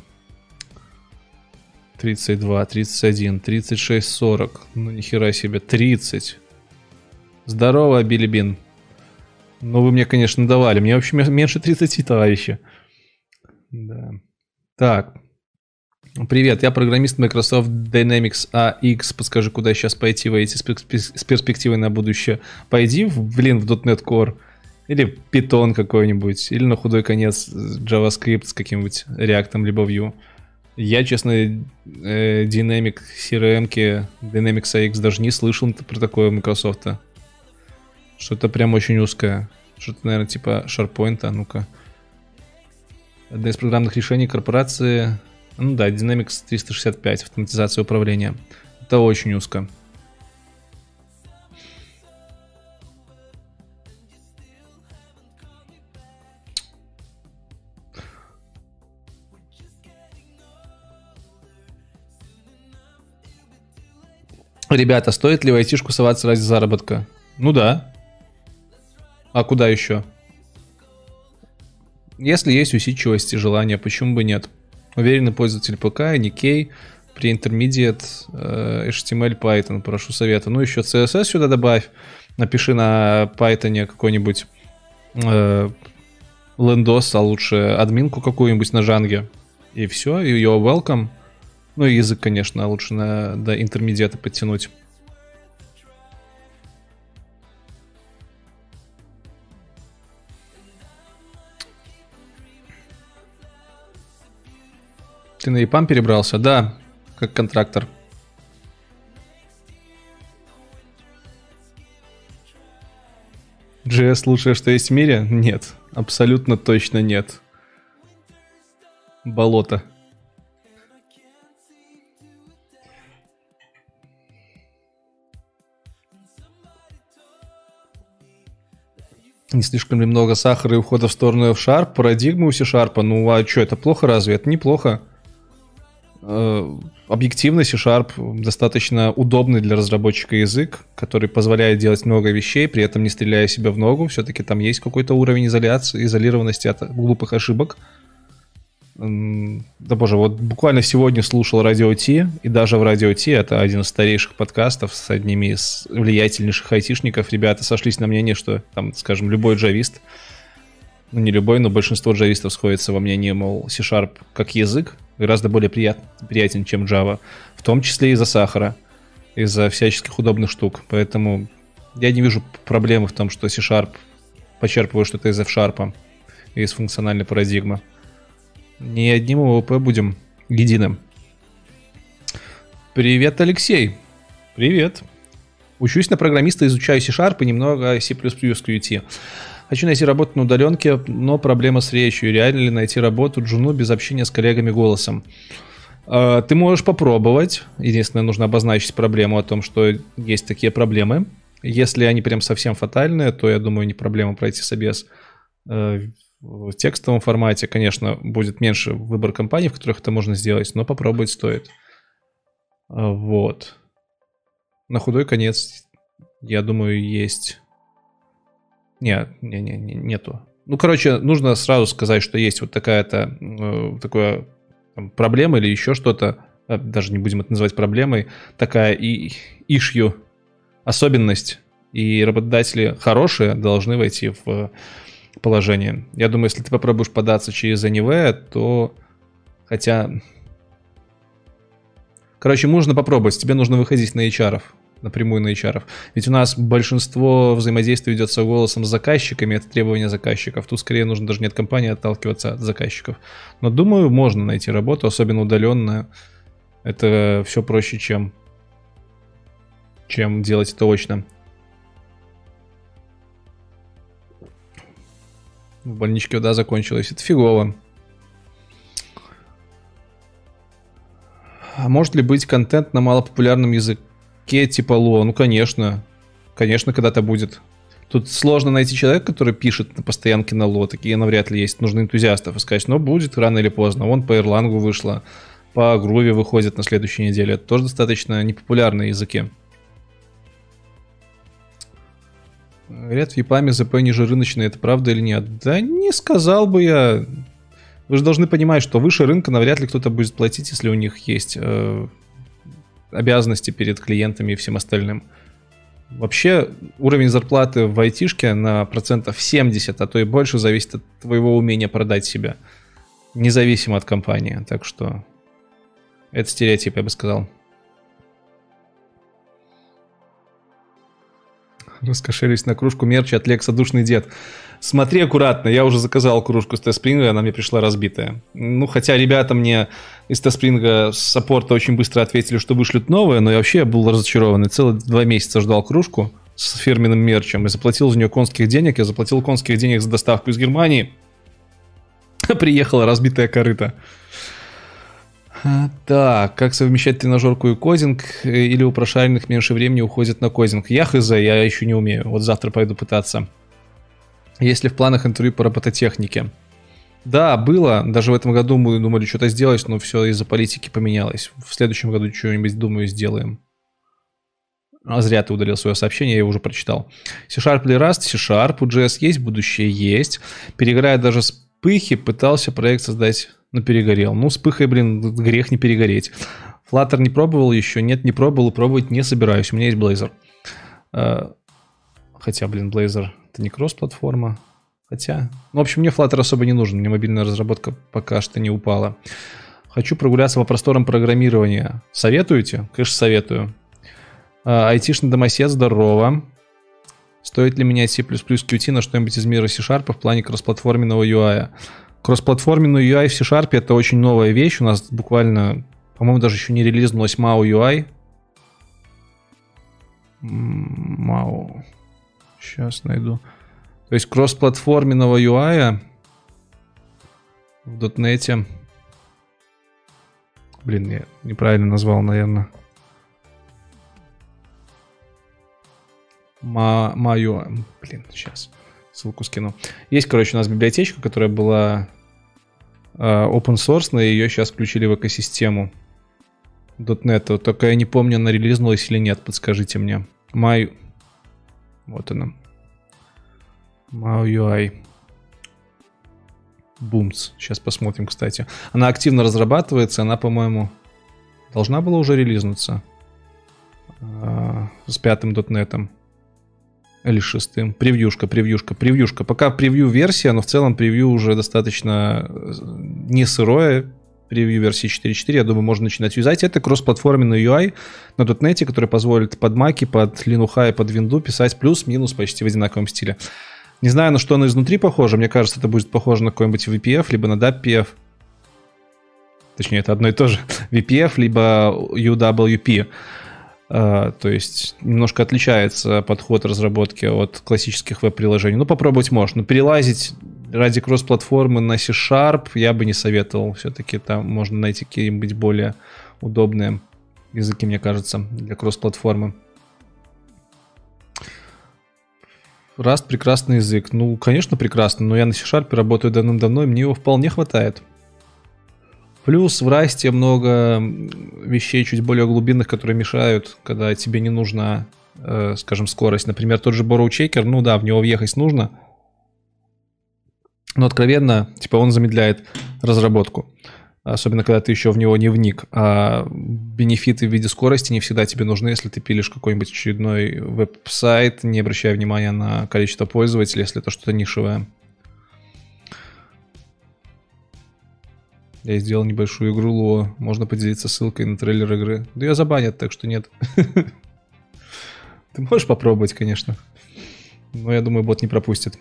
32, 31, 36, 40. Ну, нихера себе. 30. Здорово, Билибин. Ну, вы мне, конечно, давали. Мне вообще ме- меньше 30, товарищи. Да. Так. Привет, я программист Microsoft Dynamics AX. Подскажи, куда сейчас пойти с перс- с перспективой на будущее. Пойди, в, блин, в .NET Core. Или Python какой-нибудь. Или на худой конец JavaScript с каким-нибудь React либо Vue. Я, честно, э, Dynamic CRM, Dynamics AX даже не слышал про такое у Microsoft. Что-то прям очень узкое. Что-то, наверное, типа SharePoint, а ну-ка. Одно из программных решений корпорации... Ну да, Dynamics 365, автоматизация управления. Это очень узко. Ребята, стоит ли в айтишку соваться ради заработка? Ну да. А куда еще? Если есть усидчивость и желание, почему бы нет? Уверенный пользователь ПК, Nikkei, при Intermediate, э, HTML, Python, прошу совета. Ну, еще CSS сюда добавь. Напиши на Python какой-нибудь э, а лучше админку какую-нибудь на жанге. И все, и you're welcome. Ну и язык, конечно, лучше на, до интермедиата подтянуть. Ты на ЕПАМ перебрался? Да, как контрактор. JS лучшее, что есть в мире? Нет, абсолютно точно нет. Болото. Не слишком ли много сахара и ухода в сторону F-Sharp? Парадигмы у C-Sharp? Ну а что, это плохо разве? Это неплохо. Э, Объективно C-Sharp достаточно удобный для разработчика язык, который позволяет делать много вещей, при этом не стреляя себя в ногу. Все-таки там есть какой-то уровень изоляции, изолированности от глупых ошибок. Да боже, вот буквально сегодня слушал Радио Ти, и даже в Радио Ти, это один из старейших подкастов с одними из влиятельнейших айтишников, ребята сошлись на мнении, что там, скажем, любой джавист, ну не любой, но большинство джавистов сходится во мнении, мол, C-Sharp как язык гораздо более прият, приятен, чем Java, в том числе из-за сахара, из-за всяческих удобных штук. Поэтому я не вижу проблемы в том, что C-Sharp почерпывает что-то из F-Sharp, из функциональной парадигмы. Не одним ОВП будем единым. Привет, Алексей. Привет. Учусь на программиста, изучаю C-Sharp и немного C++ Qt. Хочу найти работу на удаленке, но проблема с речью. Реально ли найти работу джуну без общения с коллегами голосом? Э, Ты можешь попробовать. Единственное, нужно обозначить проблему о том, что есть такие проблемы. Если они прям совсем фатальные, то, я думаю, не проблема пройти собес. В текстовом формате, конечно, будет меньше выбор компаний, в которых это можно сделать, но попробовать стоит. Вот. На худой конец, я думаю, есть... Нет, не, не, не, нету. Ну, короче, нужно сразу сказать, что есть вот такая-то э, такое там, проблема или еще что-то, э, даже не будем это называть проблемой, такая и ишью особенность, и работодатели хорошие должны войти в положение. Я думаю, если ты попробуешь податься через АНИВ, то хотя... Короче, нужно попробовать. Тебе нужно выходить на HR, напрямую на HR. Ведь у нас большинство взаимодействия ведется голосом с заказчиками, это требования заказчиков. Тут скорее нужно даже не от компании отталкиваться от заказчиков. Но думаю, можно найти работу, особенно удаленно. Это все проще, чем, чем делать это очно. В больничке вода закончилась. Это фигово. А может ли быть контент на малопопулярном языке типа Ло? Ну, конечно. Конечно, когда-то будет. Тут сложно найти человека, который пишет на постоянке на Ло. Такие навряд ли есть. Нужно энтузиастов искать. Но будет рано или поздно. Вон по Erlang вышло. По Groovy выходит на следующей неделе. Это тоже достаточно непопулярные языки. Говорят, в ЕПАМе ЗП ниже рыночной, это правда или нет? Да не сказал бы я. Вы же должны понимать, что выше рынка навряд ли кто-то будет платить, если у них есть э, обязанности перед клиентами и всем остальным. Вообще, уровень зарплаты в айтишке на процентов 70, а то и больше зависит от твоего умения продать себя. Независимо от компании. Так что это стереотип, я бы сказал. Раскошелись на кружку мерча от Лекса Душный Дед. Смотри аккуратно, я уже заказал кружку с Теспринга, она мне пришла разбитая. Ну, хотя ребята мне из Теспринга с саппорта очень быстро ответили, что вышлют новое, но я вообще был разочарован. И целых два месяца ждал кружку с фирменным мерчем и заплатил за нее конских денег. Я заплатил конских денег за доставку из Германии. Приехала разбитая корыта. Так, как совмещать тренажерку и кодинг? Э, Или у прошаренных меньше времени уходит на кодинг? Я хз, я еще не умею. Вот завтра пойду пытаться. Есть ли в планах интервью по робототехнике? Да, было. Даже в этом году мы думали что-то сделать, но все из-за политики поменялось. В следующем году что-нибудь, думаю, сделаем. А зря ты удалил свое сообщение, я его уже прочитал. C-Sharp или Rust? C-Sharp, у JS есть, будущее есть. Перегорая даже с пыхи, пытался проект создать, но перегорел. Ну, с пыхой, блин, грех не перегореть. Flutter не пробовал еще? Нет, не пробовал и пробовать не собираюсь. У меня есть Blazor. А, Хотя, блин, Blazor это не кросс-платформа. Хотя, ну, в общем, мне Flutter особо не нужен. Мне мобильная разработка пока что не упала. Хочу прогуляться по просторам программирования. Советуете? Конечно, советую. А, Айтишный домосед, здорово. Стоит ли менять C++ Qt на что-нибудь из мира C-Sharp в плане кроссплатформенного UI? Кроссплатформенный UI в C-Sharp это очень новая вещь. У нас буквально, по-моему, даже еще не релизнулась MAU UI. MAU. Сейчас найду. То есть кроссплатформенного UI в .NET. Блин, я неправильно назвал, наверное. Ма, мою, блин, сейчас ссылку скину. Есть, короче, у нас библиотечка, которая была э, open source, но ее сейчас включили в экосистему .NET. Только я не помню, она релизнулась или нет, подскажите мне. My... Вот она. MauUI. Booms. Сейчас посмотрим, кстати. Она активно разрабатывается, она, по-моему, должна была уже релизнуться э, с пятым .NET. Или шестым. Превьюшка, превьюшка, превьюшка. Пока превью версия, но в целом превью уже достаточно э, не сырое. Превью версии 4.4, я думаю, можно начинать юзать. Это кроссплатформенный UI на .NET, который позволит под Mac, под Linux и под Windows писать плюс-минус почти в одинаковом стиле. Не знаю, на что оно изнутри похоже. Мне кажется, это будет похоже на какой-нибудь VPF, либо на DAPPF. Точнее, это одно и то же. VPF, либо UWP. Uh, то есть немножко отличается подход разработки от классических веб-приложений. Ну, попробовать можно. Но перелазить ради кросс-платформы на C-Sharp я бы не советовал. Все-таки там можно найти какие-нибудь более удобные языки, мне кажется, для кросс-платформы. Rust прекрасный язык. Ну, конечно, прекрасный, но я на C-Sharp работаю давным-давно, и мне его вполне хватает. Плюс в Rust много вещей чуть более глубинных, которые мешают, когда тебе не нужна, э, скажем, скорость. Например, тот же Borrow Checker, ну да, в него въехать нужно, но откровенно, типа, он замедляет разработку. Особенно, когда ты еще в него не вник. А бенефиты в виде скорости не всегда тебе нужны, если ты пилишь какой-нибудь очередной веб-сайт, не обращая внимания на количество пользователей, если это что-то нишевое. Я сделал небольшую игру Lua. Можно поделиться ссылкой на трейлер игры. Да ее забанят, так что нет. Ты можешь попробовать, конечно. Но я думаю, бот не пропустит.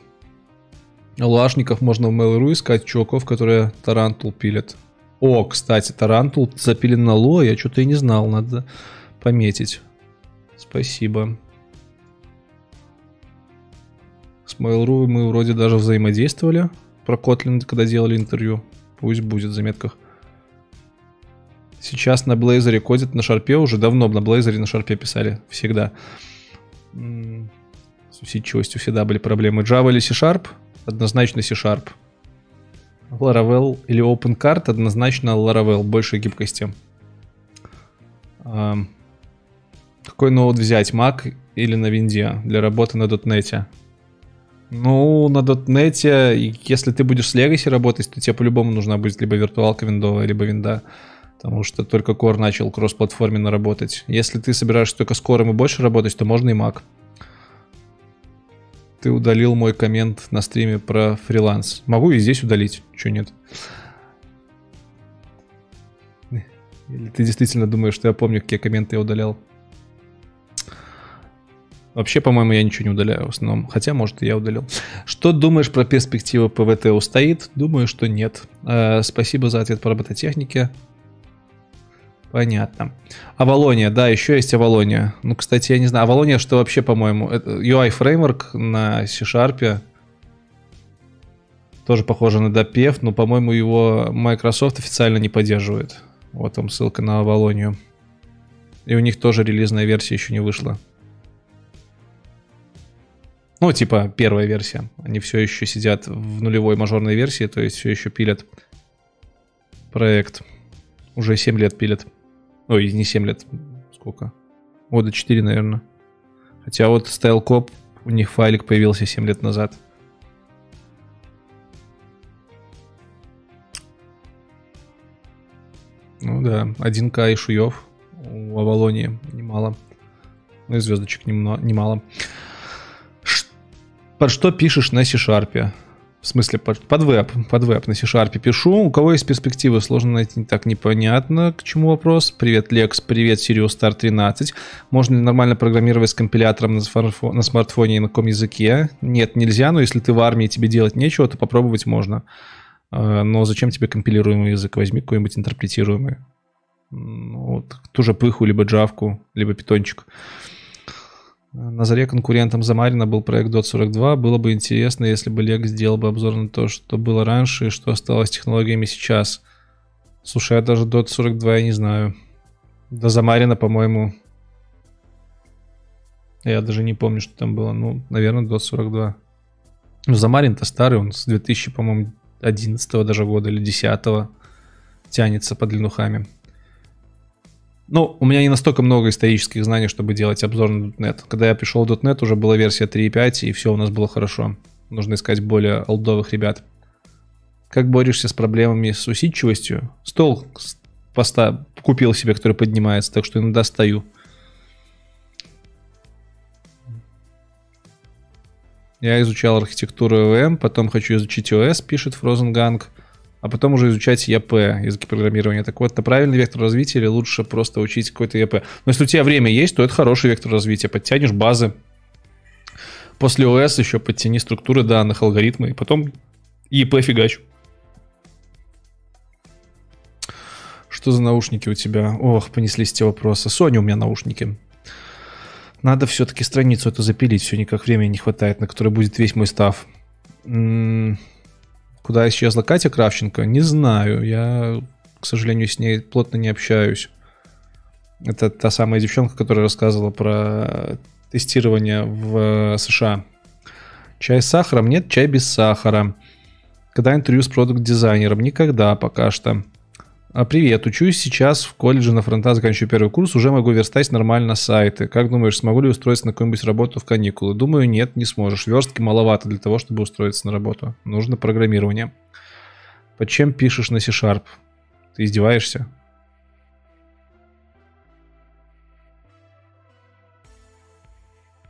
Луашников можно в Mail.ru искать, чуваков, которые Tarantool пилят. О, кстати, Tarantool запилен на Lua, я что-то и не знал, надо пометить. Спасибо. С Mail.ru мы вроде даже взаимодействовали про Kotlin, когда делали интервью. Пусть будет в заметках. Сейчас на Blazor кодят на шарпе уже давно на Blazor на шарпе писали. Всегда. С усидчивостью всегда были проблемы. Java или C-Sharp? Однозначно C-Sharp. Laravel или OpenCart? Однозначно Laravel. Больше гибкости. Какой ноут взять? Mac или на винде для работы на .NET? Ну, на .NET, если ты будешь с Legacy работать, то тебе по-любому нужна будет либо виртуалка виндовая, либо винда. Потому что только Core начал кросс-платформенно работать. Если ты собираешься только с Core и больше работать, то можно и Mac. Ты удалил мой коммент на стриме про фриланс. Могу и здесь удалить. Чего нет? Или ты действительно думаешь, что я помню, какие комменты я удалял? Вообще, по-моему, я ничего не удаляю в основном. Хотя, может, я удалил. Что думаешь про перспективы ПВТ устоит? Думаю, что нет. Э, спасибо за ответ по робототехнике. Понятно. Авалония, да, еще есть Авалония. Ну, кстати, я не знаю. Авалония, что вообще, по-моему, UI фреймворк на C-Sharp. Тоже похоже на DAPF, но, по-моему, его Microsoft официально не поддерживает. Вот там ссылка на Авалонию. И у них тоже релизная версия еще не вышла. Ну, типа, первая версия. Они все еще сидят в нулевой мажорной версии, то есть все еще пилят проект. Уже 7 лет пилят. Ой, не 7 лет. Сколько? Года 4, наверное. Хотя вот StyleCop, у них файлик появился 7 лет назад. Ну да, 1К и шуев у Авалонии немало. Ну и звездочек немало. немало. Под что пишешь на C-Sharp? В смысле, под, под веб, под веб на C-Sharp пишу. У кого есть перспективы, сложно найти, так непонятно, к чему вопрос. Привет, Лекс, привет, Sirius Star 13. Можно ли нормально программировать с компилятором на, смартфо- на смартфоне и на каком языке? Нет, нельзя, но если ты в армии, тебе делать нечего, то попробовать можно. А, Но зачем тебе компилируемый язык? Возьми какой-нибудь интерпретируемый. Вот, ту же пыху, либо джавку, либо питончик. На заре конкурентом Замарина был проект Dot42. Было бы интересно, если бы Lex сделал бы обзор на то, что было раньше и что осталось технологиями сейчас. Слушай, я даже Dot42 я не знаю. До Замарина, по-моему, я даже не помню, что там было. Ну, наверное, Dot42. Ну, Замарин-то старый, он с 2000, по-моему, 11 даже года или 10 тянется по длинухами. Ну, у меня не настолько много исторических знаний, чтобы делать обзор на .NET. Когда я пришел в .NET, уже была версия 3.5, и все у нас было хорошо. Нужно искать более олдовых ребят. Как борешься с проблемами с усидчивостью? Стол поста купил себе, который поднимается, так что иногда стою. Я изучал архитектуру ЭВМ, потом хочу изучить ОС, пишет Frozen Gang, а потом уже изучать ЯП, языки программирования. Так вот, это правильный вектор развития или лучше просто учить какой-то ЯП? Но если у тебя время есть, то это хороший вектор развития. Подтянешь базы. После ОС еще подтяни структуры данных, алгоритмы, и потом ЯП фигач. Что за наушники у тебя? Ох, понеслись те вопросы. Sony у меня наушники. Надо все-таки страницу эту запилить, все никак времени не хватает, на которой будет весь мой став. М, Куда исчезла Катя Кравченко? Не знаю. Я, к сожалению, с ней плотно не общаюсь. Это та самая девчонка, которая рассказывала про тестирование в э, США. Чай с сахаром? Нет, чай без сахара. Когда интервью с продукт-дизайнером? Никогда пока что. А, Привет, учусь сейчас в колледже на фронта, заканчиваю первый курс, уже могу верстать нормально сайты. Как думаешь, смогу ли устроиться на какую-нибудь работу в каникулы? Думаю, нет, не сможешь. Верстки маловато для того, чтобы устроиться на работу. Нужно программирование. Под чем пишешь на C-Sharp? Ты издеваешься?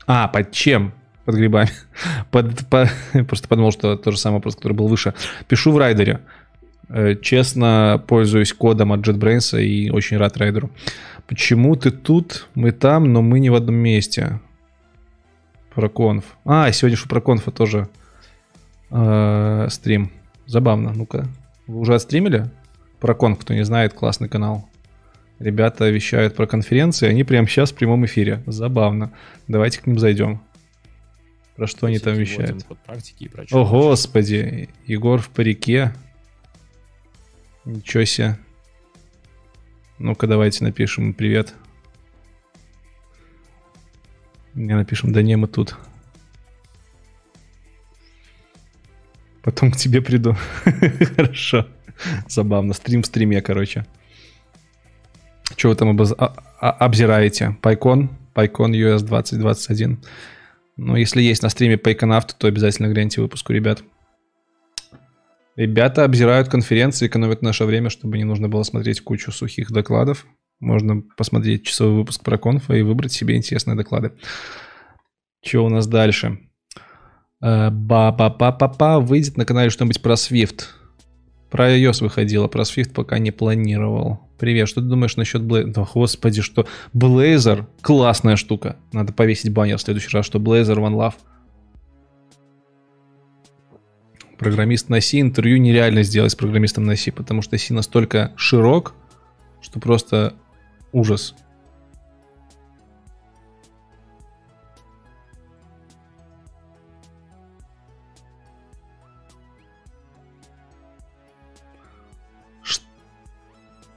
А, под чем? Под грибами. Под, по- просто подумал, что тот же самый вопрос, который был выше. Пишу в райдере. Э, Честно, пользуюсь кодом от JetBrains и очень рад райдеру. Почему ты тут, мы там, но мы не в одном месте? Проконф. А, сегодня же у Проконфа тоже э, стрим. Забавно. Ну-ка. Вы уже отстримили? Проконф, кто не знает, классный канал. Ребята вещают про конференции, они прямо сейчас в прямом эфире. Забавно. Давайте к ним зайдем. Про что они там вещают? О, господи, Егор в парике. Ничего себе. Ну-ка, давайте напишем привет. Не напишем, да не, мы тут. Потом к тебе приду. Хорошо. Забавно. Стрим в стриме, короче. Что вы там обоз- а- а- обзираете? Пайкон? Пайкон US 2021. Ну, если есть на стриме Пайконавт, то обязательно гляньте выпуску, ребят. Ребята обзирают конференции, экономят наше время, чтобы не нужно было смотреть кучу сухих докладов. Можно посмотреть часовой выпуск про конфа и выбрать себе интересные доклады. Что у нас дальше? Э, Ба-ба-ба-ба-ба. Выйдет на канале что-нибудь про Swift. Про iOS выходило, про Swift пока не планировал. Привет, что ты думаешь насчет Blazor? Да, господи, что Blazor классная штука. Надо повесить баннер в следующий раз, что Blazor One Love. Программист на C интервью нереально сделать с программистом на C, потому что C настолько широк, что просто ужас.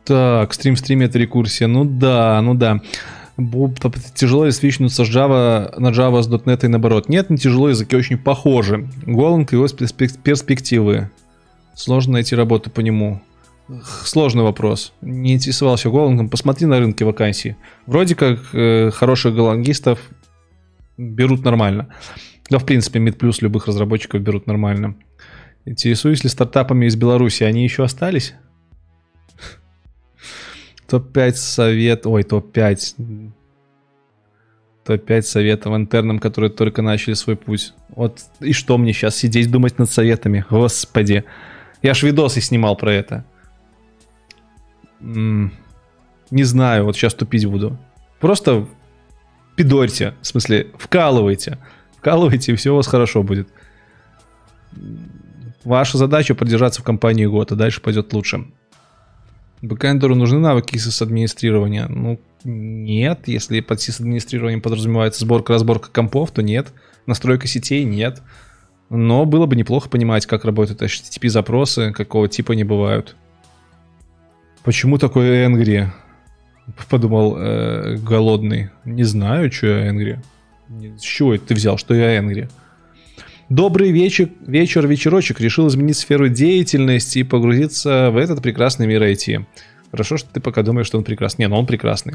Так, стрим в стриме это рекурсия. Ну да, ну да. Тяжело ли свичнуться с Java на Java с .NET и наоборот? Нет, не тяжело, языки очень похожи. Golang и его перспек- перспективы. Сложно найти работу по нему. Сложный вопрос. Не интересовался Голлангом. Посмотри на рынке вакансий. Вроде как э, хороших голлангистов берут нормально. Да, в принципе, Mid плюс любых разработчиков берут нормально. Интересуюсь ли стартапами из Беларуси? Они еще остались? Топ-5 совет... Ой, топ-5. Топ-5 советов интернам, которые только начали свой путь. Вот и что мне сейчас сидеть думать над советами? Господи. Я ж видосы снимал про это. М, Не знаю, вот сейчас тупить буду. Просто пидорьте, в смысле, вкалывайте. Вкалывайте, и все у вас хорошо будет. Ваша задача продержаться в компании год, а дальше пойдет лучше. Бэкэндеру нужны навыки сис-администрирования? Ну, нет. Если под сис-администрированием подразумевается сборка-разборка компов, то нет. Настройка сетей? Нет. Но было бы неплохо понимать, как работают HTTP-запросы, какого типа они бывают. Почему такой Angry? Подумал э, голодный. Не знаю, что я Angry. С чего это ты взял, что я Angry? Добрый вечер, вечер, вечерочек. Решил изменить сферу деятельности и погрузиться в этот прекрасный мир IT. Хорошо, что ты пока думаешь, что он прекрасный. Не, ну он прекрасный.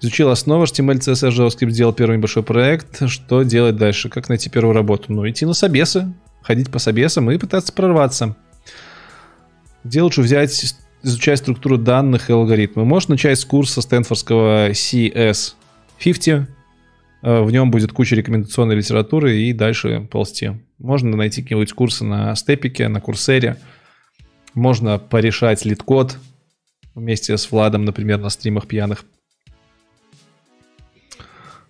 Изучил основы HTML, CSS, JavaScript, сделал первый небольшой проект. Что делать дальше? Как найти первую работу? Ну, идти на собесы, ходить по собесам и пытаться прорваться. Где лучше взять, изучать структуру данных и алгоритмы? Можешь начать с курса стэнфордского CS50. Э, в нем будет куча рекомендационной литературы и дальше ползти. Можно найти какие-нибудь курсы на степике, на курсере. Можно порешать LeetCode вместе с Владом, например, на стримах пьяных.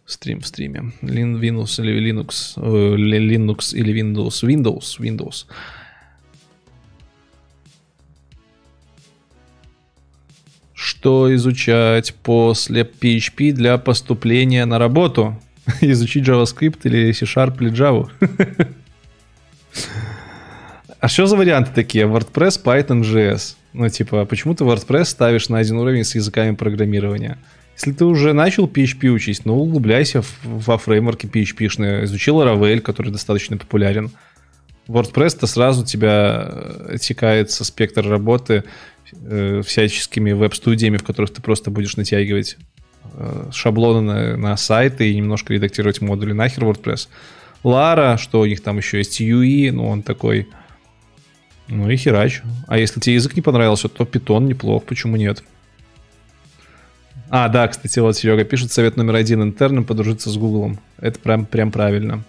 Стрим в стриме. Linux или Linux, э, Linux или Windows, Windows, Windows. Что изучать после PHP для поступления на работу? Изучить JavaScript или C-Sharp или Java? А что за варианты такие? WordPress, Python, JS. Ну, типа, почему ты WordPress ставишь на один уровень с языками программирования? Если ты уже начал PHP учить, ну, углубляйся во фреймворке PHP-шные. Изучил Laravel, который достаточно популярен. WordPress-то сразу тебя э, отсекает со спектра работы э, всяческими веб-студиями, в которых ты просто будешь натягивать шаблоны на, на сайты и немножко редактировать модули. Нахер WordPress. Лара, что у них там еще есть UE, ну он такой... Ну и херач. А если тебе язык не понравился, то питон неплох, почему нет? А, да, кстати, вот Серега пишет совет номер один интерном подружиться с Гуглом. Это прям, прям правильно.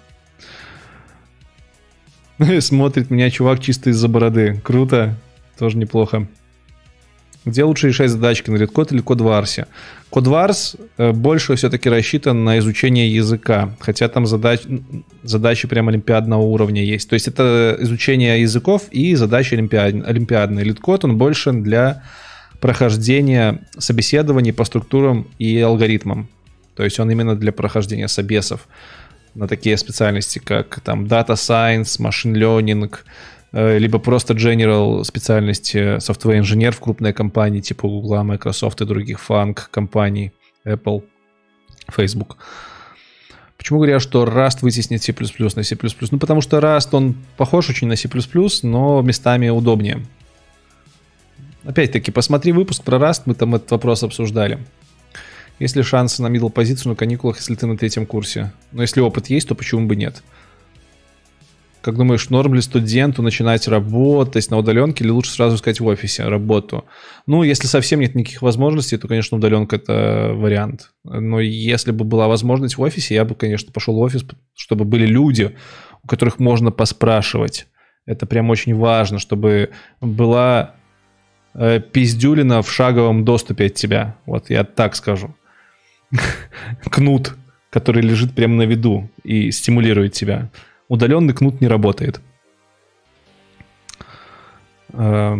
Смотрит меня чувак чисто из-за бороды. Круто. Тоже неплохо. Где лучше решать задачки, на Redcode или Кодварсе? Кодварс э, больше все-таки рассчитан на изучение языка, хотя там задач, задачи прям олимпиадного уровня есть. То есть это изучение языков и задачи олимпиад, олимпиадные. Литкод, он больше для прохождения собеседований по структурам и алгоритмам. То есть он именно для прохождения собесов на такие специальности, как там Data Science, Machine Learning, либо просто general специальности software инженер в крупной компании типа Google, Microsoft и других фанк компаний, Apple, Facebook. Почему говорят, что Rust вытеснит C++ на C++? Ну, потому что Rust, он похож очень на C++, но местами удобнее. Опять-таки, посмотри выпуск про Rust, мы там этот вопрос обсуждали. Есть ли шансы на middle позицию на каникулах, если ты на третьем курсе? Но если опыт есть, то почему бы нет? Как думаешь, норм ли студенту начинать работать на удаленке или лучше сразу искать в офисе работу? Ну, если совсем нет никаких возможностей, то, конечно, удаленка это вариант. Но если бы была возможность в офисе, я бы, конечно, пошел в офис, чтобы были люди, у которых можно поспрашивать. Это прям очень важно, чтобы была э, пиздюлина в шаговом доступе от тебя. Вот я так скажу. Кнут, который лежит прямо на виду и стимулирует тебя удаленный кнут не работает. Э,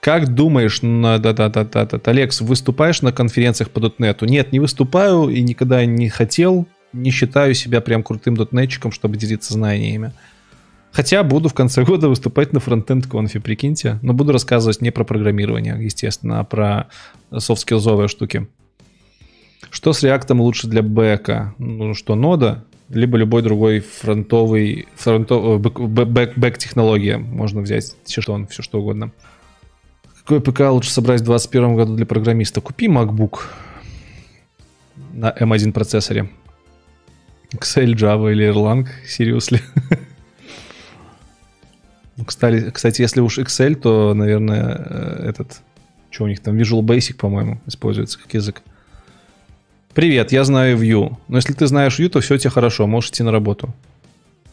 как думаешь, на, да, да, да, да, да, Алекс, выступаешь на конференциях по .NET? Нет, не выступаю и никогда не хотел, не считаю себя прям крутым дотнетчиком, чтобы делиться знаниями. Хотя буду в конце года выступать на фронтенд конфе, прикиньте. Но буду рассказывать не про программирование, естественно, а про софт-скиллзовые штуки. Что с реактом лучше для бэка? Ну что, нода? Либо любой другой фронтовый, фронтовый бэк, технология можно взять, все что, он, все что угодно. Какой ПК лучше собрать в 2021 году для программиста? Купи MacBook на M1 процессоре. Excel, Java или Erlang, seriously. Кстати, кстати, если уж Excel, то, наверное, э, этот, что у них там, Visual Basic, по-моему, используется как язык. Привет, я знаю Vue. Но если ты знаешь Vue, то все тебе хорошо, можешь идти на работу.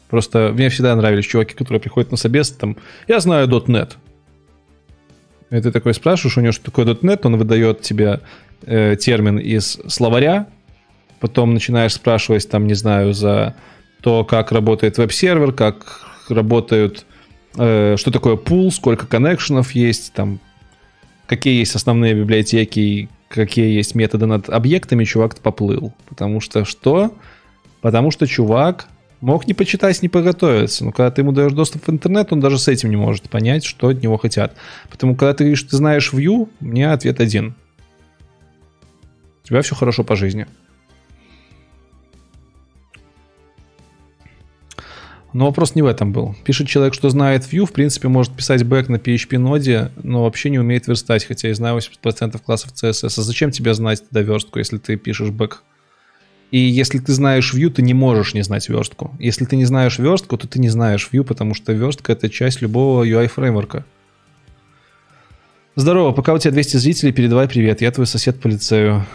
Просто мне всегда нравились чуваки, которые приходят на собес, там, я знаю .NET. И ты такой спрашиваешь у него, что такое .NET, он выдает тебе э, термин из словаря, потом начинаешь спрашивать, там, не знаю, за то, как работает веб-сервер, как работают э, что такое пул, сколько коннекшенов есть, там, какие есть основные библиотеки, какие есть методы над объектами, чувак поплыл. Потому что что? Потому что чувак мог не почитать, не подготовиться. Но когда ты ему даешь доступ в интернет, он даже с этим не может понять, что от него хотят. Поэтому, когда ты говоришь, ты знаешь Vue, у меня ответ один. У тебя все хорошо по жизни. Но вопрос не в этом был. Пишет человек, что знает Vue, в принципе, может писать бэк на PHP ноде, но вообще не умеет верстать, хотя я знаю 80% классов CSS. А зачем тебе знать тогда верстку, если ты пишешь бэк? И если ты знаешь Vue, ты не можешь не знать верстку. Если ты не знаешь верстку, то ты не знаешь Vue, потому что верстка — это часть любого UI-фреймворка. Здорово, пока у тебя 200 зрителей, передавай привет, я твой сосед по лицею.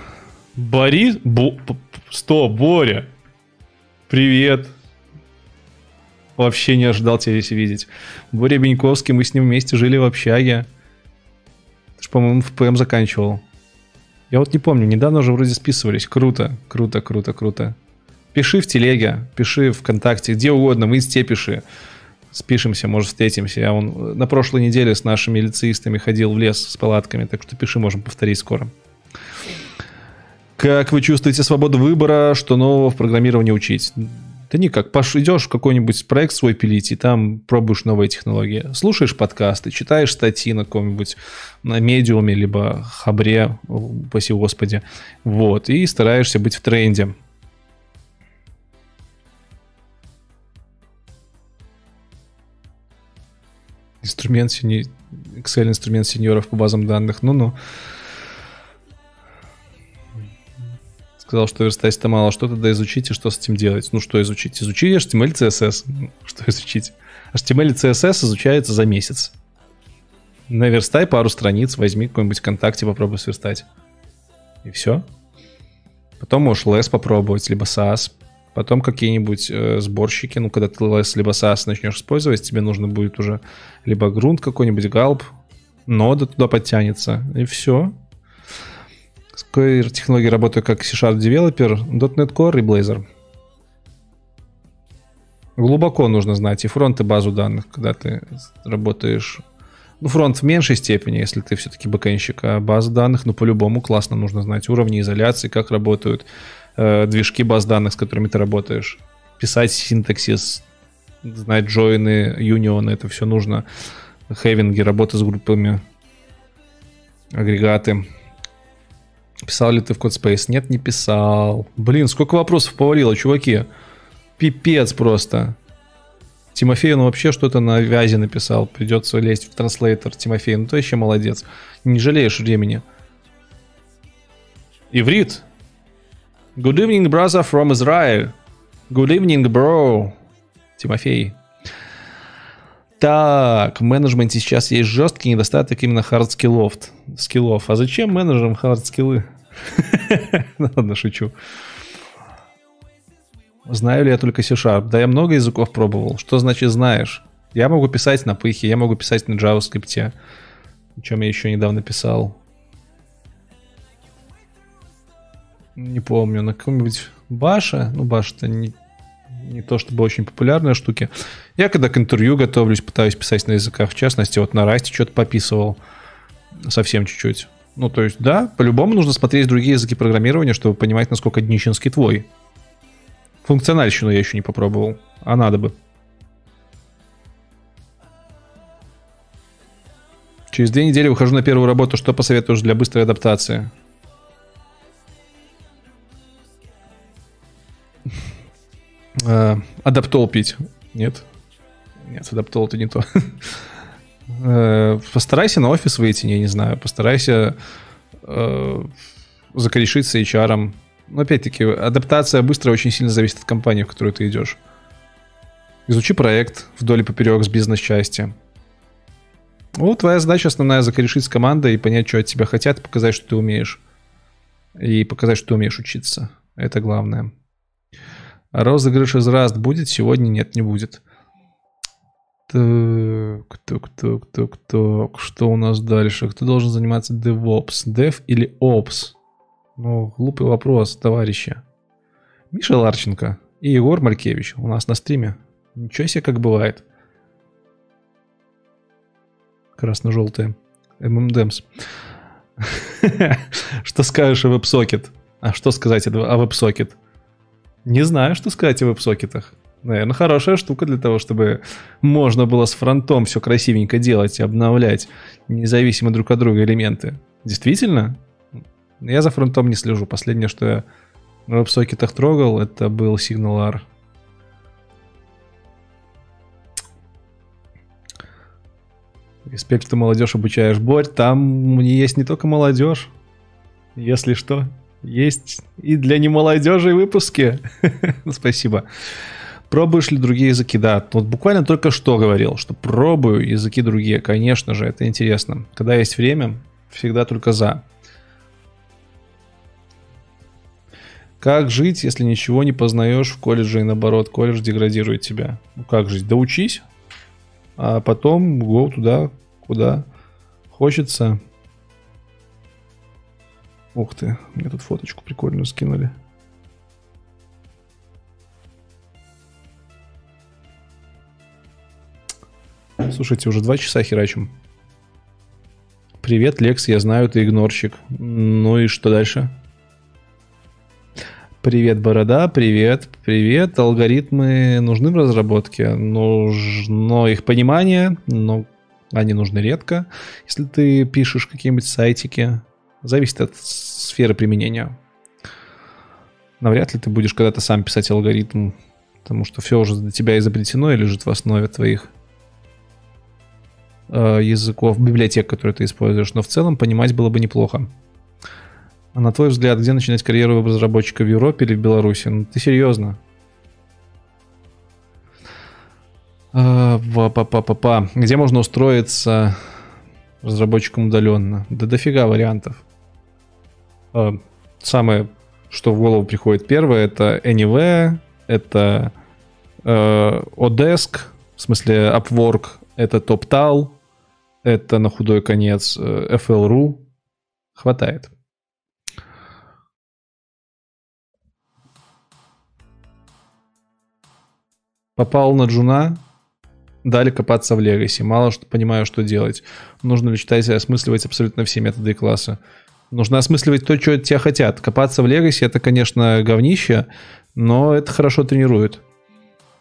Борис? Бо... Стоп, Боря! Привет! Вообще не ожидал тебя здесь видеть. Боря Беньковский, мы с ним вместе жили в общаге. Ты же, по-моему, в ПМ заканчивал. Я вот не помню, недавно уже вроде списывались. Круто, круто, круто, круто. Пиши в телеге, пиши ВКонтакте, где угодно, в инсте пиши. Спишемся, может, встретимся. Я он на прошлой неделе с нашими лицеистами ходил в лес с палатками, так что пиши, можем повторить скоро. Как вы чувствуете свободу выбора, что нового в программировании учить? Да никак, Паш, идешь в какой-нибудь проект свой пилить, и там пробуешь новые технологии. Слушаешь подкасты, читаешь статьи на каком-нибудь на медиуме, либо хабре, упаси господи. Вот, и стараешься быть в тренде. Инструмент сени... Excel инструмент сеньоров по базам данных. Ну-ну. Сказал, что верстать это мало, что тогда изучить и что с этим делать? Ну, что изучить? Изучи HTML, CSS. Что изучить? HTML и CSS изучается за месяц. Наверстай пару страниц, возьми какой-нибудь ВКонтакте, попробуй сверстать. И все. Потом можешь LESS попробовать, либо SAS. Потом какие-нибудь э, сборщики, ну, когда ты LESS либо SAS начнешь использовать, тебе нужно будет уже либо грунт какой-нибудь, галп, нода туда подтянется, и все. С какой технологией работаю как C-Sharp Developer, .NET Core и Blazor. Глубоко нужно знать и фронт, и базу данных, когда ты работаешь. Ну, фронт в меньшей степени, если ты все-таки бэкэнщик, а база данных, ну, по-любому классно нужно знать уровни изоляции, как работают э, движки баз данных, с которыми ты работаешь. Писать синтаксис, знать джойны, юнионы, это все нужно. Хевинги, работа с группами, агрегаты. Писал ли ты в CodeSpace? Нет, не писал. Блин, сколько вопросов повалило, чуваки. Пипец просто. Тимофей, ну вообще что-то на вязи написал. Придется лезть в транслейтер. Тимофей, ну ты вообще молодец. Не жалеешь времени. Иврит. Good evening, brother from Israel. Good evening, bro. Тимофей. Так, в менеджменте сейчас есть жесткий недостаток именно хардскиллов. Скиллов. А зачем менеджерам хардскиллы? Ладно, шучу. Знаю ли я только C-Sharp? Да я много языков пробовал. Что значит знаешь? Я могу писать на пыхе, я могу писать на JavaScript. О чем я еще недавно писал. Не помню, на каком-нибудь Баша. Ну, Баша-то не, не то чтобы очень популярные штуки. Я когда к интервью готовлюсь, пытаюсь писать на языках, в частности, вот на Расте что-то пописывал. Совсем чуть-чуть. Ну, то есть, да, по-любому нужно смотреть другие языки программирования, чтобы понимать, насколько днищенский твой. Функциональщину я еще не попробовал, а надо бы. Через две недели выхожу на первую работу. Что посоветуешь для быстрой адаптации? Э, адаптол пить. Нет. Нет, адаптол это не то. Э, постарайся на офис выйти, я не знаю. Постарайся э, закорешиться HR. Но опять-таки, адаптация быстро очень сильно зависит от компании, в которую ты идешь. Изучи проект вдоль и поперек с бизнес-части. Вот твоя задача основная закорешить с командой и понять, что от тебя хотят, показать, что ты умеешь. И показать, что ты умеешь учиться. Это главное. Розыгрыш из Rust будет? Сегодня нет, не будет. Так, так, так, так, так. Что у нас дальше? Кто должен заниматься DevOps? Dev или Ops? Ну, глупый вопрос, товарищи. Миша Ларченко и Егор Маркевич у нас на стриме. Ничего себе, как бывает. Красно-желтые. ММДМС. Что скажешь о WebSocket? А что сказать о WebSocket? Не знаю, что сказать о веб-сокетах. Наверное, хорошая штука для того, чтобы можно было с фронтом все красивенько делать и обновлять независимо друг от друга элементы. Действительно? Я за фронтом не слежу. Последнее, что я на веб-сокетах трогал, это был SignalR. Респект, что молодежь обучаешь. Борь, там есть не только молодежь. Если что, есть и для немолодежи выпуски. Спасибо. Пробуешь ли другие языки? Да, вот буквально только что говорил, что пробую языки другие. Конечно же, это интересно. Когда есть время, всегда только за. Как жить, если ничего не познаешь в колледже и наоборот, колледж деградирует тебя? Ну как жить? Да учись, а потом go туда, куда хочется. Ух ты, мне тут фоточку прикольную скинули. Слушайте, уже два часа херачим. Привет, Лекс, я знаю, ты игнорщик. Ну и что дальше? Привет, Борода, привет, привет. Алгоритмы нужны в разработке, нужно их понимание, но они нужны редко. Если ты пишешь какие-нибудь сайтики, зависит от сферы применения. Навряд ли ты будешь когда-то сам писать алгоритм, потому что все уже для тебя изобретено и лежит в основе твоих э, языков, библиотек, которые ты используешь. Но в целом понимать было бы неплохо. А на твой взгляд, где начинать карьеру разработчика в Европе или в Беларуси? Ну, ты серьезно? А, па па па па Где можно устроиться разработчиком удаленно? Да дофига вариантов. А, самое, что в голову приходит первое, это Anywhere, это э, Odesk, в смысле Upwork, это TopTal, это на худой конец э, FL.ru. Хватает. Попал на джуна, дали копаться в Legacy. Мало что понимаю, что делать. Нужно ли читать и осмысливать абсолютно все методы и классы. Нужно осмысливать то, что тебя хотят. Копаться в Legacy это, конечно, говнище, но это хорошо тренирует.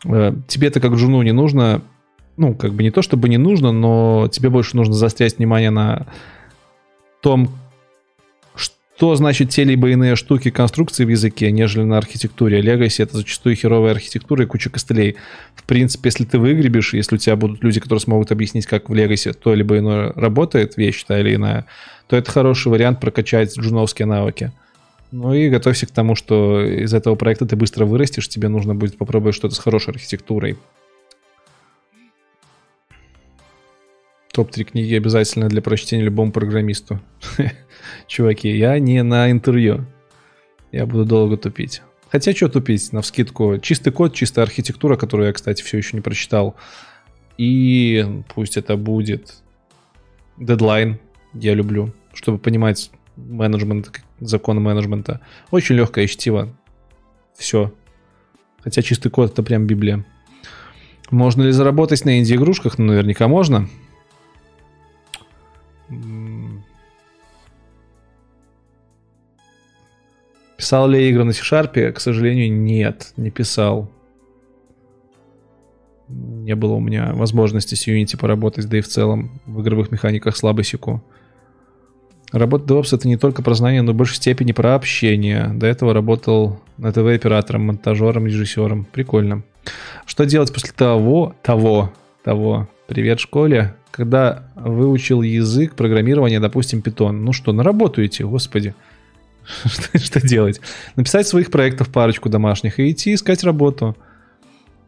Э, тебе это как джуну не нужно, ну, как бы не то, чтобы не нужно, но тебе больше нужно заострять внимание на том, что значит те либо иные штуки конструкции в языке, нежели на архитектуре. Legacy — это зачастую херовая архитектура и куча костылей. В принципе, если ты выгребешь, если у тебя будут люди, которые смогут объяснить, как в Legacy то либо иное работает, вещь та или иная, то это хороший вариант прокачать джуновские навыки. Ну и готовься к тому, что из этого проекта ты быстро вырастешь, тебе нужно будет попробовать что-то с хорошей архитектурой. Топ-3 книги обязательно для прочтения любому программисту. Чуваки, я не на интервью. Я буду долго тупить. Хотя что тупить, на вскидку. Чистый код, чистая архитектура, которую я, кстати, все еще не прочитал. И пусть это будет дедлайн, я люблю чтобы понимать менеджмент, законы менеджмента. Очень легкое чтиво. Все. Хотя чистый код это прям Библия. Можно ли заработать на инди-игрушках? Ну, наверняка можно. Писал ли я игры на C-Sharp? К сожалению, нет, не писал. Не было у меня возможности с Unity поработать, да и в целом в игровых механиках слабо секу. Работа DevOps это не только про знания, но в большей степени про общение. До этого работал на ТВ-оператором, монтажером, режиссером. Прикольно. Что делать после того, того, того, привет школе, когда выучил язык программирования, допустим, Python? Ну что, на работу идти, господи. что, что делать? Написать своих проектов парочку домашних и идти искать работу.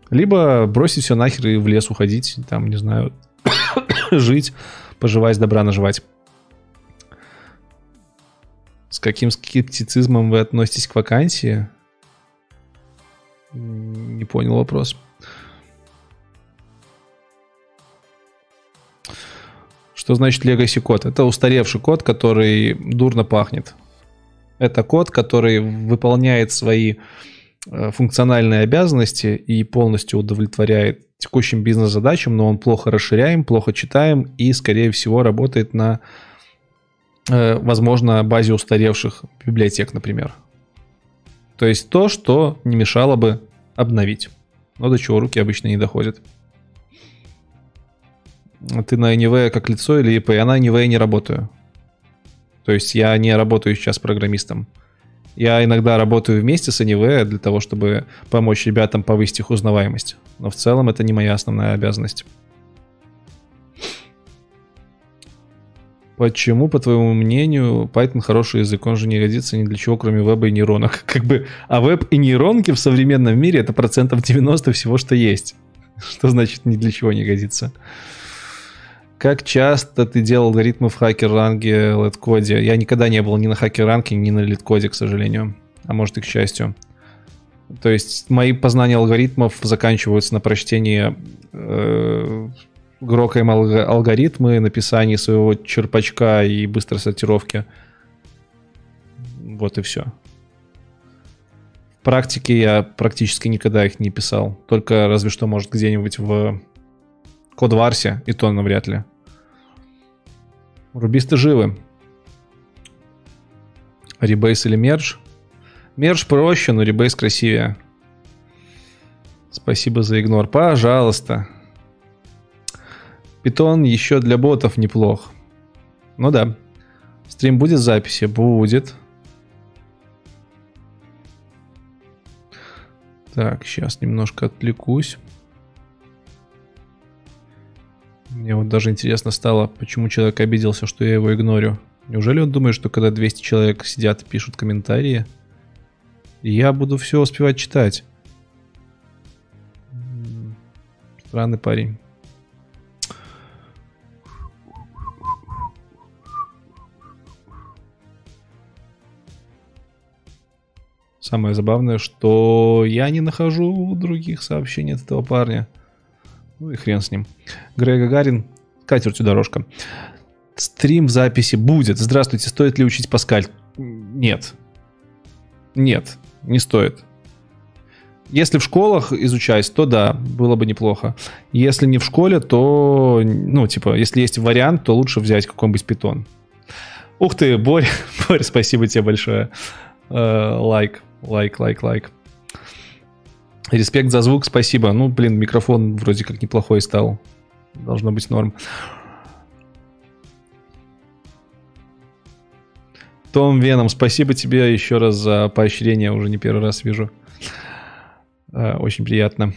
Либо бросить все нахер и в лес уходить, там, не знаю, жить, поживать, добра наживать. С каким скептицизмом вы относитесь к вакансии? Не понял вопрос. Что значит legacy код? Это устаревший код, который дурно пахнет. Это код, который выполняет свои э, функциональные обязанности и полностью удовлетворяет текущим бизнес-задачам, но он плохо расширяем, плохо читаем и, скорее всего, работает на, э, возможно, базе устаревших библиотек, например. То есть то, что не мешало бы обновить, но до чего руки обычно не доходят. Ты на NV как лицо или ИП? Я на NV не работаю. То есть я не работаю сейчас программистом. Я иногда работаю вместе с NV для того, чтобы помочь ребятам повысить их узнаваемость. Но в целом это не моя основная обязанность. Почему, по твоему мнению, Python хороший язык? Он же не годится ни для чего, кроме веба и нейронок. Как бы, а веб и нейронки в современном мире это процентов 90 всего, что есть. Что значит ни для чего не годится? Как часто ты делал алгоритмы в хакер-ранге, леткоде? Я никогда не был ни на хакер-ранге, ни на леткоде, к сожалению. А может и к счастью. То есть мои познания алгоритмов заканчиваются на прочтении э, грокаем алгоритмы, написании своего черпачка и быстрой сортировки. Вот и все. В практике я практически никогда их не писал. Только разве что, может, где-нибудь в Кодварсе, и то навряд ли. Рубисты живы. Ребейс или мерж? Мерж проще, но ребейс красивее. Спасибо за игнор. Пожалуйста. Питон еще для ботов неплох. Ну да. Стрим будет в записи? Будет. Так, сейчас немножко отвлекусь. Мне вот даже интересно стало, почему человек обиделся, что я его игнорю. Неужели он думает, что когда 200 человек сидят и пишут комментарии, я буду все успевать читать? Странный парень. Самое забавное, что я не нахожу других сообщений от этого парня. Ну и хрен с ним. Грег Гагарин, катертью дорожка. Стрим записи будет. Здравствуйте, стоит ли учить Паскаль? Нет. Нет, не стоит. Если в школах изучать, то да, было бы неплохо. Если не в школе, то, ну, типа, если есть вариант, то лучше взять какой-нибудь питон. Ух ты, Борь, Борь, спасибо тебе большое. Э, лайк, лайк, лайк, лайк. Респект за звук, спасибо. Ну, блин, микрофон вроде как неплохой стал. Должно быть норм. Том Веном, спасибо тебе еще раз за поощрение. Уже не первый раз вижу. Э, очень приятно.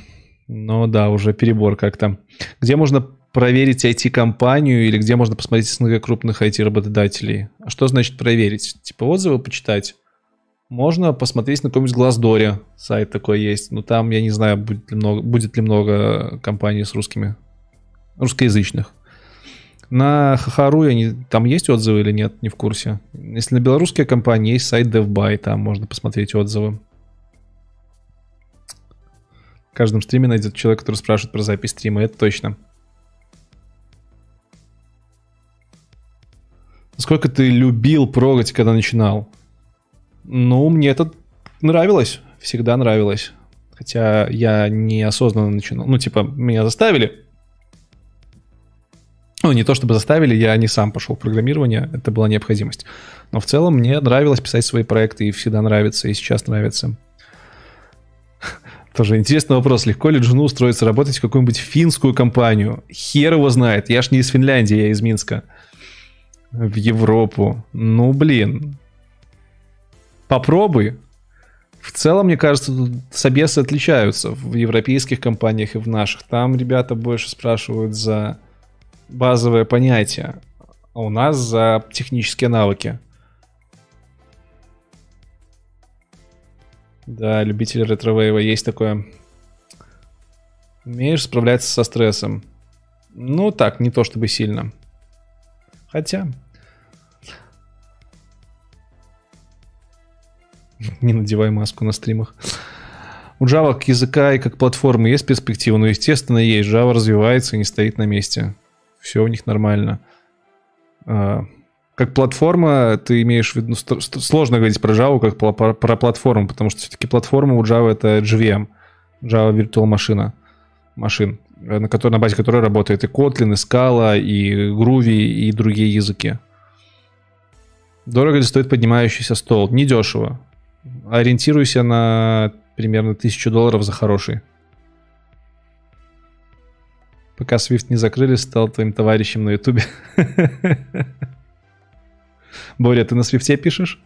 Но да, уже перебор как-то. Где можно проверить IT-компанию или где можно посмотреть СНГ крупных IT-работодателей? А что значит проверить? Типа отзывы почитать? Можно посмотреть на каком-нибудь Глаздоре. Сайт такой есть. Но там, я не знаю, будет ли много, будет ли много компаний с русскими. Русскоязычных. На Хахару я не, там есть отзывы или нет, не в курсе. Если на белорусские компании есть сайт DevBuy, там можно посмотреть отзывы. В каждом стриме найдет человек, который спрашивает про запись стрима, это точно. Сколько ты любил прогать, когда начинал? Ну, мне это нравилось, всегда нравилось. Хотя я неосознанно начинал. Ну, типа, меня заставили. Ну, не то чтобы заставили, я не сам пошел в программирование, это была необходимость. Но в целом мне нравилось писать свои проекты, и всегда нравится, и сейчас нравится. Тоже интересный вопрос. Легко ли жену устроиться работать в какую-нибудь финскую компанию? Хер его знает. Я ж не из Финляндии, я из Минска. В Европу. Ну, блин. Попробуй. В целом, мне кажется, собесы отличаются в европейских компаниях и в наших. Там ребята больше спрашивают за базовые понятия, а у нас за технические навыки. Да, любитель ретро есть такое. Умеешь справляться со стрессом? Ну так, не то чтобы сильно. Хотя, Не надевай маску на стримах. У Java как языка и как платформы есть перспектива, но, естественно, есть. Java развивается и не стоит на месте. Все у них нормально. А, Как платформа, ты имеешь в виду... ну, Сложно говорить про Java как про, платформу, потому что все-таки платформа у Java это JVM. Java Virtual Machine. Машин, на, которой, на базе которой работает и Kotlin, и Scala, и Groovy, и другие языки. Дорого ли стоит поднимающийся стол? Недешево. Ориентируйся на примерно 1000 долларов за хороший. Пока Swift не закрыли, стал твоим товарищем на Ютубе. Боря, ты на Свифте пишешь?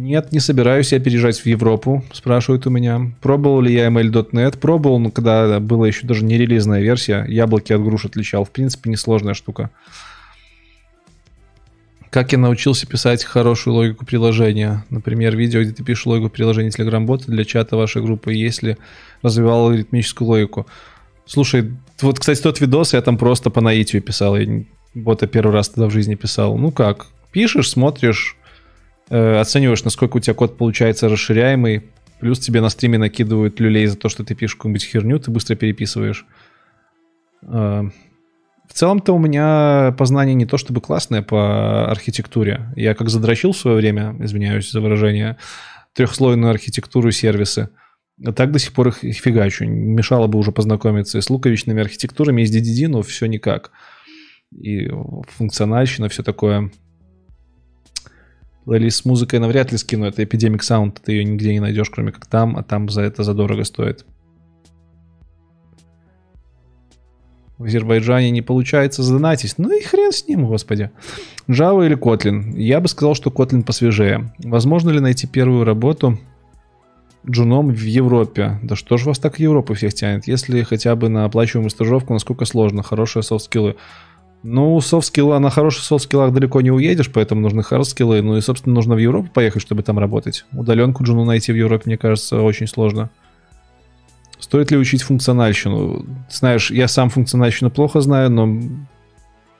Нет, не собираюсь я переезжать в Европу, спрашивают у меня. Пробовал ли я ML.NET? Пробовал, но когда была еще даже не релизная версия. Яблоки от груш отличал. В принципе, несложная штука. Как я научился писать хорошую логику приложения? Например, видео, где ты пишешь логику приложения Telegram-бота для чата вашей группы, если развивал алгоритмическую логику. Слушай, вот, кстати, тот видос я там просто по наитию писал. Я бота первый раз тогда в жизни писал. Ну как, пишешь, смотришь, э, оцениваешь, насколько у тебя код получается расширяемый, плюс тебе на стриме накидывают люлей за то, что ты пишешь какую-нибудь херню, ты быстро переписываешь. Э, В целом-то у меня познание не то чтобы классное по архитектуре. Я как задрочил в свое время, извиняюсь за выражение, трехслойную архитектуру сервисы. А так до сих пор их фигачу. Мешало бы уже познакомиться и с луковичными архитектурами, и с DDD, но все никак. И функциональщина, все такое. Плейлист с музыкой навряд ли скину. Это Epidemic Sound. Ты ее нигде не найдешь, кроме как там, а там за это задорого стоит. В Азербайджане не получается задонатить. Ну и хрен с ним, господи. Java или Kotlin? Я бы сказал, что Kotlin посвежее. Возможно ли найти первую работу джуном в Европе? Да что ж вас так в Европу всех тянет? Если хотя бы на оплачиваемую стажировку, насколько сложно? Хорошие софт-скиллы. Ну, софт-скилла, на хороших софт-скиллах далеко не уедешь, поэтому нужны хард-скиллы. Ну и, собственно, нужно в Европу поехать, чтобы там работать. Удаленку джуну найти в Европе, мне кажется, очень сложно. Стоит ли учить функциональщину? Знаешь, я сам функциональщину плохо знаю, но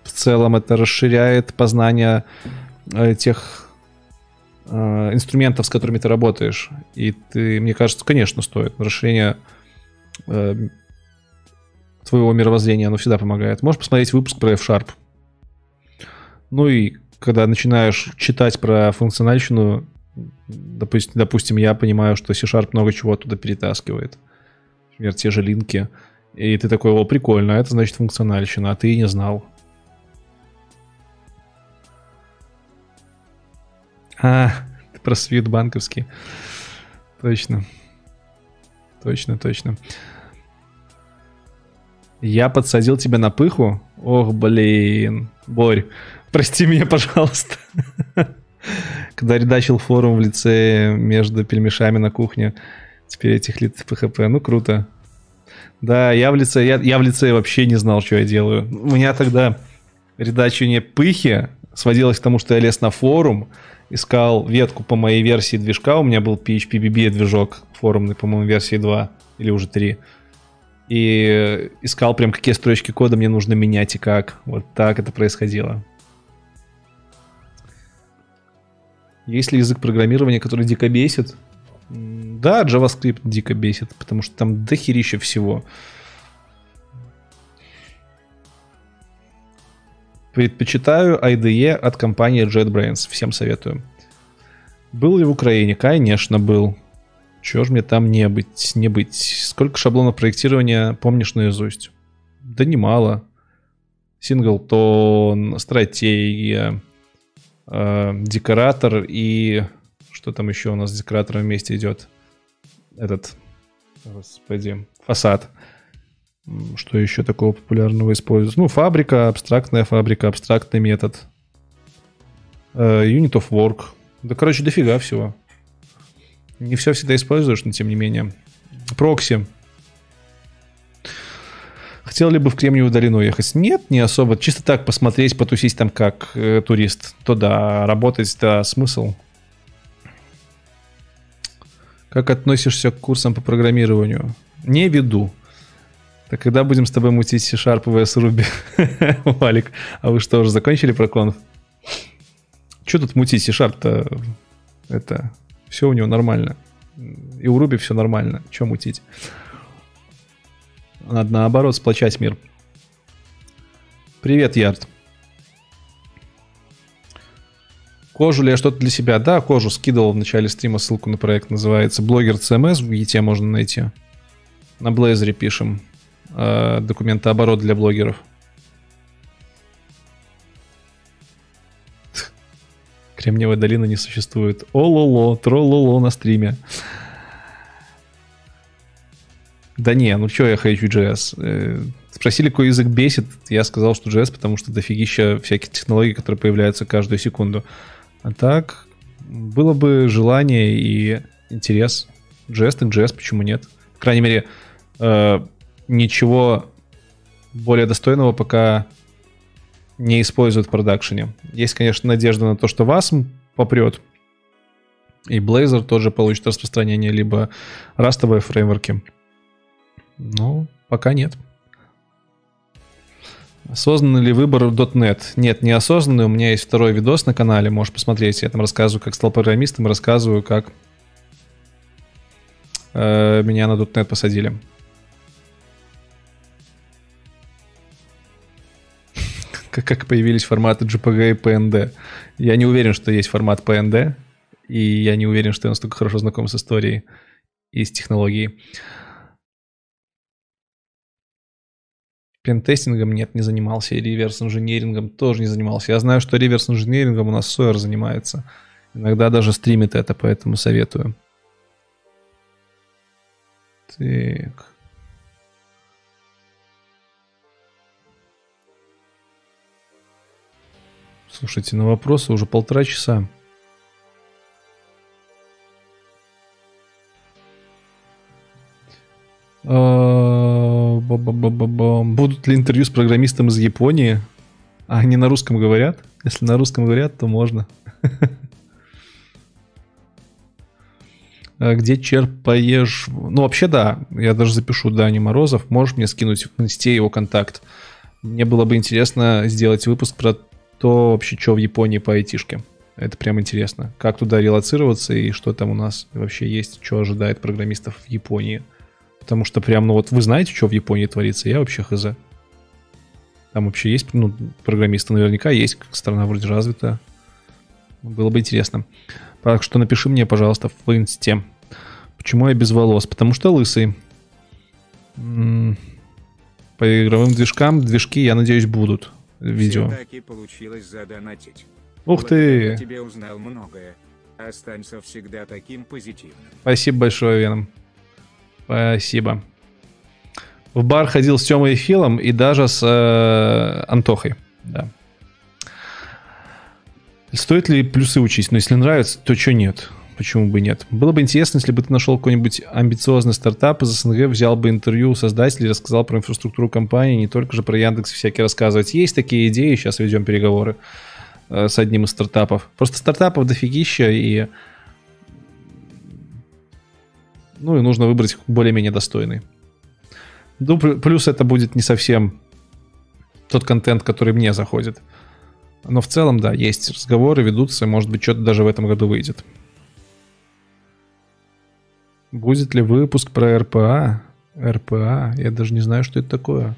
в целом это расширяет познание э, тех э, инструментов, с которыми ты работаешь. И ты, мне кажется, конечно, стоит. Расширение э, твоего мировоззрения, оно всегда помогает. Можешь посмотреть выпуск про F-Sharp. Ну и когда начинаешь читать про функциональщину, допустим, допустим, я понимаю, что C-Sharp много чего оттуда перетаскивает. Например, те же линки. И ты такой, о, прикольно, это значит функциональщина, а ты и не знал. А, ты про свит банковский. Точно. Точно, точно. Я подсадил тебя на пыху? Ох, блин. Борь, прости меня, пожалуйста. Когда редачил форум в лице между пельмешами на кухне, теперь этих лиц ПХП. Ну, круто. Да, я в лице, я, я в лице вообще не знал, что я делаю. У меня тогда редачивание пыхи сводилось к тому, что я лез на форум, искал ветку по моей версии движка. У меня был PHP-BB движок форумный, по-моему, версии 2 или уже 3. И искал прям, какие строчки кода мне нужно менять и как. Вот так это происходило. Есть ли язык программирования, который дико бесит? Да, JavaScript дико бесит, потому что там дохерища всего. Предпочитаю IDE от компании JetBrains. Всем советую. Был ли в Украине? Конечно, был. Чего ж мне там не быть, не быть? Сколько шаблонов проектирования помнишь наизусть? Да немало. Синглтон, стратегия, э, декоратор и... Что там еще у нас с декоратором вместе идет? Этот, господи, фасад. Что еще такого популярного используется? Ну, фабрика, абстрактная фабрика, абстрактный метод. Э, Unit of Work. Да, короче, дофига всего. Не все всегда используешь, но тем не менее. Прокси. Хотел ли бы в Кремниевую долину ехать? Нет, не особо. Чисто так посмотреть, потусить там как э, турист. То да, работать, да, смысл. Как относишься к курсам по программированию? Не веду. Так когда будем с тобой мутить C-Sharp vs Ruby? Валик, а вы что, уже закончили про конф? Что тут мутить C-Sharp-то? Это... Все у него нормально. И у Руби все нормально. Че мутить? Надо наоборот сплочать мир. Привет, Ярд. Кожу ли я что-то для себя? Да, кожу скидывал в начале стрима, ссылку на проект называется Блогер CMS, в Гите можно найти. На Blazor пишем. Э, документооборот для блогеров. Кремниевая долина не существует. О-ло-ло, троллоло на стриме. Да не, ну что я хочу JS? Э, спросили, какой язык бесит. Я сказал, что JS, потому что дофигища всяких технологий, которые появляются каждую секунду. А так, было бы желание и интерес. JS так JS, почему нет? По крайней мере, э, ничего более достойного пока не используют в продакшене. Есть, конечно, надежда на то, что вас попрет, и Blazor тоже получит распространение, либо растовые фреймворки. Ну, пока нет. Осознанный ли выбор .NET? Нет, не осознанный. У меня есть второй видос на канале, можешь посмотреть. Я там рассказываю, как стал программистом, рассказываю, как э, меня на .NET посадили. Как, как появились форматы JPG и PND. Я не уверен, что есть формат PND, и я не уверен, что я настолько хорошо знаком с историей и с технологией. Пентестингом нет, не занимался, и реверс-инжинирингом тоже не занимался. Я знаю, что реверс-инжинирингом у нас Сойер занимается. Иногда даже стримит это, поэтому советую. Так. Слушайте, на вопросы уже полтора часа. А, Будут ли интервью с программистом из Японии? А они на русском говорят? Если на русском говорят, то можно. А где черпаешь? Ну, вообще, да. Я даже запишу Дани Морозов. Можешь мне скинуть в инсте его контакт? Мне было бы интересно сделать выпуск про то вообще что в Японии по айтишке. Это прям интересно. Как туда релацироваться и что там у нас вообще есть, что ожидает программистов в Японии. Потому что прям, ну вот вы знаете, что в Японии творится, я вообще хз. Там вообще есть, ну, программисты наверняка есть, как страна вроде развитая. Было бы интересно. Так что напиши мне, пожалуйста, в инсте. Почему я без волос? Потому что лысый. По игровым движкам движки, я надеюсь, будут видео. Все-таки получилось задонатить. Ух ты! тебе узнал многое. Останься всегда таким позитивным. Спасибо большое, Веном. Спасибо. В бар ходил с Тёмой и Филом и даже с э, Антохой. Да. Стоит ли плюсы учесть? Но если нравится, то что нет? Почему бы нет? Было бы интересно, если бы ты нашел какой-нибудь амбициозный стартап из СНГ, взял бы интервью у создателей, рассказал про инфраструктуру компании, не только же про Яндекс всякие рассказывать. Есть такие идеи, сейчас ведем переговоры э, с одним из стартапов. Просто стартапов дофигища, и ну и нужно выбрать более-менее достойный. Ну, плюс это будет не совсем тот контент, который мне заходит. Но в целом, да, есть разговоры, ведутся, может быть, что-то даже в этом году выйдет. Будет ли выпуск про РПА? РПА? Я даже не знаю, что это такое.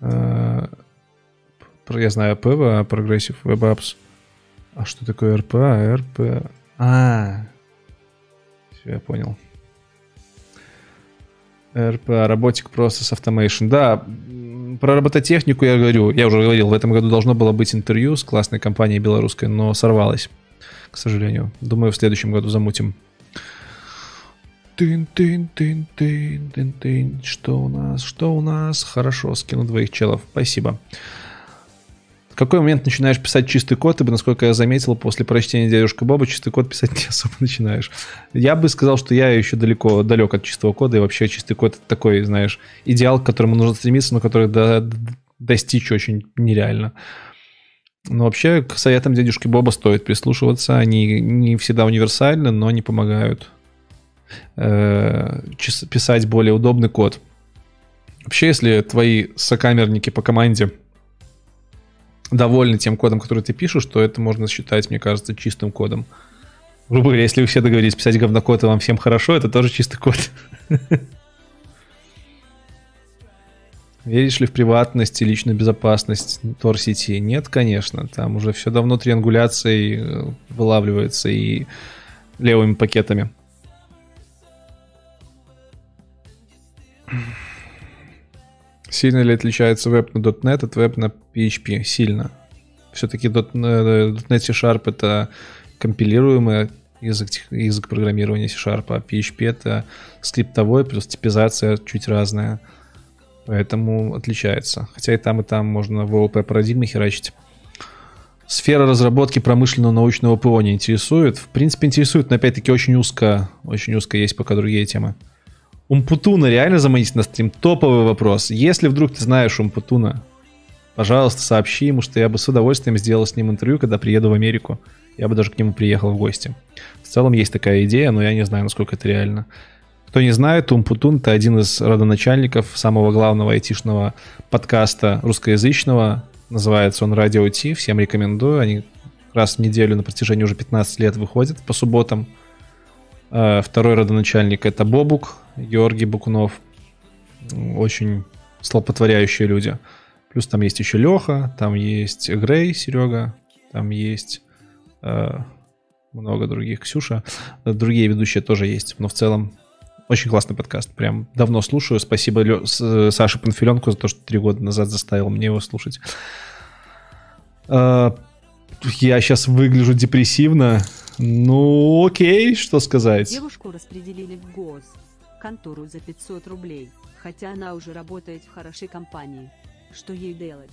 А, я знаю ПВА, Progressive Web Apps. А что такое РПА? РПА. А, все, я понял. РПА, Robotic Process Automation. Да, про робототехнику я говорю. Я уже говорил, в этом году должно было быть интервью с классной компанией белорусской, но сорвалось к сожалению. Думаю, в следующем году замутим. Тын, тын, тын, тын, тын, тын. Что у нас? Что у нас? Хорошо, скину двоих челов. Спасибо. В какой момент начинаешь писать чистый код? Ибо, насколько я заметил, после прочтения «Дядюшка Боба» чистый код писать не особо начинаешь. Я бы сказал, что я еще далеко, далек от чистого кода, и вообще чистый код — это такой, знаешь, идеал, к которому нужно стремиться, но который до, достичь очень нереально. Но вообще к советам дядюшки Боба стоит прислушиваться. Они не всегда универсальны, но они помогают э, писать более удобный код. Вообще, если твои сокамерники по команде довольны тем кодом, который ты пишешь, то это можно считать, мне кажется, чистым кодом. Грубо говоря, если вы все договорились писать говнокод, и вам всем хорошо, это тоже чистый код. Веришь ли в приватность и личную безопасность Tor-сети? Нет, конечно. Там уже все давно триангуляцией э, вылавливается и левыми пакетами. Сильно ли отличается веб на .NET от веб на PHP? Сильно. Все-таки .NET C-Sharp это компилируемый язык, язык программирования C-Sharp, а PHP это скриптовой, плюс типизация чуть разная. Поэтому отличается. Хотя и там, и там можно в ООП парадигме херачить. Сфера разработки промышленного научного ПО не интересует. В принципе, интересует, но опять-таки очень узко. Очень узко есть пока другие темы. Умпутуна реально заманить на стрим? Топовый вопрос. Если вдруг ты знаешь Умпутуна, пожалуйста, сообщи ему, что я бы с удовольствием сделал с ним интервью, когда приеду в Америку. Я бы даже к нему приехал в гости. В целом есть такая идея, но я не знаю, насколько это реально. Кто не знает, Умпутун — это один из родоначальников самого главного айтишного подкаста русскоязычного. Называется он «Радио Ти». Всем рекомендую. Они раз в неделю на протяжении уже 15 лет выходят по субботам. Э, второй родоначальник — это Бобук, Георгий Букунов. Очень столпотворяющие люди. Плюс там есть еще Леха, там есть Грей, Серега, там есть э, много других, Ксюша. Другие ведущие тоже есть, но в целом очень классный подкаст. Прям давно слушаю. Спасибо Лё... Саше Панфиленку за то, что три года назад заставил мне его слушать. А, я сейчас выгляжу депрессивно. Ну, окей, что сказать. Девушку распределили в ГОС. Контору за 500 рублей, хотя она уже работает в хорошей компании. Что ей делать?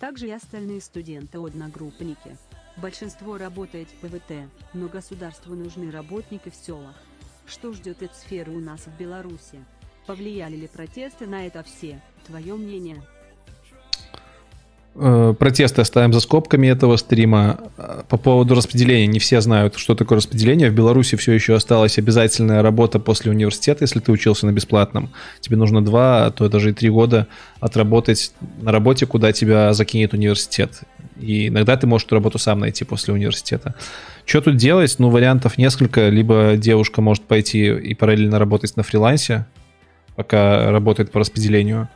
Также и остальные студенты-одногруппники. Большинство работает в ПВТ, но государству нужны работники в селах. Что ждет эта сфера у нас в Беларуси? Повлияли ли протесты на это все? Твое мнение? Э, протесты оставим за скобками этого стрима. Э, по поводу распределения, не все знают, что такое распределение. В Беларуси все еще осталась обязательная работа после университета, если ты учился на бесплатном. Тебе нужно два, а то даже и три года отработать на работе, куда тебя закинет университет. И иногда ты можешь эту работу сам найти после университета. Что тут делать? Ну, вариантов несколько. Либо девушка может пойти и параллельно работать на фрилансе, пока работает по распределению.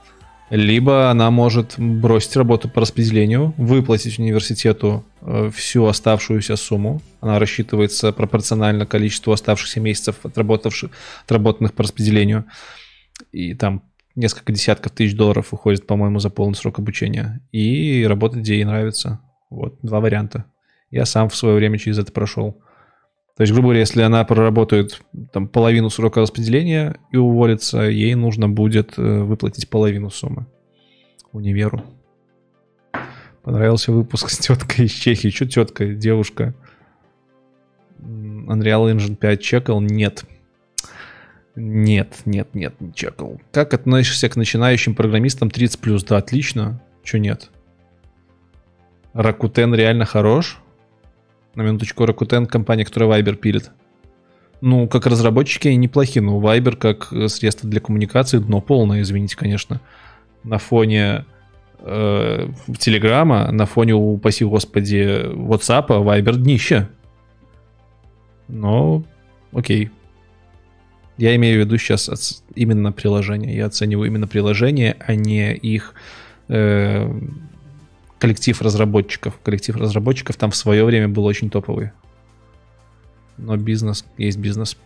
Либо она может бросить работу по распределению, выплатить университету э, всю оставшуюся сумму. Она рассчитывается пропорционально количеству оставшихся месяцев, отработавших, отработанных по распределению. И там несколько десятков тысяч долларов уходит, по-моему, за полный срок обучения. И работать, где ей нравится. Вот, два варианта. Я сам в свое время через это прошел. То есть, грубо говоря, если она проработает там, половину срока распределения и уволится, ей нужно будет э, выплатить половину суммы универу. Понравился выпуск с теткой из Чехии. Что тетка, девушка? Unreal Engine 5 чекал? Нет. Нет, нет, нет, не чекал. Как относишься к начинающим программистам 30+. Да, отлично. Че нет? Rakuten реально хорош? На минуточку, Rakuten компания, которая Viber пилит. Ну, как разработчики они неплохие, но Viber как э, средство для коммуникации дно полное, извините, конечно. На фоне э, Телеграма, на фоне, упаси господи, WhatsApp, Viber днище. Но, окей. Я имею в виду сейчас именно приложение. Я оцениваю именно приложение, а не их э, коллектив разработчиков. Коллектив разработчиков там в свое время был очень топовый. Но бизнес есть бизнес.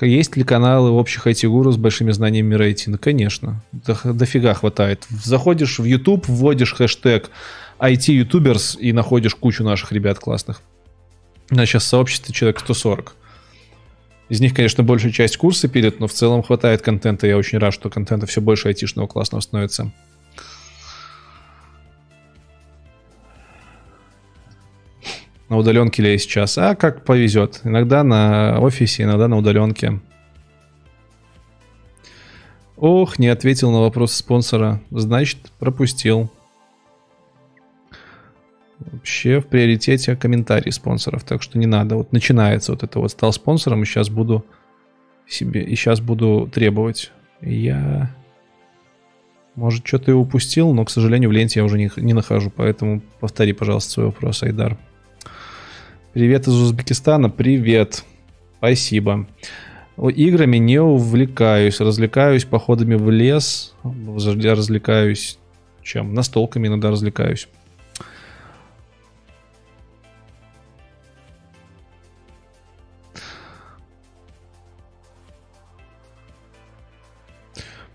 Есть ли каналы общих IT-гуру с большими знаниями мира IT? Ну, конечно. До, дофига хватает. Заходишь в YouTube, вводишь хэштег IT-ютуберс и находишь кучу наших ребят классных. У нас сейчас в сообществе человек 140. Из них, конечно, большая часть курсы пилит, но в целом хватает контента. Я очень рад, что контента все больше айтишного классного становится. На удаленке ли я сейчас, а как повезет. Иногда на офисе, иногда на удаленке. Ох, не ответил на вопрос спонсора. Значит, пропустил. Вообще в приоритете комментарии спонсоров, так что не надо. Вот начинается вот это вот. Стал спонсором и сейчас буду себе, и сейчас буду требовать. Я... Может, что-то и упустил, но, к сожалению, в ленте я уже не, не нахожу, поэтому повтори, пожалуйста, свой вопрос, Айдар. Привет из Узбекистана. Привет. Спасибо. Играми не увлекаюсь. Развлекаюсь походами в лес. Я развлекаюсь чем? Настолками иногда развлекаюсь.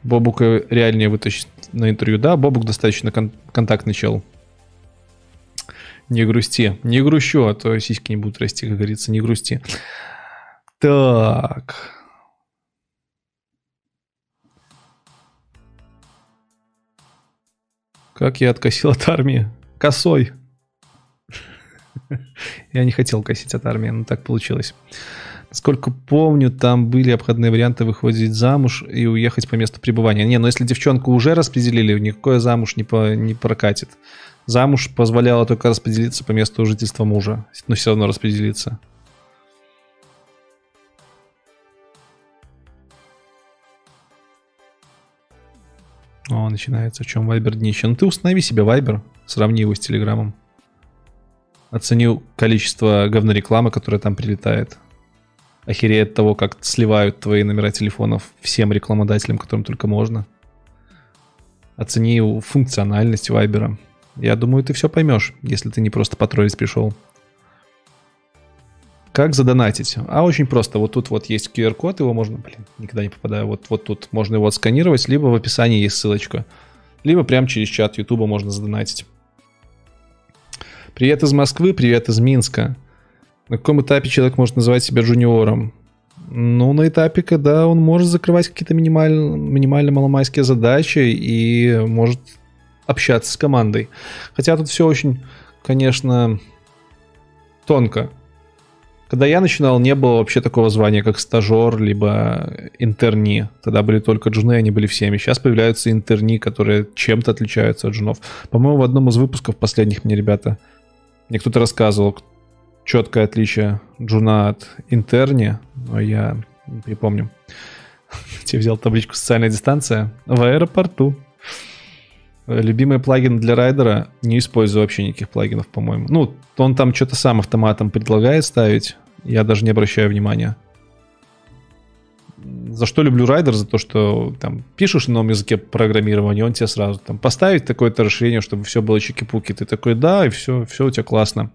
Бобука реальнее вытащить на интервью. Да, Бобук достаточно кон- контактный чел. Не грусти. Не грущу, а то сиськи не будут расти, как говорится. Не грусти. Так. Как я откосил от армии? Косой. Я не хотел косить от армии, но так получилось. Насколько помню, там были обходные варианты выходить замуж и уехать по месту пребывания. Не, но если девчонку уже распределили, никакое замуж не, по, не прокатит. Замуж позволяло только распределиться по месту жительства мужа, но все равно распределиться. О, начинается. В чем Вайбер днище? Ну ты установи себе Вайбер, сравни его с Телеграмом. Оцени количество говнорекламы, которая там прилетает. Охереет от того, как сливают твои номера телефонов всем рекламодателям, которым только можно. Оцени функциональность Вайбера. Я думаю, ты все поймешь, если ты не просто потроллить пришел. Как задонатить? А очень просто. Вот тут вот есть QR-код, его можно, блин, никогда не попадаю. Вот, вот тут можно его отсканировать, либо в описании есть ссылочка. Либо прямо через чат YouTube можно задонатить. Привет из Москвы, привет из Минска. На каком этапе человек может называть себя джуниором? Ну, на этапе, когда он может закрывать какие-то минимально, минимально маломайские задачи и может общаться с командой. Хотя тут все очень, конечно, тонко. Когда я начинал, не было вообще такого звания, как стажер, либо интерни. Тогда были только джуны, они были всеми. Сейчас появляются интерни, которые чем-то отличаются от джунов. По-моему, в одном из выпусков последних мне ребята, мне кто-то рассказывал, четкое отличие джуна от интерни, но я не припомню. Тебе взял табличку «Социальная дистанция» в аэропорту. Любимый плагин для райдера. Не использую вообще никаких плагинов, по-моему. Ну, он там что-то сам автоматом предлагает ставить. Я даже не обращаю внимания. За что люблю райдер? За то, что там пишешь на новом языке программирования, он тебе сразу там поставить такое-то расширение, чтобы все было чики-пуки. Ты такой, да, и все, все у тебя классно.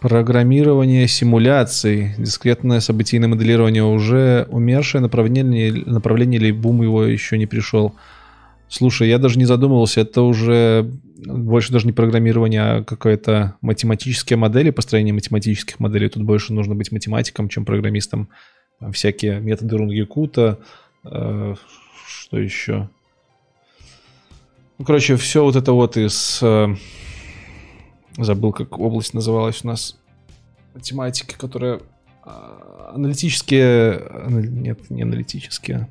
Программирование симуляций, дискретное событийное моделирование уже умершее направление, направление или бум его еще не пришел. Слушай, я даже не задумывался, это уже больше даже не программирование, а какая-то математические модели, построение математических моделей. Тут больше нужно быть математиком, чем программистом. Там всякие методы Рунгекута, э, что еще? Ну, короче, все вот это вот из... Э, забыл, как область называлась у нас математики, которая аналитические, нет, не аналитические,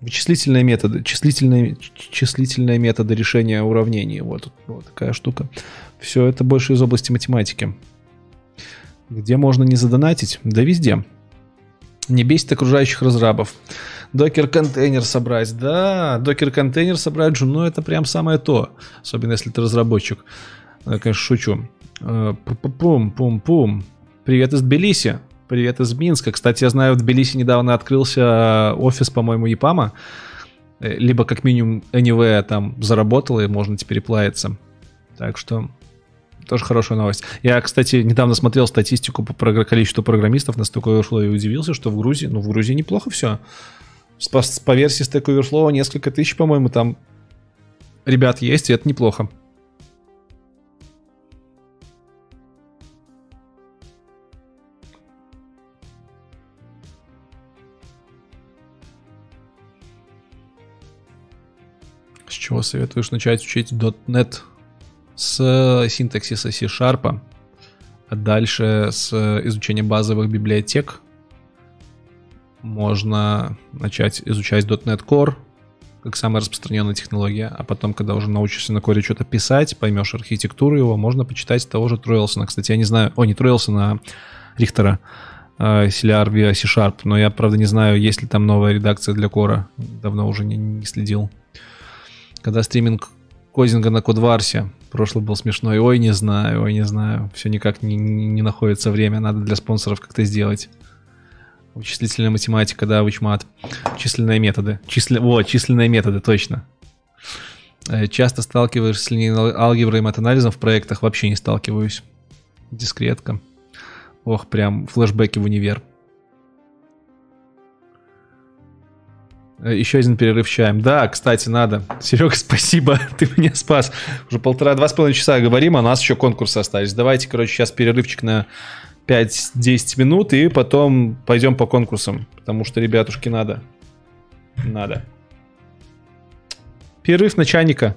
вычислительные методы, числительные, числительные методы решения уравнений, вот, вот такая штука. Все это больше из области математики. Где можно не задонатить? Да везде. Не бесит окружающих разрабов. Докер-контейнер собрать. Да, докер-контейнер собрать же, ну это прям самое то. Особенно если ты разработчик. Конечно, шучу. Пум-пум-пум. Привет из Тбилиси. Привет из Минска. Кстати, я знаю, в Тбилиси недавно открылся офис, по-моему, ЕПАМа. Либо как минимум Anyway там заработал, и можно теперь плавиться. Так что тоже хорошая новость. Я, кстати, недавно смотрел статистику по количеству программистов на Stack Overflow и удивился, что в Грузии, ну, в Грузии неплохо все. По, по версии Stack Overflow несколько тысяч, по-моему, там ребят есть, и это неплохо. С чего советуешь начать учить .NET? С синтаксиса C-Sharp, а дальше с изучения базовых библиотек, можно начать изучать .NET Core, как самая распространенная технология, а потом, когда уже научишься на коре что-то писать, поймешь архитектуру его, можно почитать того же Троилсона. Кстати, я не знаю, о, не Троилсона, а Рихтера. э, CLR via C-Sharp, но я, правда, не знаю, есть ли там новая редакция для Кора. Давно уже не, не следил. Когда стриминг кодинга на Кодварсе. Прошлый был смешной. Ой, не знаю, ой, не знаю. Все никак не, не, не находится время. Надо для спонсоров как-то сделать. Вычислительная математика, да, вычмат. Численные методы. Числе... Вот, численные методы, точно. Э, Часто сталкиваешься с линейной алгеброй и матанализом в проектах. Вообще не сталкиваюсь. Дискретка. Ох, прям флешбеки в универ. Э, Еще один перерыв чаем. Да, кстати, надо. Серега, спасибо, ты меня спас. Уже полтора-два с половиной часа говорим, а у нас еще конкурсы остались. Давайте, короче, сейчас перерывчик на 5-10 минут, и потом пойдем по конкурсам. Потому что, ребятушки, надо. Надо. Перерыв на чайника.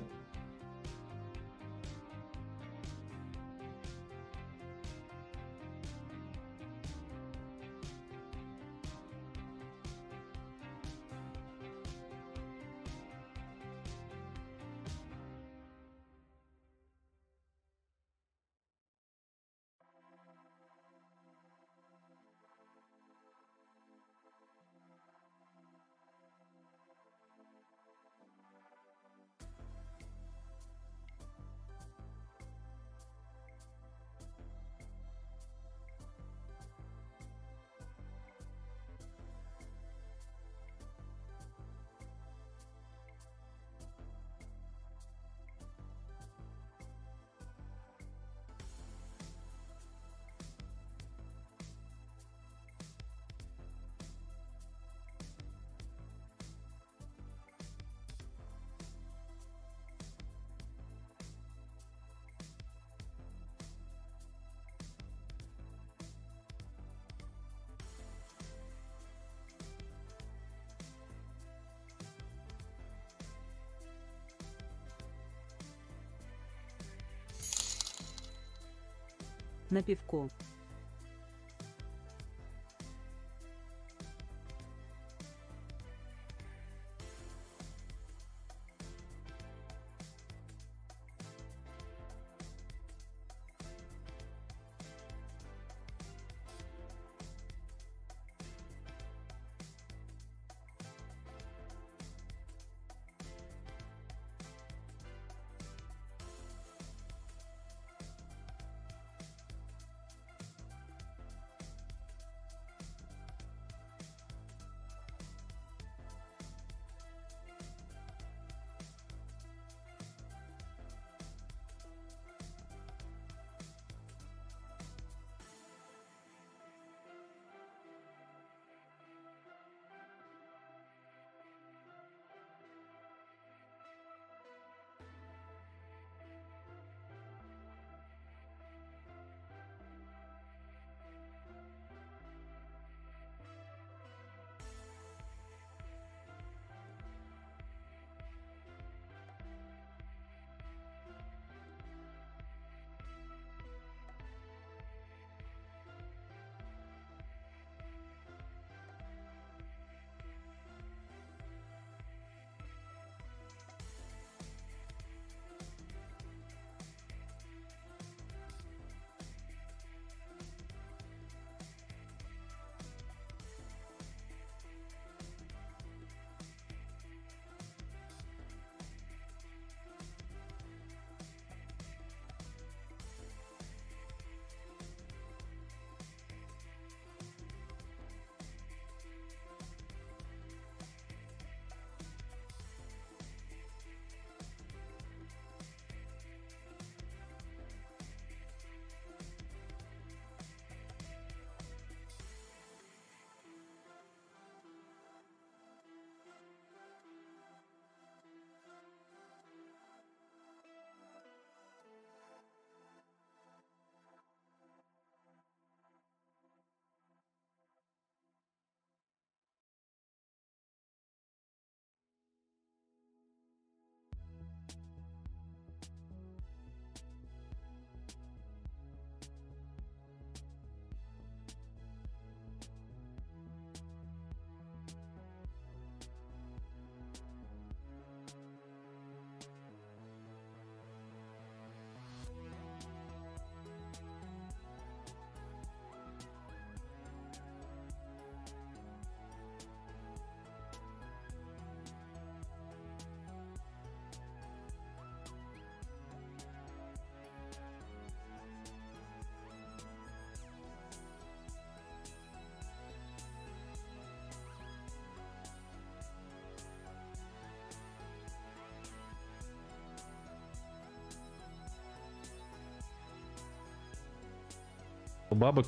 Бабок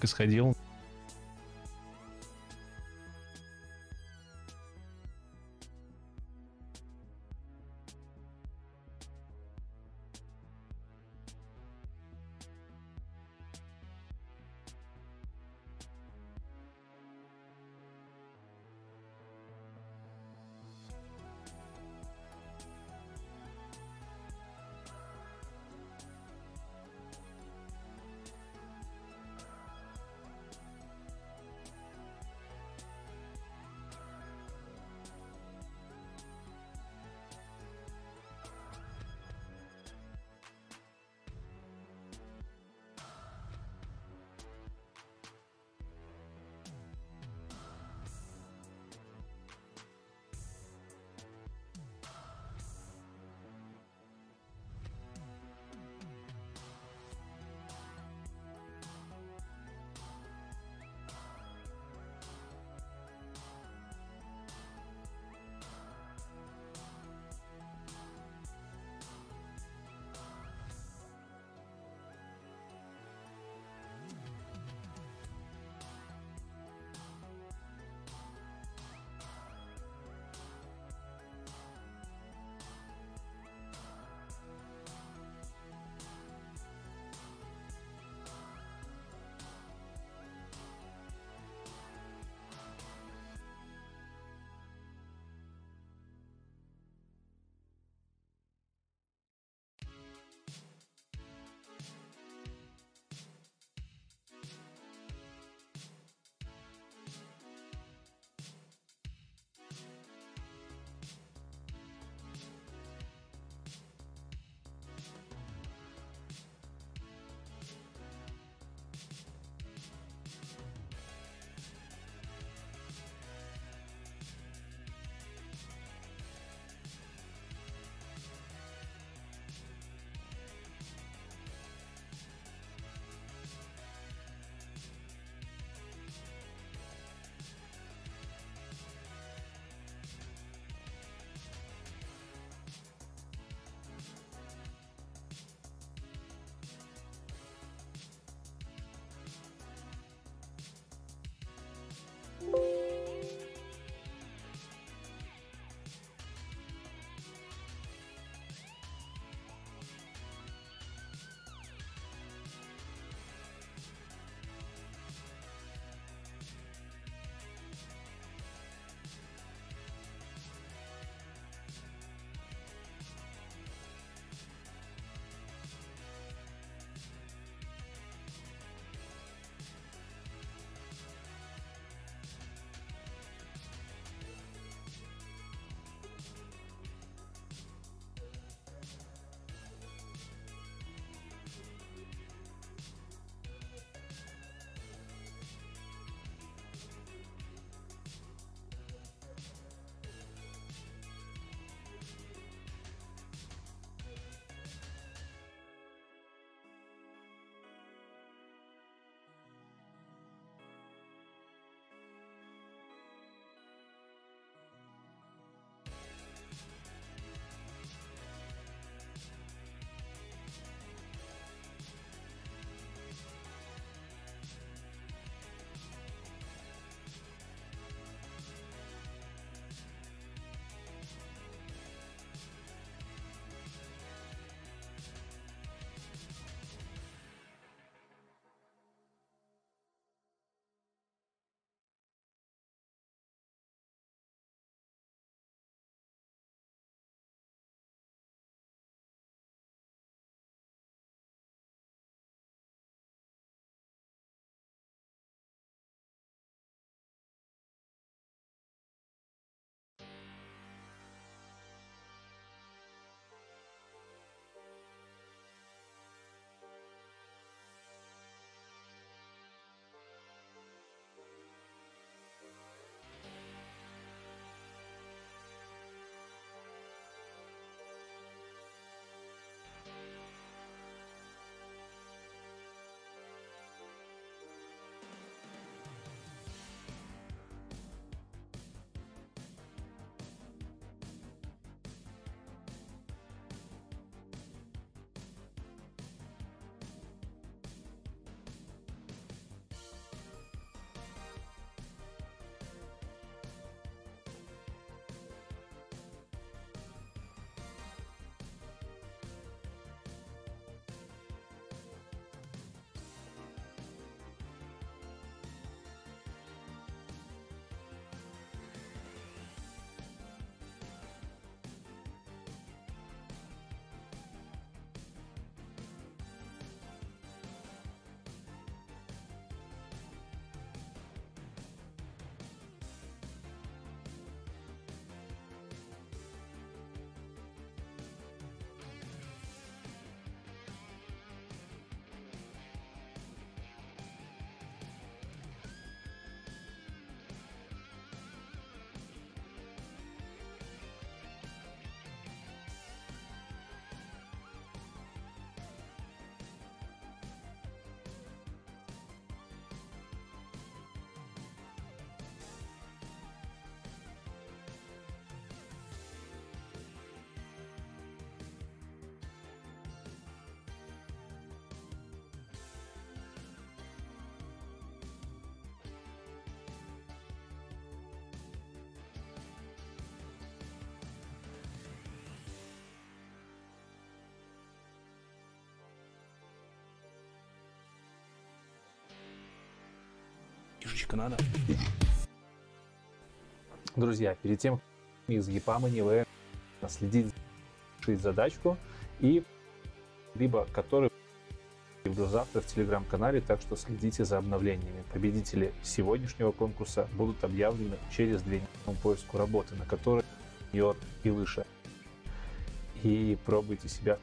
и сходил. Друзья, перед тем, как из ЕПАМа не вы следить решить задачку и либо который буду завтра в телеграм-канале, так что следите за обновлениями. Победители сегодняшнего конкурса будут объявлены через две недели по поиску работы, на которой йод и выше. И пробуйте себя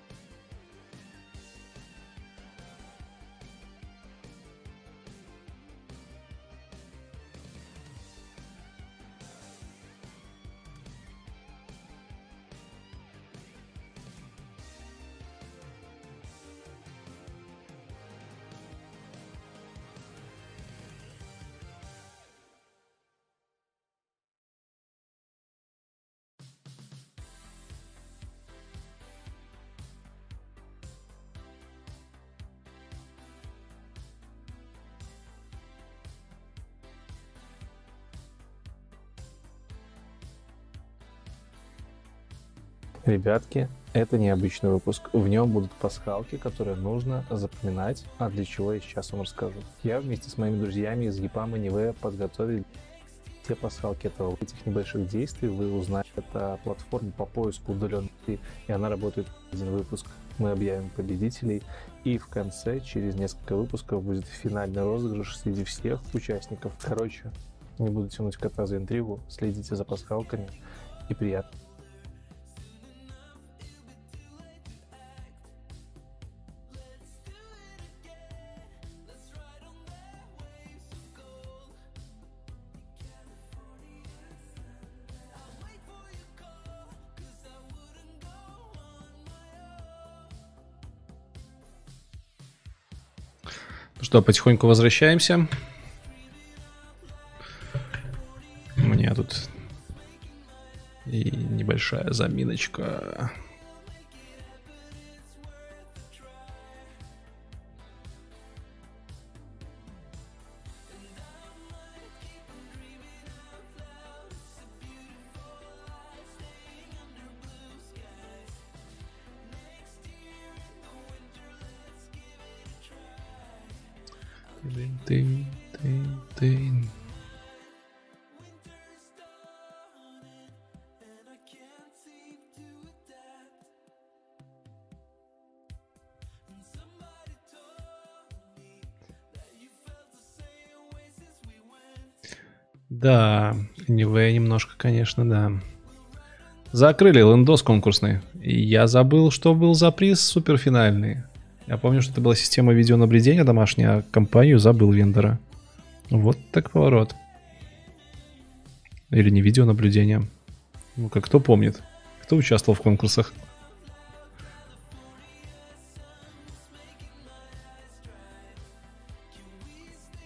Ребятки, это необычный выпуск. В нем будут пасхалки, которые нужно запоминать, а для чего я сейчас вам расскажу. Я вместе с моими друзьями из EPAM NV подготовили те пасхалки этого этих небольших действий. Вы узнаете, это платформа по поиску удаленной, и она работает один выпуск. Мы объявим победителей, и в конце, через несколько выпусков, будет финальный розыгрыш среди всех участников. Короче, не буду тянуть кота за интригу, следите за пасхалками и приятно. Что, потихоньку возвращаемся. У меня тут и небольшая заминочка. Конечно, да. Закрыли лендос конкурсный. И я забыл, что был за приз суперфинальный. Я помню, что это была система видеонаблюдения домашняя, а компанию забыл вендора. Вот так поворот. Или не видеонаблюдение. Ну, как кто помнит? Кто участвовал в конкурсах?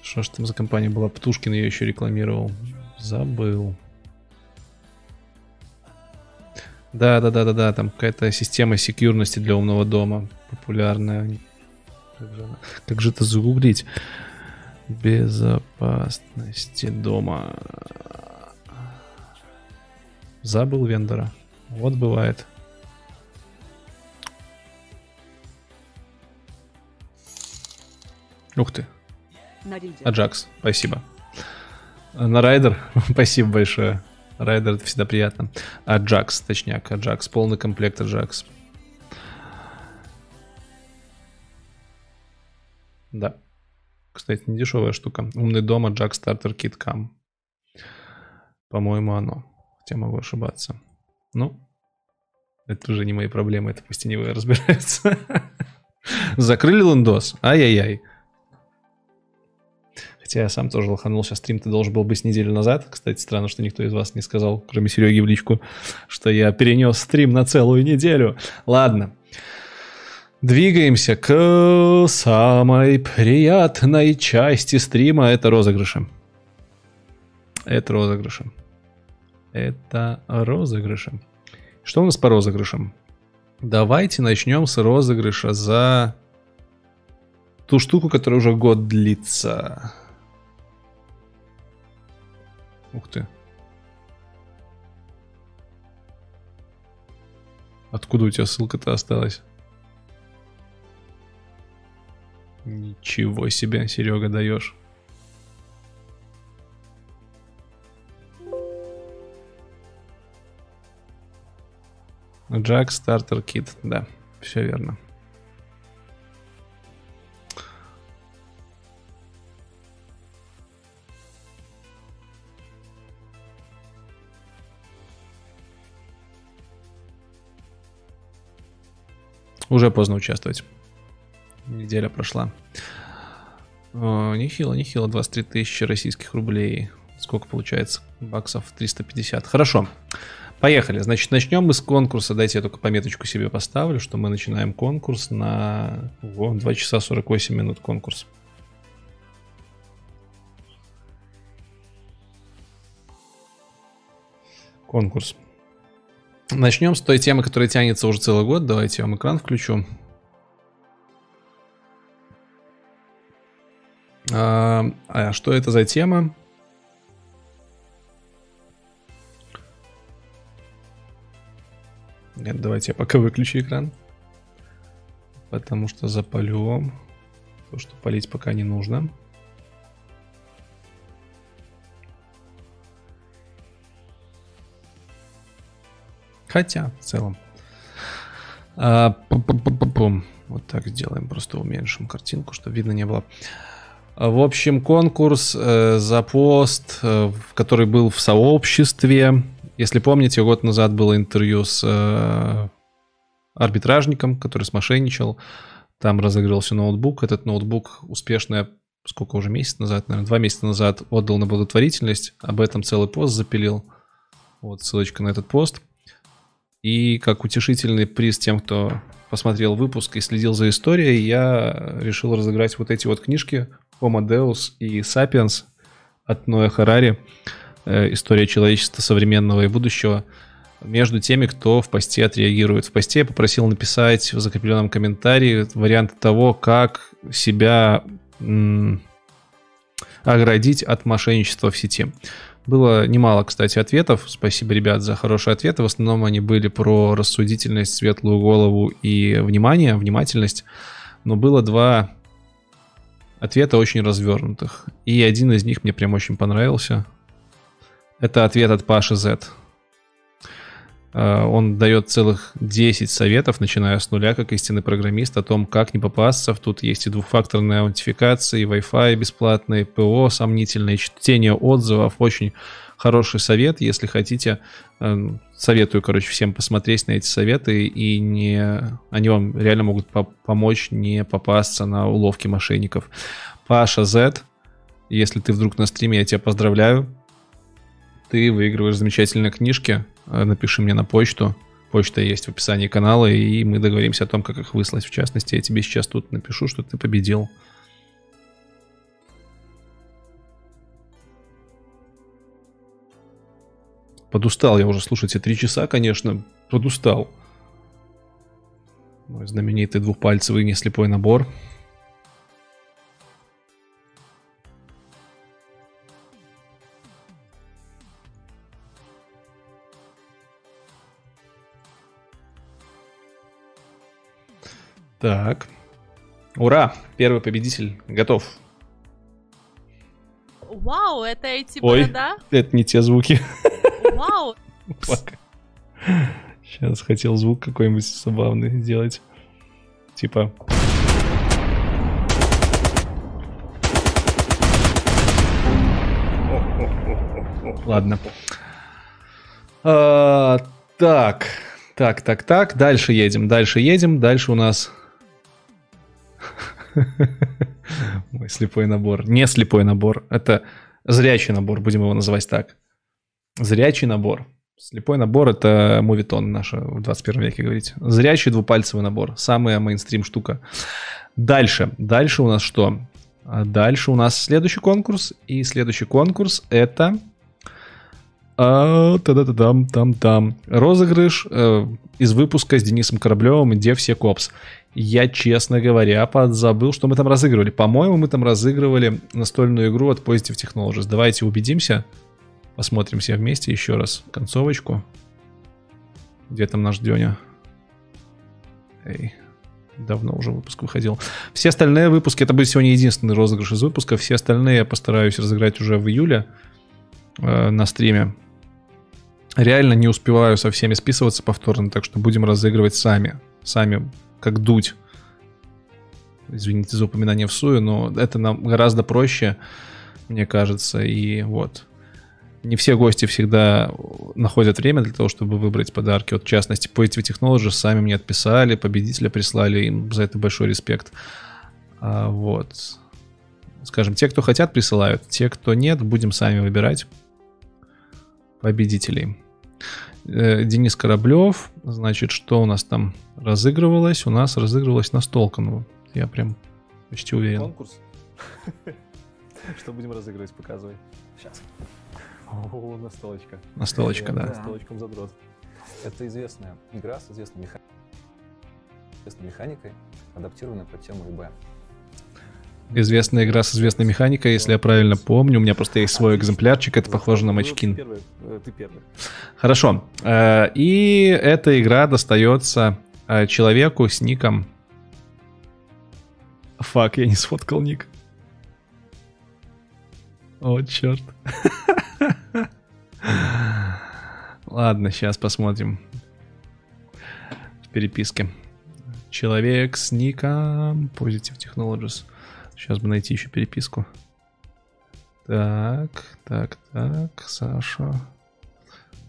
Что ж там за компания была? Птушкин ее еще рекламировал. Забыл. Да, да, да, да, да, там какая-то система секьюрности для умного дома популярная. Как же, как же это загуглить? Безопасности дома. Забыл вендора. Вот бывает. Ух ты. Аджакс, спасибо. На Райдер, спасибо большое. Райдер это всегда приятно. Аджакс, точняк, Аджакс, полный комплект Аджакс. Да. Кстати, не дешевая штука. Умный дом Аджакс Стартер Кит Кам. По-моему, оно. Хотя могу ошибаться. Ну, это уже не мои проблемы, это пусть они разбираются. Закрыли лендос? Ай-яй-яй. Хотя я сам тоже лоханулся. Стрим-то должен был быть неделю назад. Кстати, странно, что никто из вас не сказал, кроме Сереги в личку, что я перенес стрим на целую неделю. Ладно. Двигаемся к самой приятной части стрима. Это розыгрыши. Это розыгрыши. Это розыгрыши. Что у нас по розыгрышам? Давайте начнем с розыгрыша за ту штуку, которая уже год длится. Ух ты. Откуда у тебя ссылка-то осталась? Ничего себе, Серега, даешь. Джак стартер кит, да, все верно. Уже поздно участвовать. Неделя прошла. О, нехило, нехило. 23 тысячи российских рублей. Сколько получается? Баксов 350. Хорошо. Поехали. Значит, начнем мы с конкурса. Дайте я только пометочку себе поставлю, что мы начинаем конкурс на Ого, 2 часа 48 минут конкурс. Конкурс. Начнем с той темы, которая тянется уже целый год. Давайте я вам экран включу. А, а что это за тема? Нет, давайте я пока выключу экран. Потому что запалю то, что палить пока не нужно. Хотя, в целом. А. Вот так сделаем, просто уменьшим картинку, чтобы видно не было. В общем, конкурс э, за пост, э, который был в сообществе. Если помните, год назад было интервью с э, арбитражником, который смошенничал. Там разыгрывался ноутбук. Этот ноутбук успешно, сколько уже месяц назад, наверное, два месяца назад отдал на благотворительность. Об этом целый пост запилил. Вот ссылочка на этот пост. И как утешительный приз тем, кто посмотрел выпуск и следил за историей, я решил разыграть вот эти вот книжки Homo Deus и Sapiens от Ноя Харари. Э, История человечества современного и будущего. Между теми, кто в посте отреагирует. В посте я попросил написать в закрепленном комментарии варианты того, как себя оградить от мошенничества в сети. Было немало, кстати, ответов. Спасибо, ребят, за хорошие ответы. В основном они были про рассудительность, светлую голову и внимание, внимательность. Но было два ответа очень развернутых. И один из них мне прям очень понравился. Это ответ от Паши Z. Он дает целых 10 советов, начиная с нуля, как истинный программист, о том, как не попасться. Тут есть и двухфакторная аутентификация, и Wi-Fi бесплатный, ПО сомнительное, чтение отзывов. Очень хороший совет, если хотите. Советую, короче, всем посмотреть на эти советы, и не... они вам реально могут по помочь не попасться на уловки мошенников. Паша Z, если ты вдруг на стриме, я тебя поздравляю. Ты выигрываешь замечательные книжки. Напиши мне на почту. Почта есть в описании канала, и мы договоримся о том, как их выслать. В частности, я тебе сейчас тут напишу, что ты победил. Подустал я уже, слушайте, три часа, конечно, подустал. Мой знаменитый двухпальцевый неслепой набор. Так. Ура! Первый победитель готов. Вау, это эти Ой, борода? это не те звуки. Вау. Сейчас хотел звук какой-нибудь забавный сделать. Типа... Ладно. А, так, так, так, так. Дальше едем, дальше едем. Дальше у нас... Мой слепой набор. Не слепой набор. Это зрячий набор, будем его называть так. Зрячий набор. Слепой набор это мувитон наша в 21 веке говорить. Зрячий двупальцевый набор. Самая мейнстрим штука. Дальше. Дальше у нас что? А Дальше у нас следующий конкурс. И следующий конкурс это... А, та-да-да-дам, там-там. Розыгрыш э, из выпуска с Денисом Кораблевым и Дев Копс. Я, честно говоря, подзабыл, что мы там разыгрывали. По-моему, мы там разыгрывали настольную игру от Positive Technologies. Давайте убедимся. Посмотрим все вместе еще раз концовочку. Где там наш Деня? Эй, давно уже выпуск выходил. Все остальные выпуски, это будет сегодня единственный розыгрыш из выпуска. Все остальные я постараюсь разыграть уже в июле э, на стриме. Реально не успеваю со всеми списываться повторно, так что будем разыгрывать сами. Сами, как дуть. Извините за упоминание в сую, но это нам гораздо проще, мне кажется. И вот. Не все гости всегда находят время для того, чтобы выбрать подарки. Вот, в частности, Poetry Technologies сами мне отписали, победителя прислали, им за это большой респект. А, вот. Скажем, те, кто хотят, присылают. Те, кто нет, будем сами выбирать победителей. Э, Денис Кораблев, значит, что у нас там разыгрывалось? У нас разыгрывалось настолка, ну, я прям почти уверен. Конкурс? Что будем разыгрывать, показывай. Сейчас. О, настолочка. Настолочка, да. Настолочком задрот. Это известная игра с известной меха- известной механикой, адаптированная под тему ИБ. Известная игра с известной механикой, если я правильно помню. У меня просто есть свой экземплярчик, это похоже на Мачкин. Ты первый. э. Хорошо. Э, И эта игра достается э, человеку с ником... Фак, я не сфоткал ник. О, черт. Ладно, сейчас посмотрим. В переписке. Человек с ником Positive Technologies. Сейчас бы найти еще переписку. Так, так, так, Саша.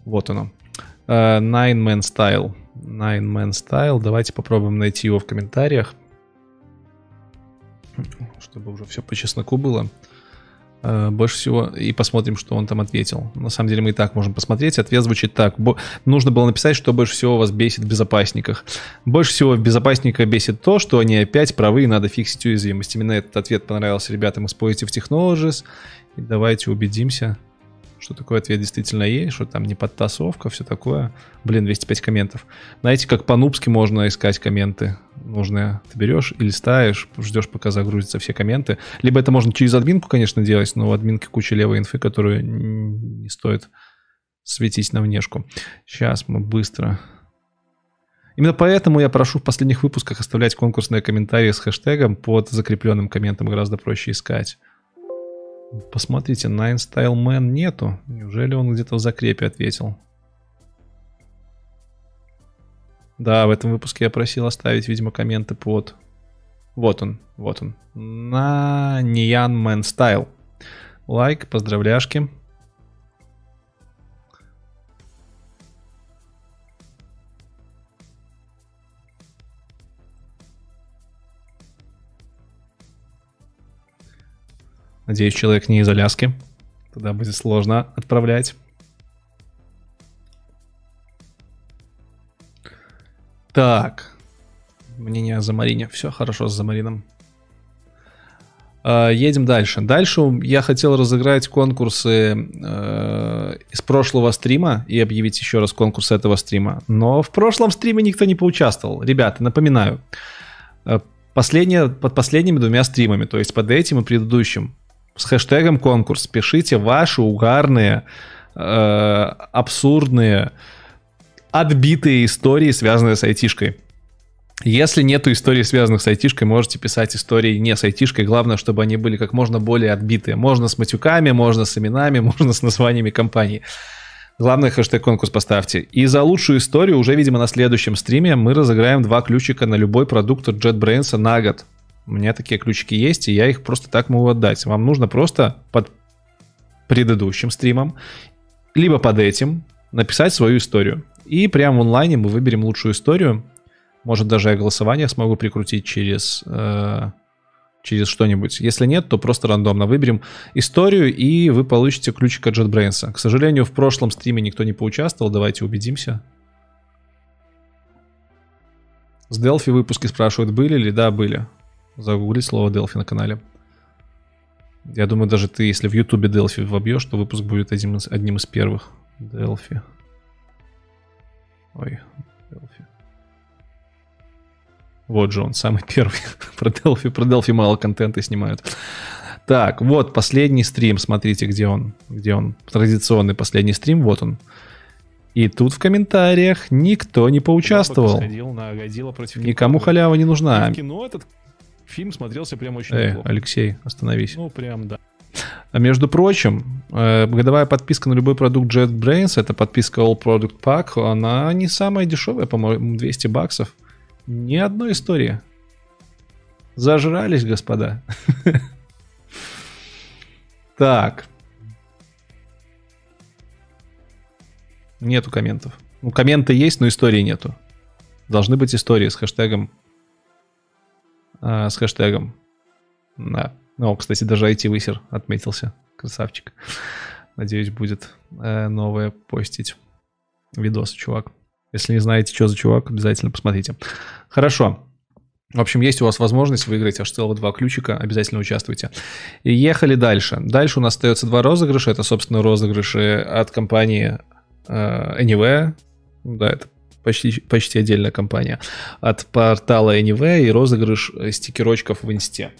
Вот оно. Э, Nine Man Style. Nine Man Style. Давайте попробуем найти его в комментариях. Чтобы уже все по чесноку было. Э, Больше всего... И посмотрим, что он там ответил. На самом деле мы и так можем посмотреть. Ответ звучит так. Бо- Нужно было написать, что больше всего вас бесит в безопасниках. Больше всего в безопасниках бесит то, что они опять правы и надо фиксить уязвимость. Именно этот ответ понравился ребятам из Positive Technologies. И давайте убедимся, что такой ответ действительно есть, что там не подтасовка, все такое. Блин, 205 комментов. Знаете, как по-нубски можно искать комменты нужные. Ты берешь и листаешь, ждешь, пока загрузятся все комменты. Либо это можно через админку, конечно, делать, но в админке куча левой инфы, которую не стоит светить на внешку. Сейчас мы быстро... Именно поэтому я прошу в последних выпусках оставлять конкурсные комментарии с хэштегом под закрепленным комментом, гораздо проще искать. Посмотрите, Nine Style Man нету. Неужели он где-то в закрепе ответил? Да, в этом выпуске я просил оставить, видимо, комменты под... Вот он, вот он. На Nyan Man Style. Лайк, поздравляшки. Надеюсь, человек не из Аляски. Тогда будет сложно отправлять. Так. Мнение о Замарине. Все хорошо с Замарином. А, Едем дальше. Дальше я хотел разыграть конкурсы э, из прошлого стрима и объявить еще раз конкурс этого стрима. Но в прошлом стриме никто не поучаствовал. Ребята, напоминаю. э, Последнее, под последними двумя стримами, то есть под этим и предыдущим, с хэштегом конкурс пишите ваши угарные, э, абсурдные, отбитые истории, связанные с айтишкой. Если нету историй, связанных с айтишкой, можете писать истории не с айтишкой. Главное, чтобы они были как можно более отбитые. Можно с матюками, можно с именами, можно с названиями компаний. Главное, хэштег конкурс поставьте. И за лучшую историю уже, видимо, на следующем стриме мы разыграем два ключика на любой продукт от JetBrains на год. У меня такие ключики есть, и я их просто так могу отдать. Вам нужно просто под предыдущим стримом, либо под этим, написать свою историю. И прямо в онлайне мы выберем лучшую историю. Может, даже я голосование смогу прикрутить через, э, через что-нибудь. Если нет, то просто рандомно выберем историю, и вы получите ключик от JetBrains. К сожалению, в прошлом стриме никто не поучаствовал. Давайте убедимся. С Delphi выпуски спрашивают, были ли? Да, были. Загуглить слово Delphi на канале. Я думаю, даже ты, если в Ютубе Delphi вобьешь, то выпуск будет одним из, одним из первых. Delphi. Ой, Delphi. Вот же он, самый первый. про Delphi, про Delphi мало контента снимают. Так, вот последний стрим. Смотрите, где он. Где он. Традиционный последний стрим. Вот он. И тут в комментариях никто не поучаствовал. Никому халява не нужна. Фильм смотрелся прям очень Э, неплохо. Алексей, остановись. Ну, прям, да. А между прочим, э, годовая подписка на любой продукт JetBrains, это подписка All Product Pack, она не самая дешевая, по-моему, 200 баксов. Ни одной истории. Зажрались, господа. Так. Нету комментов. Ну, комменты есть, но истории нету. Должны быть истории с хэштегом. А, с хэштегом. Да. Ну, кстати, даже IT-высер отметился. Красавчик. Надеюсь, будет э, новое постить видос, чувак. Если не знаете, что за чувак, обязательно посмотрите. Хорошо. В общем, есть у вас возможность выиграть аж целых два ключика, обязательно участвуйте. И ехали дальше. Дальше у нас остается два розыгрыша. Это, собственно, розыгрыши от компании э, Anywhere. Да, это почти, почти отдельная компания. От портала Anywhere и розыгрыш э, стикерочков в инсте.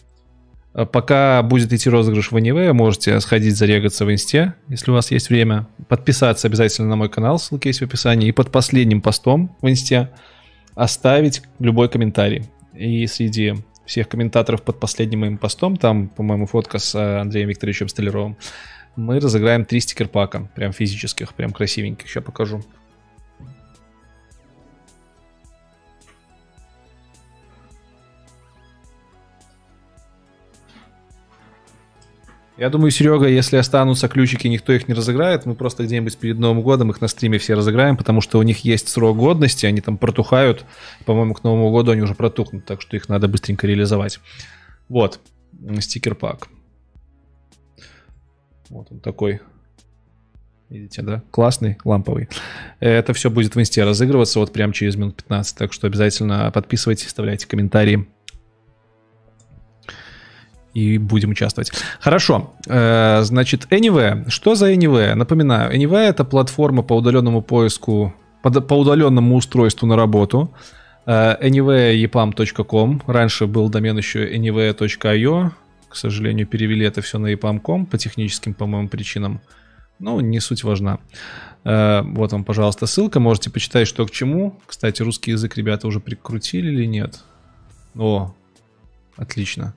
Э, Пока будет идти розыгрыш в Anyway, можете сходить зарегаться в инсте, если у вас есть время. Подписаться обязательно на мой канал, ссылки есть в описании. И под последним постом в инсте оставить любой комментарий. И среди всех комментаторов под последним моим постом, там, по-моему, фотка с э, Андреем Викторовичем Столяровым, мы разыграем три стикер-пака, прям физических, прям красивеньких, сейчас покажу. Я думаю, Серега, если останутся ключики, никто их не разыграет, мы просто где-нибудь перед Новым годом их на стриме все разыграем, потому что у них есть срок годности, они там протухают. По-моему, к Новому году они уже протухнут, так что их надо быстренько реализовать. Вот, стикер-пак. Вот он такой. Видите, да? Классный, ламповый. Это все будет в инсте разыгрываться вот прямо через минут 15, так что обязательно подписывайтесь, оставляйте комментарии и будем участвовать. Хорошо, э, значит, Anyway. Что за Anyway? Напоминаю, Anyway это платформа по удаленному поиску, по, удаленному устройству на работу. Э, anywayepam.com. Раньше был домен еще anyway.io. К сожалению, перевели это все на epam.com по техническим, по-моему, причинам. Ну, не суть важна. Э, вот вам, пожалуйста, ссылка. Можете почитать, что к чему. Кстати, русский язык ребята уже прикрутили или нет? О, отлично.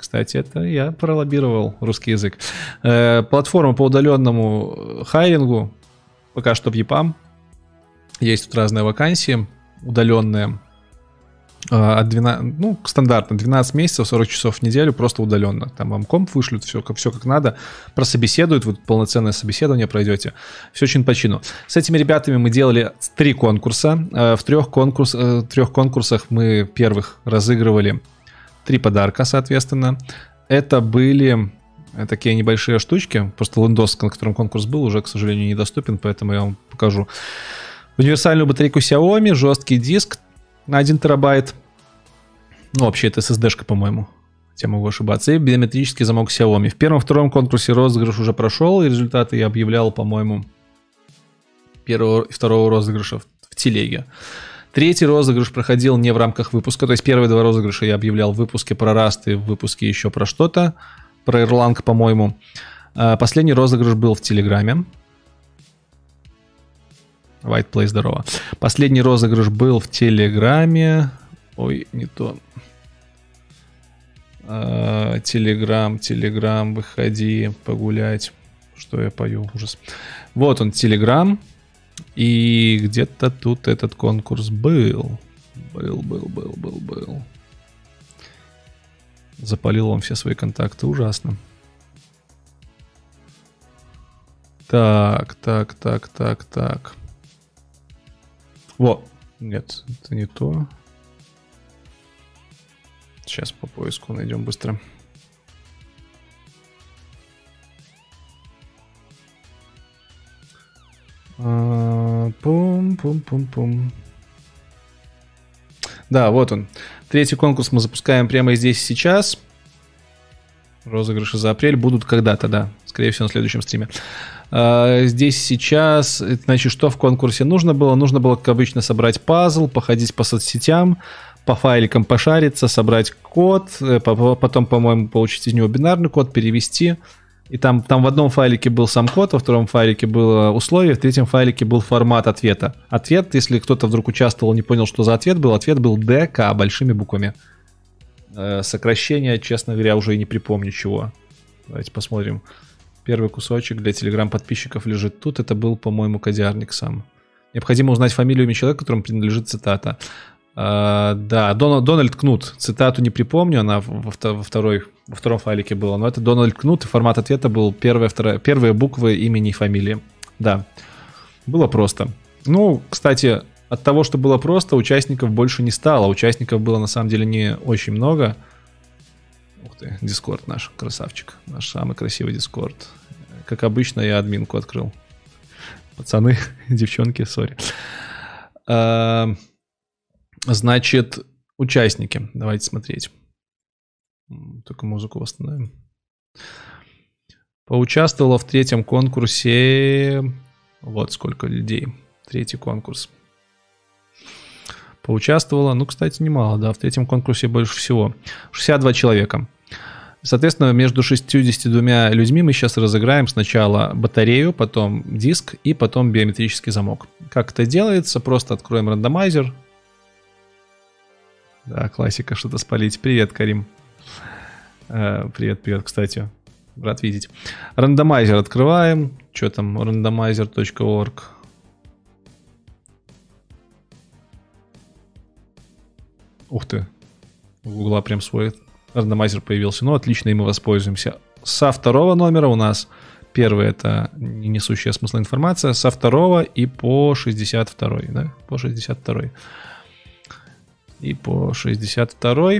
Кстати, это я пролоббировал русский язык. Э, платформа по удаленному хайрингу. Пока что в EPAM. Есть тут разные вакансии удаленные. Э, от 12, ну, стандартно, 12 месяцев, 40 часов в неделю, просто удаленно. Там вам комп вышлют, все, как- все как надо, прособеседуют, вы полноценное собеседование пройдете. Все очень по чину. С этими ребятами мы делали три конкурса. Э, В трех, конкурс, э, трех конкурсах мы первых разыгрывали три подарка, соответственно. Это были э, такие небольшие штучки. Просто лендос, на котором конкурс был, уже, к сожалению, недоступен, поэтому я вам покажу. Универсальную батарейку Xiaomi, жесткий диск на 1 терабайт. Ну, вообще, это SSD-шка, по-моему. Я могу ошибаться. И биометрический замок Xiaomi. В первом-втором конкурсе розыгрыш уже прошел, и результаты я объявлял, по-моему, первого и второго розыгрыша в, в телеге. Третий розыгрыш проходил не в рамках выпуска. То есть первые два розыгрыша я объявлял в выпуске про Rust и в выпуске еще про что-то. Про Erlang, по-моему. А Последний розыгрыш был в Телеграме. White Play, здорово. Последний розыгрыш был в Телеграме. Ой, не то. А, Телеграм, Телеграм, выходи погулять. Что я пою? Ужас. Вот он, Телеграм. И где-то тут этот конкурс был. Был, был, был, был, был. Запалил он все свои контакты. Ужасно. Так, так, так, так, так. Во. Нет, это не то. Сейчас по поиску найдем быстро. Пум-пум-пум-пум. Да, вот он. Третий конкурс мы запускаем прямо здесь сейчас. Розыгрыши за апрель будут когда-то, да. Скорее всего, на следующем стриме. А, Здесь сейчас, значит, что в конкурсе нужно было? Нужно было, как обычно, собрать пазл, походить по соцсетям, по файликам пошариться, собрать код, э, по- по- потом, по-моему, получить из него бинарный код, перевести. И там, там в одном файлике был сам код, во втором файлике было условие, в третьем файлике был формат ответа. Ответ, если кто-то вдруг участвовал, не понял, что за ответ был, ответ был ДК большими буквами. Э, Сокращение, честно говоря, уже и не припомню чего. Давайте посмотрим. Первый кусочек для телеграм-подписчиков лежит тут. Это был, по-моему, Кодярник сам. Необходимо узнать фамилию имя человека, которому принадлежит цитата. А, да, Дона- Дональд Кнут. Цитату не припомню, она во, во второй, во втором файлике была. Но это Дональд Кнут, и формат ответа был первая, вторая, первые буквы имени и фамилии. Да, было просто. Ну, кстати, от того, что было просто, участников больше не стало. Участников было на самом деле не очень много. Ух ты, Дискорд наш, красавчик. Наш самый красивый Дискорд. Как обычно, я админку открыл. Пацаны, девчонки, сори. Значит, участники. Давайте смотреть. Только музыку восстановим. Поучаствовало в третьем конкурсе... Вот сколько людей. Третий конкурс. Поучаствовало, ну, кстати, немало, да, в третьем конкурсе больше всего. 62 человека. Соответственно, между 62 людьми мы сейчас разыграем сначала батарею, потом диск и потом биометрический замок. Как это делается? Просто откроем рандомайзер. Да, классика, что-то спалить. Привет, Карим. Э, Привет, привет, кстати. Рад видеть. Рандомайзер открываем. Что там? randomizer.org. Ух ты. У Гугла прям свой рандомайзер появился. Ну, отлично, и мы воспользуемся. Со второго номера у нас первый это не несущая смысла информация. Со второго и по 62, да? По 62. И по 62.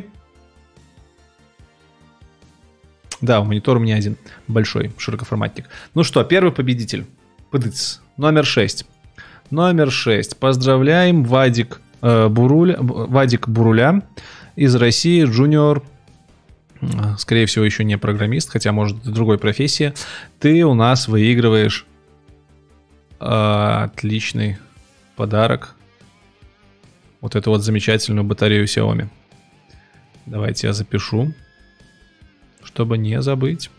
Да, монитор у меня один большой, широкоформатник. Ну что, первый победитель. Пыдыц. Номер 6. Номер 6. Поздравляем Вадик э, Буруля, Б- Вадик Буруля из России, джуниор, скорее всего, еще не программист, хотя, может, другой профессии. Ты у нас выигрываешь э, отличный подарок. Вот эту вот замечательную батарею Xiaomi. Давайте я запишу, чтобы не забыть.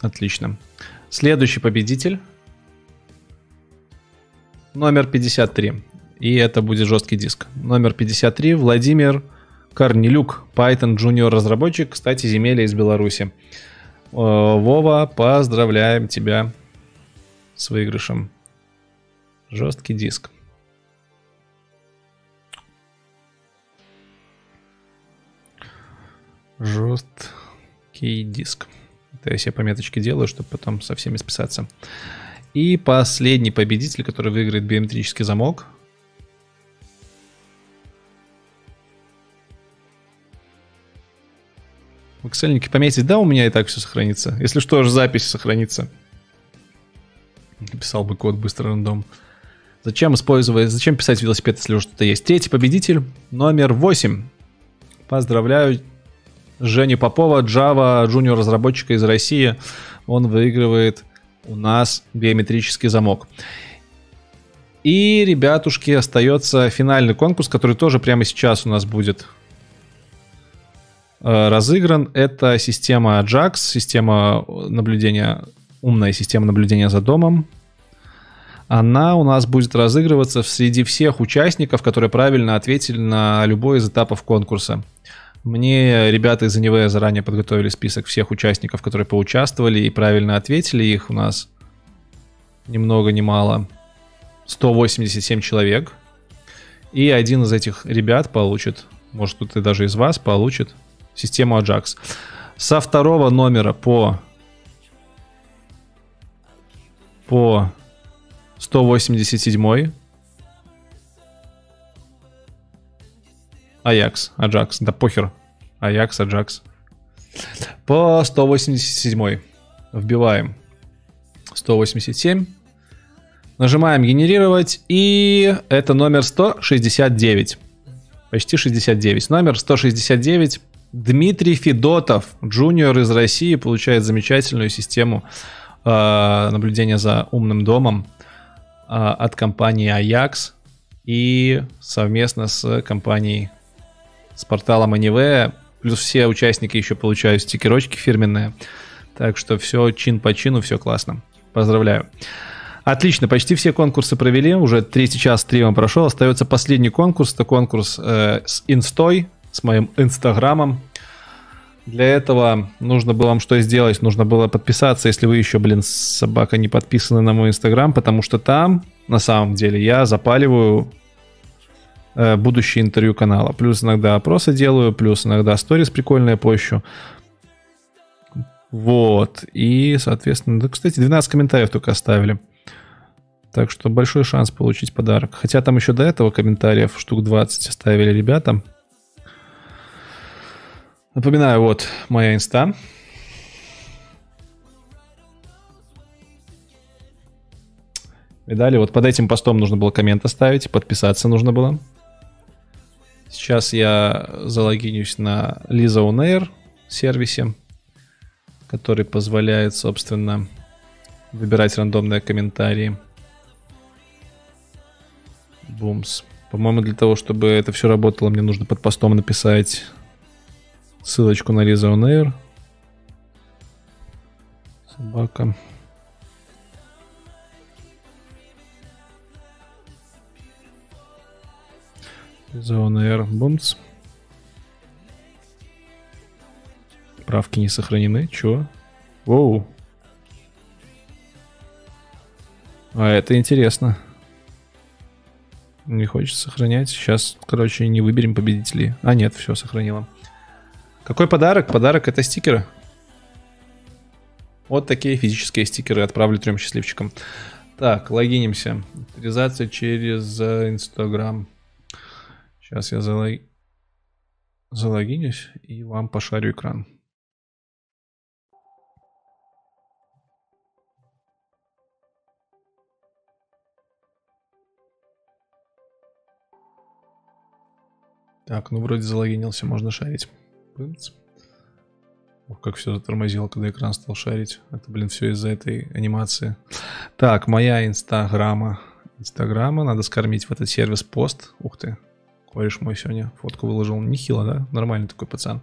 Отлично. Следующий победитель. Номер 53. И это будет жесткий диск. Номер 53. Владимир Корнелюк. Python Junior разработчик. Кстати, земелья из Беларуси. Э, Вова, поздравляем тебя с выигрышем. Жесткий диск. Жесткий диск. Это я себе пометочки делаю, чтобы потом со всеми списаться. И последний победитель, который выиграет биометрический замок. В Excel пометить, да, у меня и так все сохранится. Если что, аж запись сохранится. Написал бы код быстро рандом. Зачем использовать, зачем писать велосипед, если уже что-то есть? Третий победитель, номер 8. Поздравляю Женю Попова, Java, junior разработчика из России. Он выигрывает у нас биометрический замок. И, ребятушки, остается финальный конкурс, который тоже прямо сейчас у нас будет разыгран. Это система Ajax, система наблюдения, умная система наблюдения за домом. Она у нас будет разыгрываться среди всех участников, которые правильно ответили на любой из этапов конкурса. Мне ребята из НВ заранее подготовили список всех участников, которые поучаствовали и правильно ответили. Их у нас ни много ни мало 187 человек. И один из этих ребят получит, может кто-то даже из вас получит систему Ajax. Со второго номера по по 187 Аякс, Аджакс, да похер. Аякс, Аджакс. По 187 вбиваем 187. Нажимаем генерировать. И это номер 169. Почти 69. Номер 169. Дмитрий Федотов, джуниор из России, получает замечательную систему э, наблюдения за умным домом э, от компании Ajax и совместно с компанией с порталом Anyway Плюс все участники еще получают стикерочки фирменные. Так что все чин по чину, все классно. Поздравляю. Отлично, почти все конкурсы провели, уже третий час стрима прошел. Остается последний конкурс, это конкурс э, с инстой, с моим инстаграмом. Для этого нужно было вам что сделать? Нужно было подписаться, если вы еще, блин, собака не подписаны на мой инстаграм, потому что там, на самом деле, я запаливаю э, будущее интервью канала. Плюс иногда опросы делаю, плюс иногда сторис прикольные пощу. Вот. И, соответственно, да, кстати, 12 комментариев только оставили. Так что большой шанс получить подарок. Хотя там еще до этого комментариев штук 20 оставили ребята. Напоминаю, вот моя инста. Видали, вот под этим постом нужно было коммент оставить, подписаться нужно было. Сейчас я залогинюсь на Lisa On Air сервисе, который позволяет, собственно, выбирать рандомные комментарии. Бумс. По-моему, для того, чтобы это все работало, мне нужно под постом написать ссылочку на On Air. Собака. Lisa On Air. Бумс. Правки не сохранены. Чё? Воу. А это интересно. Не хочется сохранять. Сейчас, короче, не выберем победителей. А, нет, все, сохранила. Какой подарок? Подарок это стикеры. Вот такие физические стикеры отправлю трем счастливчикам. Так, логинимся. Авторизация через Инстаграм. Сейчас я залог... залогинюсь и вам пошарю экран. Так, ну вроде залогинился, можно шарить. Пымц. Ох, как все затормозило, когда экран стал шарить. Это, блин, все из-за этой анимации. Так, моя инстаграма. Инстаграма. Надо скормить в этот сервис пост. Ух ты. Кореш мой сегодня фотку выложил. Нехило, да? Нормальный такой пацан.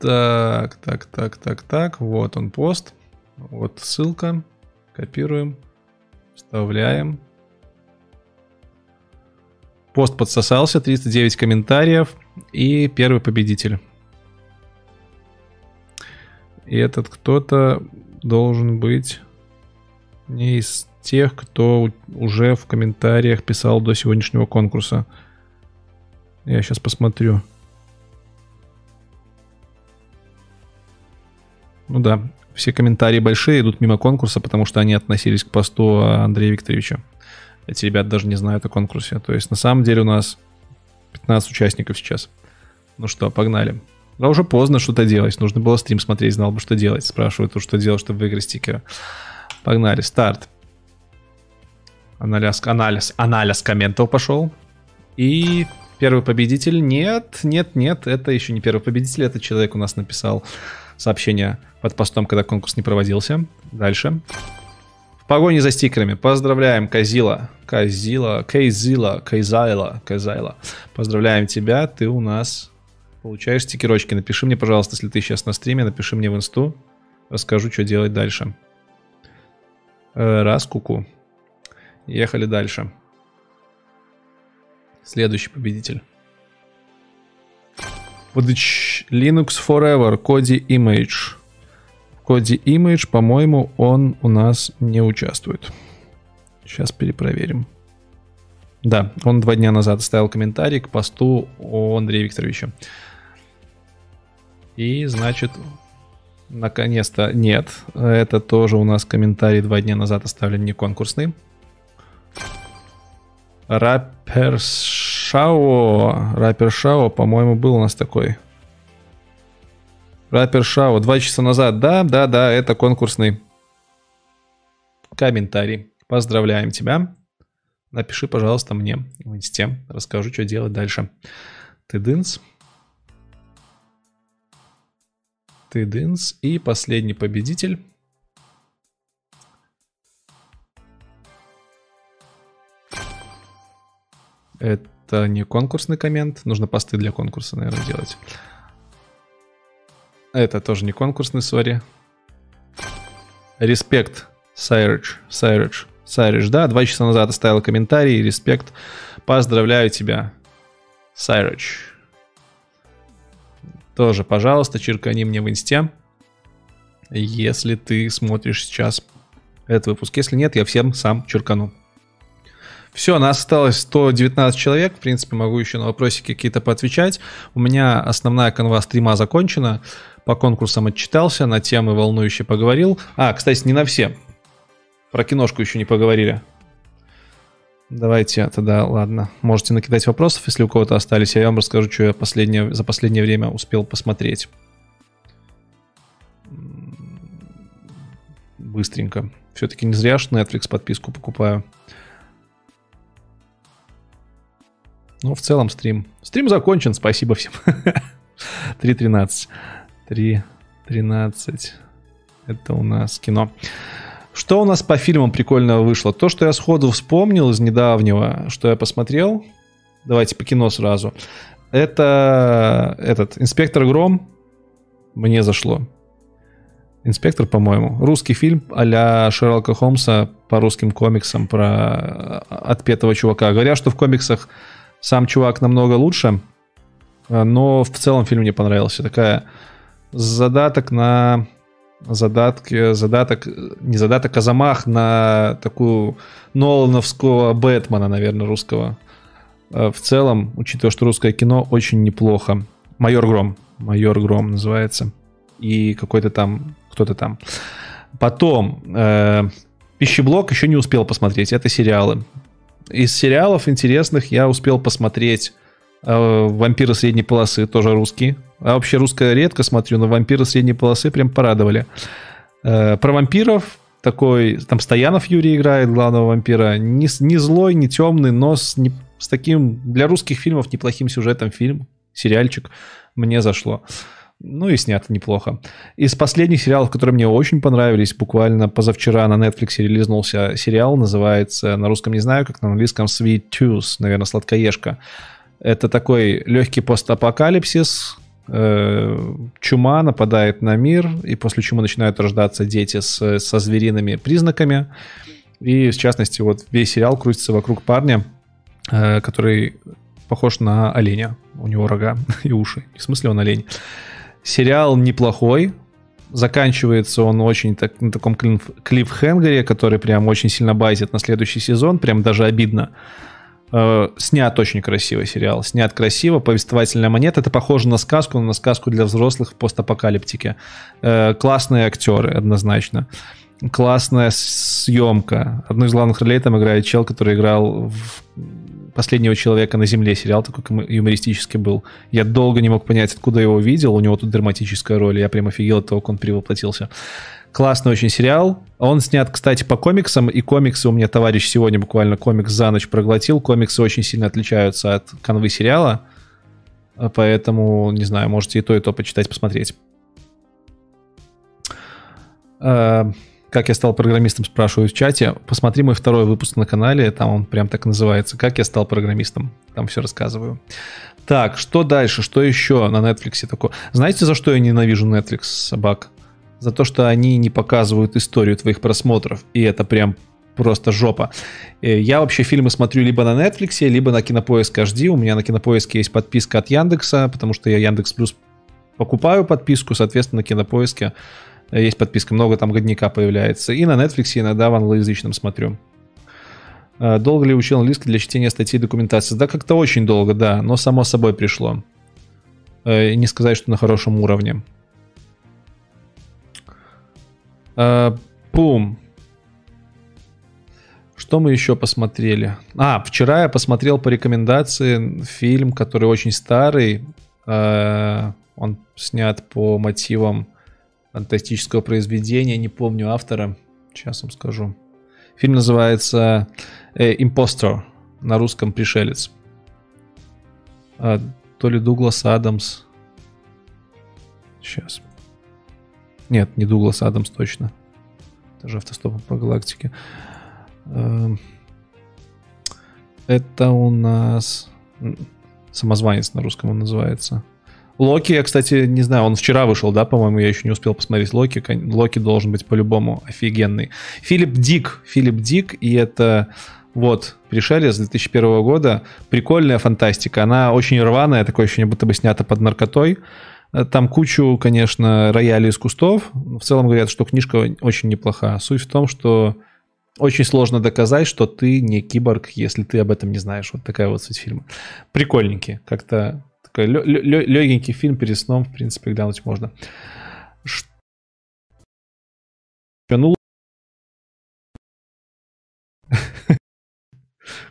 Так, так, так, так, так. Вот он пост. Вот ссылка. Копируем. Вставляем. Пост подсосался, 309 комментариев и первый победитель. И этот кто-то должен быть не из тех, кто уже в комментариях писал до сегодняшнего конкурса. Я сейчас посмотрю. Ну да, все комментарии большие идут мимо конкурса, потому что они относились к посту Андрея Викторовича. Эти ребята даже не знают о конкурсе. То есть на самом деле у нас 15 участников сейчас. Ну что, погнали. Да уже поздно что-то делать. Нужно было стрим смотреть, знал бы, что делать. Спрашивают, что делать, чтобы выиграть стикеры. Погнали, старт. Анализ, анализ, анализ комментов пошел. И первый победитель. Нет, нет, нет, это еще не первый победитель. Этот человек у нас написал сообщение под постом, когда конкурс не проводился. Дальше. Погоне за стикерами. Поздравляем, Казила. Казила, Кейзила, Кейзайла, Кейзайла. Поздравляем тебя, ты у нас получаешь стикерочки. Напиши мне, пожалуйста, если ты сейчас на стриме, напиши мне в инсту. Расскажу, что делать дальше. Э, раз, куку. -ку. Ехали дальше. Следующий победитель. Linux Forever, Коди Image коде image, по-моему, он у нас не участвует. Сейчас перепроверим. Да, он два дня назад оставил комментарий к посту о Андрея Викторовича. И, значит, наконец-то нет. Это тоже у нас комментарий два дня назад оставлен не конкурсный. Раппер Шао. Раппер Шао, по-моему, был у нас такой. Раппер Шао. Два часа назад. Да, да, да, это конкурсный комментарий. Поздравляем тебя. Напиши, пожалуйста, мне в инсте. Расскажу, что делать дальше. Ты дынс. Ты дынс. И последний победитель. Это не конкурсный коммент. Нужно посты для конкурса, наверное, делать. Это тоже не конкурсный, сори. Респект, Сайридж, Сайридж, Сайридж, да, два часа назад оставил комментарий, респект. Поздравляю тебя, Сайридж. Тоже, пожалуйста, чиркани мне в инсте, если ты смотришь сейчас этот выпуск. Если нет, я всем сам черкану. Все, нас осталось 119 человек. В принципе, могу еще на вопросики какие-то поотвечать. У меня основная канва стрима закончена. По конкурсам отчитался, на темы волнующие поговорил. А, кстати, не на все. Про киношку еще не поговорили. Давайте тогда, ладно. Можете накидать вопросов, если у кого-то остались. Я вам расскажу, что я последнее, за последнее время успел посмотреть. Быстренько. Все-таки не зря ж Netflix подписку покупаю. Ну, в целом стрим. Стрим закончен, спасибо всем. 3.13. 3.13. Это у нас кино. Что у нас по фильмам прикольного вышло? То, что я сходу вспомнил из недавнего, что я посмотрел. Давайте по кино сразу. Это этот «Инспектор Гром» мне зашло. «Инспектор», по-моему. Русский фильм а-ля Шерлока Холмса по русским комиксам про отпетого чувака. Говорят, что в комиксах сам чувак намного лучше, но в целом фильм мне понравился. Такая задаток на задатки, задаток, не задаток, а замах на такую Нолановского Бэтмена, наверное, русского. В целом, учитывая, что русское кино очень неплохо. Майор Гром. Майор Гром называется. И какой-то там, кто-то там. Потом, э, Пищеблок еще не успел посмотреть. Это сериалы. Из сериалов интересных я успел посмотреть э, «Вампиры средней полосы», тоже русский. А вообще русское редко смотрю, но «Вампиры средней полосы» прям порадовали. Э, про вампиров такой, там Стоянов Юрий играет главного вампира. Не, не злой, не темный, но с, не, с таким для русских фильмов неплохим сюжетом фильм, сериальчик. Мне зашло. Ну и снято неплохо. Из последних сериалов, которые мне очень понравились, буквально позавчера на Netflix релизнулся сериал, называется, на русском не знаю, как на английском Sweet Tooth, наверное, сладкоежка. Это такой легкий постапокалипсис, э, чума нападает на мир, и после чумы начинают рождаться дети с, со звериными признаками. И, в частности, вот весь сериал крутится вокруг парня, э, который похож на оленя. У него рога и уши. В смысле он олень. Сериал неплохой. Заканчивается он очень так, на таком клифф, клиффхенгере, который прям очень сильно базит на следующий сезон. Прям даже обидно. Э, снят очень красивый сериал. Снят красиво, повествовательная монета. Это похоже на сказку, но на сказку для взрослых в постапокалиптике. Э, классные актеры, однозначно. Классная съемка. Одну из главных ролей там играет чел, который играл в последнего человека на Земле сериал такой юмористический был. Я долго не мог понять, откуда его видел. У него тут драматическая роль. Я прям офигел от того, как он перевоплотился. Классный очень сериал. Он снят, кстати, по комиксам, и комиксы у меня товарищ сегодня буквально комикс за ночь проглотил. Комиксы очень сильно отличаются от канвы сериала. Поэтому, не знаю, можете и то, и то почитать, посмотреть. А, как я стал программистом, спрашиваю в чате. Посмотри мой второй выпуск на канале, там он прям так называется. Как я стал программистом. Там все рассказываю. Так, что дальше? Что еще на Netflix такое? Знаете, за что я ненавижу Netflix, собак? За то, что они не показывают историю твоих просмотров. И это прям просто жопа. Э, я вообще фильмы смотрю либо на Netflix, либо на Кинопоиск HD. У меня на Кинопоиске есть подписка от Яндекса, потому что я Яндекс Плюс покупаю подписку, соответственно, на Кинопоиске есть подписка, много там годника появляется. И на Netflix иногда в англоязычном смотрю. А, долго ли учил английский для чтения статей документации? Да, как-то очень долго, да, но само собой пришло. Э, не сказать, что на хорошем уровне. А, пум. Что мы еще посмотрели? А, вчера я посмотрел по рекомендации фильм, который очень старый. А, он снят по мотивам фантастического произведения, не помню автора, сейчас вам скажу. Фильм называется э, «Impostor», на русском «Пришелец». А, то ли Дуглас Адамс. Сейчас. Нет, не Дуглас Адамс точно. Это же автостопом по галактике. Э, Это у нас самозванец на русском он называется. Локи, я, кстати, не знаю, он вчера вышел, да, по-моему, я еще не успел посмотреть Локи. Локи должен быть по-любому офигенный. Филипп Дик, Филипп Дик, и это вот пришелец 2001 года. Прикольная фантастика. Она очень рваная, такое ощущение, будто бы снята под наркотой. Там кучу, конечно, роялей из кустов. В целом говорят, что книжка очень неплоха. Суть в том, что очень сложно доказать, что ты не киборг, если ты об этом не знаешь. Вот такая вот суть фильма. Прикольненький. Как-то такой легенький фильм перед сном, в принципе, глянуть можно. Ш- Ну,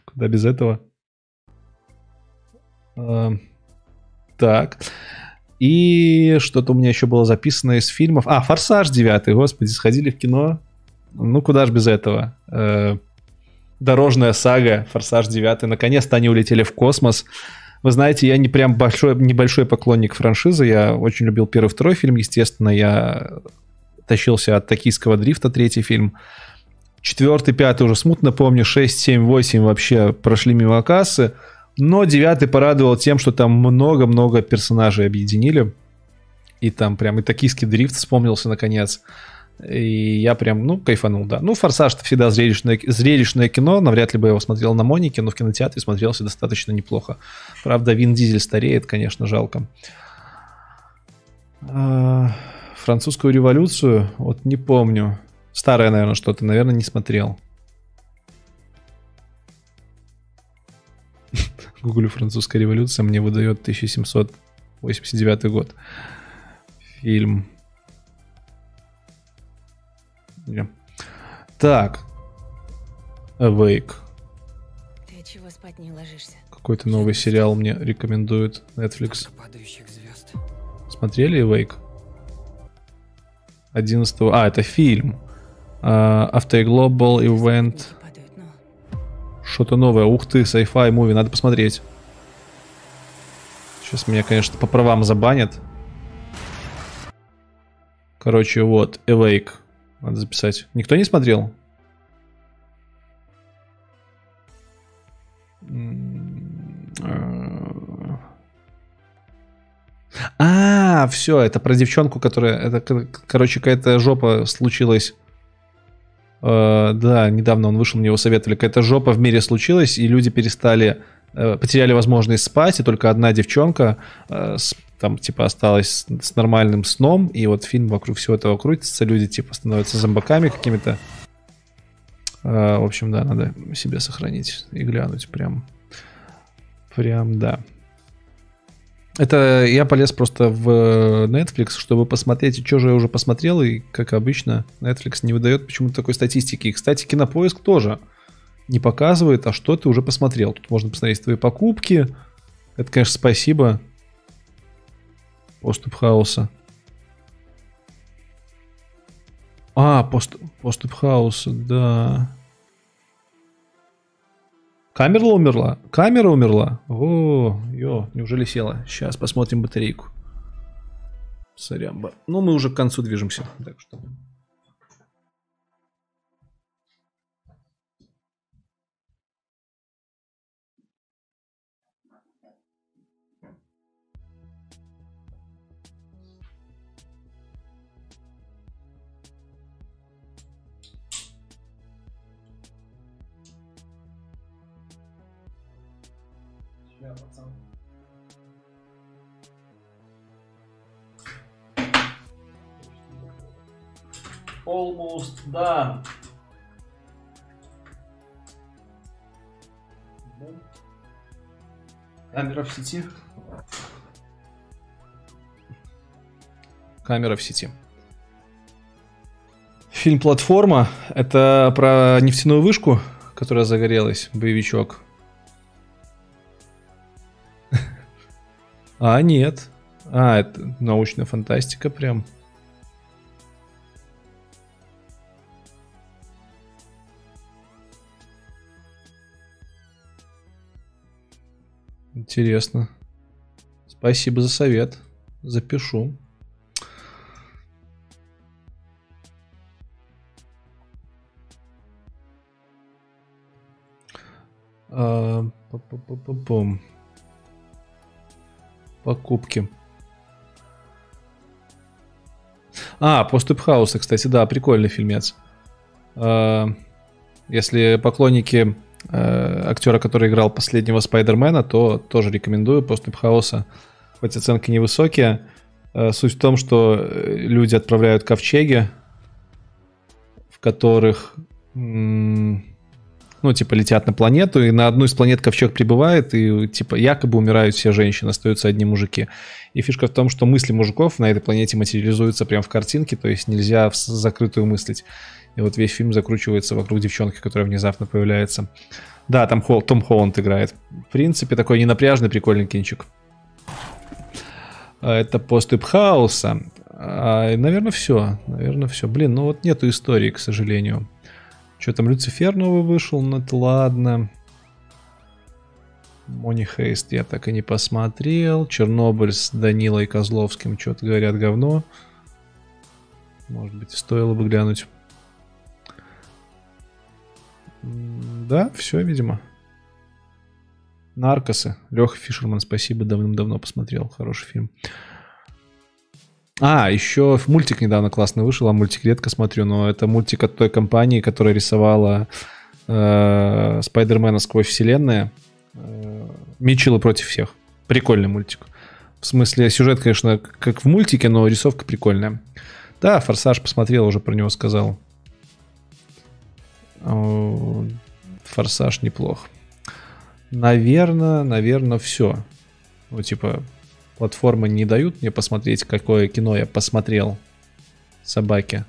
Куда без этого? А, Так. И что-то у меня еще было записано из фильмов. А, «Форсаж» 9, господи, сходили в кино. Ну, куда ж без этого? Э, Дорожная сага, «Форсаж 9». Наконец-то они улетели в космос. Вы знаете, я не прям большой, небольшой поклонник франшизы. Я очень любил первый, второй фильм, естественно. Я тащился от «Токийского дрифта», третий фильм. Четвертый, пятый уже смутно помню. 6, 7, 8 вообще прошли мимо кассы. Но девятый порадовал тем, что там много-много персонажей объединили. И там прям и токийский дрифт вспомнился наконец. И я прям, ну, кайфанул, да. Ну, «Форсаж» всегда зрелищное, зрелищное кино. Навряд ли бы я его смотрел на Монике, но в кинотеатре смотрелся достаточно неплохо. Правда, Вин Дизель стареет, конечно, жалко. А, Французскую революцию, вот не помню. Старое, наверное, что-то, наверное, не смотрел. Гуглю французская революция, мне выдает 1789 год. Фильм. Не. Так. Awake. Ты чего спать не ложишься? Какой-то новый сериал мне рекомендует Netflix. Смотрели Awake? 11 А, это фильм. Uh, After a Global Event. Что-то новое. Ух ты, sci-fi муви. Надо посмотреть. Сейчас меня, конечно, по правам забанят. Короче, вот, Awake. Надо записать. Никто не смотрел? А, все, это про девчонку, которая, это, кор- короче, какая-то жопа случилась. Э, да, недавно он вышел, мне его советовали. Какая-то жопа в мире случилась, и люди перестали, э, потеряли возможность спать, и только одна девчонка э, с- там, типа, осталась с, нормальным сном, и вот фильм вокруг всего этого крутится, люди, типа, становятся зомбаками какими-то. Э, в общем, да, надо себе сохранить и глянуть прям. Прям, да. Это я полез просто в э, Netflix, чтобы посмотреть, что же я уже посмотрел, и, как обычно, Netflix не выдает почему-то такой статистики. И, кстати, Кинопоиск тоже не показывает, а что ты уже посмотрел. Тут можно посмотреть твои покупки. Это, конечно, спасибо. Поступ хаоса. А, пост, поступ хаоса, да. Камера умерла? Камера умерла? О, ё, неужели села? Сейчас посмотрим батарейку. Сорямба. Ну, мы уже к концу движемся. Так что... Almost done. Камера в сети. Камера в сети. Фильм «Платформа» — это про нефтяную вышку, которая загорелась, боевичок. А, нет. А, это научная фантастика прям. Интересно. Спасибо за совет. Запишу. А. Покупки. А, Поступ Хауса, кстати, да, прикольный фильмец. А, Если поклонники актера, который играл последнего Спайдермена, то тоже рекомендую Поступ Хауса. Хоть оценки невысокие. Э, Суть в том, что э, люди отправляют ковчеги, в которых, ну, типа, летят на планету, и на одну из планет ковчег прибывает, и, типа, якобы умирают все женщины, остаются одни мужики. И фишка в том, что мысли мужиков на этой планете материализуются прямо в картинке, то есть нельзя в закрытую мыслить. И вот весь фильм закручивается вокруг девчонки, которая внезапно появляется. Да, там Хол- Том Холланд играет. В принципе, такой ненапряжный, прикольный кинчик. А, Это поступ хаоса. наверное, все. Наверное, все. Блин, ну вот нету истории, к сожалению. Что там, Люцифер новый вышел? Ну это ладно. Мони Хейст я так и не посмотрел. Чернобыль с Данилой Козловским что-то говорят говно. Может быть, стоило бы глянуть. Да, все, видимо. Наркосы. Леха Фишерман, спасибо, давным-давно посмотрел. Хороший фильм. А, еще мультик недавно классно вышел, а мультик редко смотрю, но это мультик от той компании, которая рисовала э, Спайдермена сквозь вселенная. Э, Митчеллы против всех. Прикольный мультик. В смысле, сюжет, конечно, как в мультике, но рисовка прикольная. Да, Форсаж посмотрел, уже про него сказал. О, Форсаж неплох. Наверное, наверное, все. Ну, типа, платформы не дают мне посмотреть, какое кино я посмотрел. Собаки.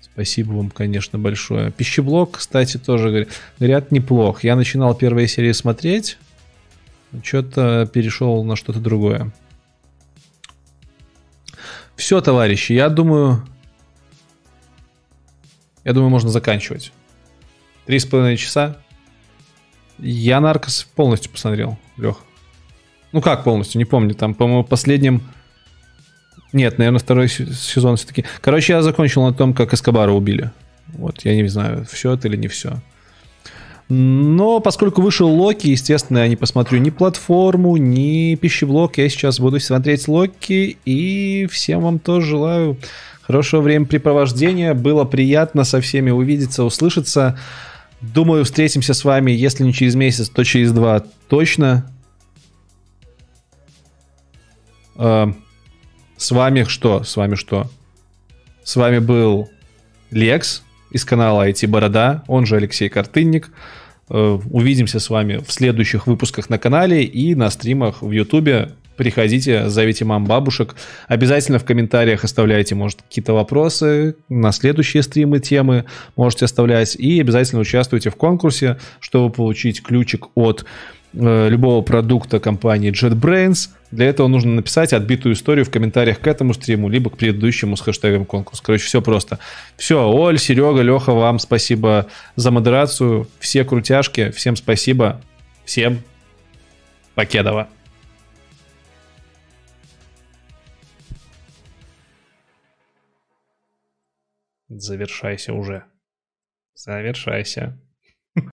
Спасибо вам, конечно, большое. Пищеблок, кстати, тоже говорят неплох. Я начинал первые серии смотреть, что-то перешел на что-то другое. Все, товарищи, я думаю... Я думаю, можно заканчивать. Три с половиной часа. Я Наркос полностью посмотрел, Лех. Ну как полностью, не помню. Там, по-моему, последним... Нет, наверное, второй се- сезон все-таки. Короче, я закончил на том, как Эскобара убили. Вот, я не знаю, все это или не все. Но поскольку вышел Локи, естественно, я не посмотрю ни платформу, ни пищеблок. Я сейчас буду смотреть Локи. И всем вам тоже желаю хорошего времяпрепровождения. Было приятно со всеми увидеться, услышаться. Думаю, встретимся с вами, если не через месяц, то через два точно. Э, С вами что? С вами что? С вами был Лекс из канала IT Борода, он же Алексей Картынник. Э, Увидимся с вами в следующих выпусках на канале и на стримах в Ютубе. Приходите, зовите мам, бабушек. Обязательно в комментариях оставляйте, может, какие-то вопросы на следующие стримы, темы можете оставлять. И обязательно участвуйте в конкурсе, чтобы получить ключик от э, любого продукта компании JetBrains. Для этого нужно написать отбитую историю в комментариях к этому стриму, либо к предыдущему с хэштегом конкурс. Короче, все просто. Все, Оль, Серега, Леха, вам спасибо за модерацию. Все крутяшки, всем спасибо. Всем покедова. Завершайся уже. Завершайся.